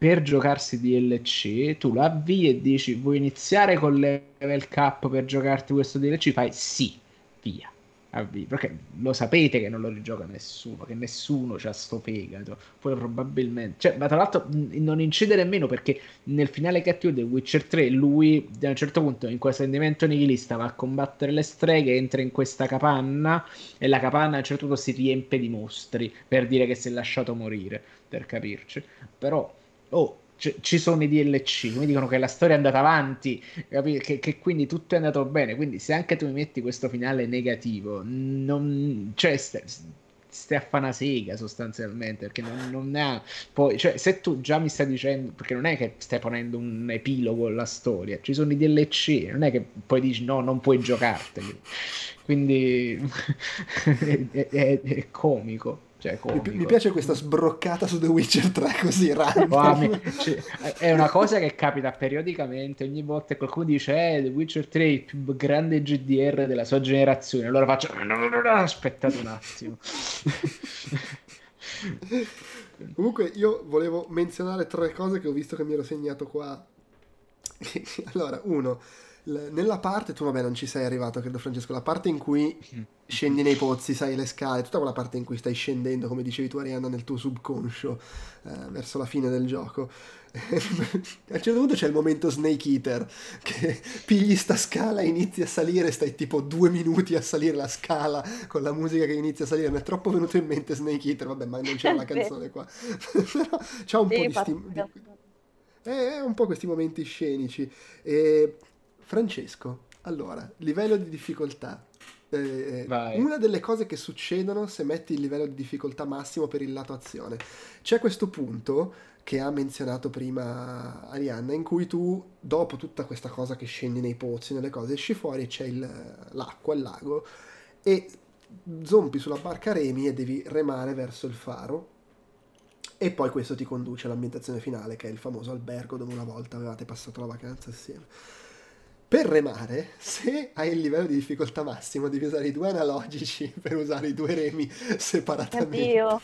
per giocarsi DLC, tu lo avvii e dici vuoi iniziare con level cap per giocarti questo DLC? Fai sì, via. Avvii, perché lo sapete che non lo rigioca nessuno, che nessuno c'ha sto fegato. Poi probabilmente, cioè, ma tra l'altro non incide nemmeno perché nel finale cattivo del Witcher 3 lui a un certo punto in questo rendimento nihilista va a combattere le streghe, entra in questa capanna e la capanna a un certo punto si riempie di mostri per dire che si è lasciato morire, per capirci. Però oh, c- ci sono i DLC, mi dicono che la storia è andata avanti, che, che, quindi tutto è andato bene. Quindi, se anche tu mi metti questo finale negativo, non, cioè, st- stai sega sostanzialmente perché non, non ha poi cioè se tu già mi stai dicendo perché non è che stai ponendo un epilogo alla storia ci sono i DLC non è che poi dici no non puoi giocarteli quindi è, è, è comico cioè, mi, mi, piace questa sbroccata su The Witcher 3 così random. Oh, cioè, è una cosa che capita periodicamente, ogni volta qualcuno dice eh, The Witcher 3 è il più grande GDR della sua generazione, allora faccio aspettate un attimo. Comunque io volevo menzionare tre cose che ho visto che mi ero segnato qua. allora, uno, nella parte, tu vabbè non ci sei arrivato credo Francesco, la parte in cui scendi nei pozzi, sai le scale, tutta quella parte in cui stai scendendo, come dicevi tu Arianna, nel tuo subconscio, eh, verso la fine del gioco. a un certo punto c'è il momento Snake Eater, che pigli sta scala e inizi a salire, stai tipo due minuti a salire la scala con la musica che inizia a salire, mi è troppo venuto in mente Snake Eater, vabbè ma non c'è la canzone qua. Però c'ha un sì, po' di... Sti... di... È un po' questi momenti scenici. E Francesco, allora, livello di difficoltà. Eh, eh una delle cose che succedono se metti il livello di difficoltà massimo per il lato azione. C'è questo punto che ha menzionato prima Arianna, in cui tu, dopo tutta questa cosa che scendi nei pozzi, nelle cose, esci fuori e c'è il, l'acqua, il lago, e zompi sulla barca remi e devi remare verso il faro. E poi questo ti conduce all'ambientazione finale, che è il famoso albergo dove una volta avevate passato la vacanza assieme. Per remare, se hai il livello di difficoltà massimo, devi usare i due analogici per usare i due remi separatamente. Addio.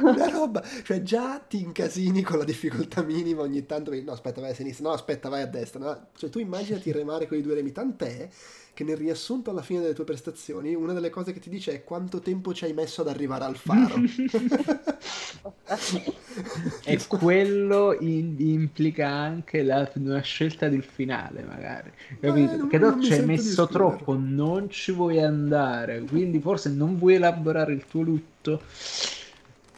Una roba, cioè già ti incasini con la difficoltà minima ogni tanto, no aspetta vai a sinistra, no aspetta vai a destra, no? cioè tu immaginati remare con i due remi, tant'è che nel riassunto alla fine delle tue prestazioni una delle cose che ti dice è quanto tempo ci hai messo ad arrivare al faro. e quello in- implica anche la, una scelta del finale, magari. Capito? Eh, che tu ci hai messo troppo, non ci vuoi andare, quindi forse non vuoi elaborare il tuo lutto.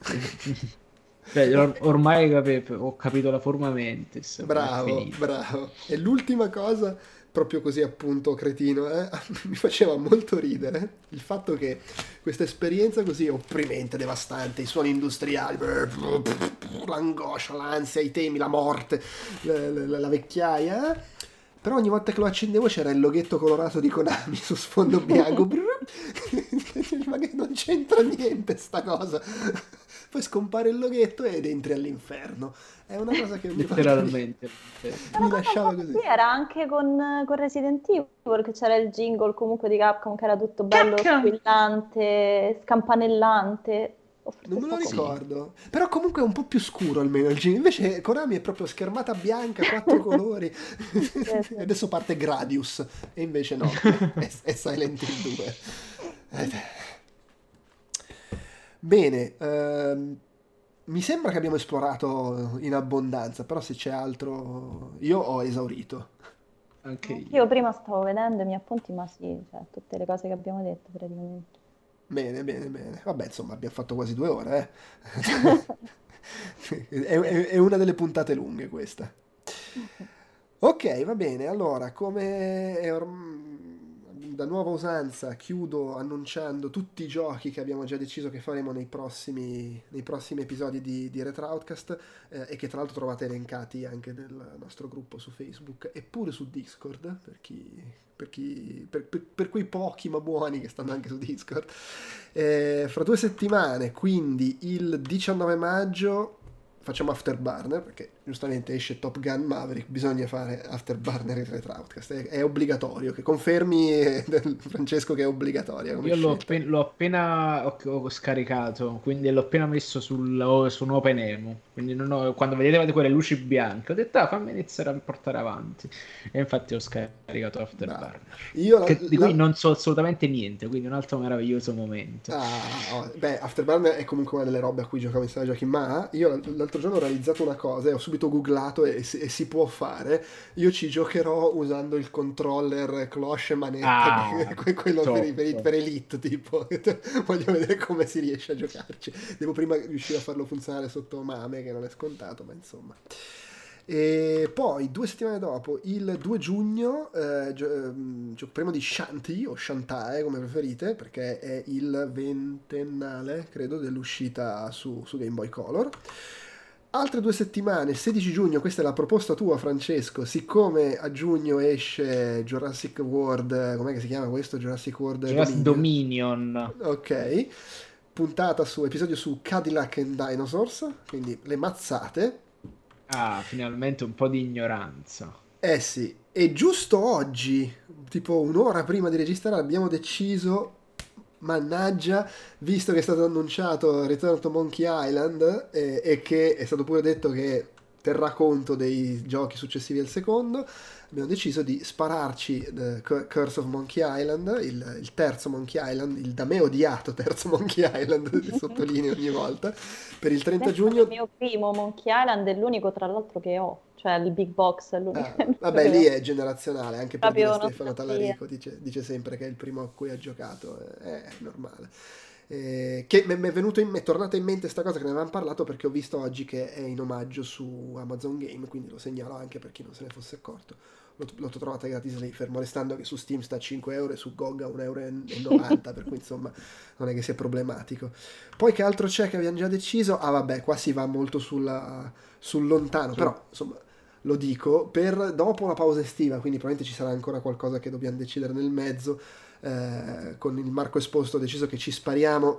Cioè, or- ormai capi- ho capito la forma mentis. Bravo, bravo. E l'ultima cosa proprio così appunto cretino, eh? mi faceva molto ridere il fatto che questa esperienza così opprimente, devastante, i suoni industriali, l'angoscia, l'ansia, i temi, la morte, la, la, la vecchiaia, eh? però ogni volta che lo accendevo c'era il loghetto colorato di Konami su sfondo bianco, ma che non c'entra niente sta cosa poi scompare il loghetto ed entri all'inferno. È una cosa che mi letteralmente mi lasciava così. Sì, era anche con, con, Resident Evil che c'era il jingle comunque di Capcom che era tutto bello squillante, scampanellante. Non me lo ricordo. Sì. Però comunque è un po' più scuro almeno il jingle. Invece Konami è proprio schermata bianca, quattro colori. sì, Adesso parte Gradius. E invece no, è, è Silent Hill 2. Bene, ehm, mi sembra che abbiamo esplorato in abbondanza, però se c'è altro io ho esaurito. Anche io. io prima stavo vedendo i miei appunti, ma sì, cioè, tutte le cose che abbiamo detto praticamente. Bene, bene, bene. Vabbè, insomma, abbiamo fatto quasi due ore. Eh? è, è, è, una delle puntate lunghe questa. Ok, va bene. Allora, come da nuova usanza chiudo annunciando tutti i giochi che abbiamo già deciso che faremo nei prossimi, nei prossimi episodi di, di Retro Outcast eh, e che tra l'altro trovate elencati anche nel nostro gruppo su Facebook e pure su Discord per, chi, per, chi, per, per quei pochi ma buoni che stanno anche su Discord. Eh, fra due settimane, quindi il 19 maggio, facciamo Afterburner perché giustamente esce Top Gun Maverick, bisogna fare Afterburner in Retro Outcast, è, è, obbligatorio, che confermi Francesco che è obbligatoria. Io l'ho, appen- l'ho, appena ho, ho scaricato, quindi l'ho appena messo sul, su un OpenEMU, quindi ho, quando vedete quelle luci bianche ho detto ah, fammi iniziare a portare avanti e infatti ho scaricato Afterburner. Io la, di cui la... non so assolutamente niente, quindi un altro meraviglioso momento. Ah, oh, beh, Afterburner è comunque una delle robe a cui giocavo in sala giochi, ma io l'altro giorno ho realizzato una cosa e ho subito googlato e si, e si, può fare. Io ci giocherò usando il controller cloche e manetta, ah, quello top, per, per, per, Elite, tipo. Voglio vedere come si riesce a giocarci. Devo prima riuscire a farlo funzionare sotto Mame, che non è scontato, ma insomma. E poi due settimane dopo, il 2 giugno, eh, giocheremo di Shanti o Shantae come preferite, perché è il ventennale, credo, dell'uscita su, su Game Boy Color. Altre due settimane, 16 giugno, questa è la proposta tua Francesco, siccome a giugno esce Jurassic World, com'è che si chiama questo? Jurassic World Jurassic Dominion. Dominion. Ok, puntata su, episodio su Cadillac and Dinosaurs, quindi le mazzate. Ah, finalmente un po' di ignoranza. Eh sì, e giusto oggi, tipo un'ora prima di registrare, abbiamo deciso mannaggia, visto che è stato annunciato Return to Monkey Island e, e che è stato pure detto che terrà conto dei giochi successivi al secondo, abbiamo deciso di spararci The Curse of Monkey Island, il, il, terzo Monkey Island, il da me odiato terzo Monkey Island, sottolineo ogni volta, per il 30 Questo giugno. Il mio primo Monkey Island è l'unico tra l'altro che ho cioè il big box è l'unico. Ah, vabbè, lì è generazionale, anche per Stefano Tallarico dice, dice, sempre che è il primo a cui ha giocato, è, è normale. Eh, che mi è, venuto in, è tornata in mente questa cosa che ne avevamo parlato perché ho visto oggi che è in omaggio su Amazon Game, quindi lo segnalo anche per chi non se ne fosse accorto. L'ho, l'ho trovata gratis lì, fermo restando che su Steam sta a 5 euro e su GOG a 1,90 euro, per cui insomma non è che sia problematico. Poi che altro c'è che abbiamo già deciso? Ah vabbè, qua si va molto sulla, sul lontano, sì. però insomma lo dico, per dopo la pausa estiva, quindi probabilmente ci sarà ancora qualcosa che dobbiamo decidere nel mezzo. Eh, con il Marco Esposto ho deciso che ci spariamo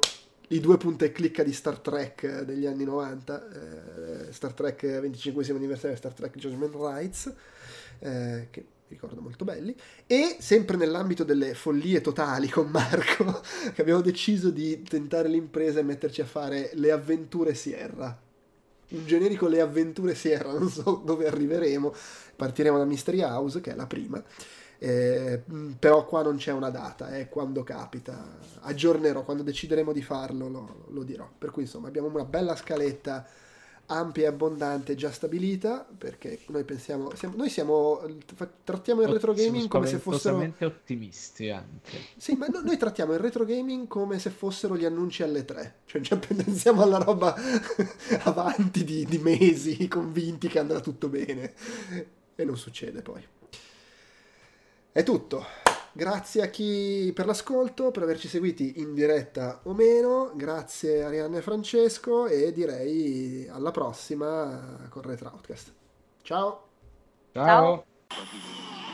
i due punti e clicca di Star Trek degli anni 90, eh, Star Trek 25 anniversario Star Trek Judgment Rights, eh, che ricordo molto belli, e sempre nell'ambito delle follie totali con Marco, che abbiamo deciso di tentare l'impresa e metterci a fare le avventure Sierra un generico Le avventure Sierra, non so dove arriveremo. Partiremo da Mystery House, che è la prima. Eh, però qua non c'è una data, è eh, quando capita. Aggiornerò, quando decideremo di farlo lo, lo dirò. Per cui insomma abbiamo una bella scaletta ampia e abbondante già stabilita perché noi pensiamo siamo, noi siamo trattiamo il retro gaming come se fossero ottimisti anche sì ma no, noi trattiamo il retro gaming come se fossero gli annunci alle tre cioè già pensiamo alla roba avanti di, di mesi convinti che andrà tutto bene e non succede poi è tutto Grazie a chi per l'ascolto, per averci seguiti in diretta o meno. Grazie Arianna e Francesco e direi alla prossima con Retro Outcast. Ciao. Ciao. Ciao.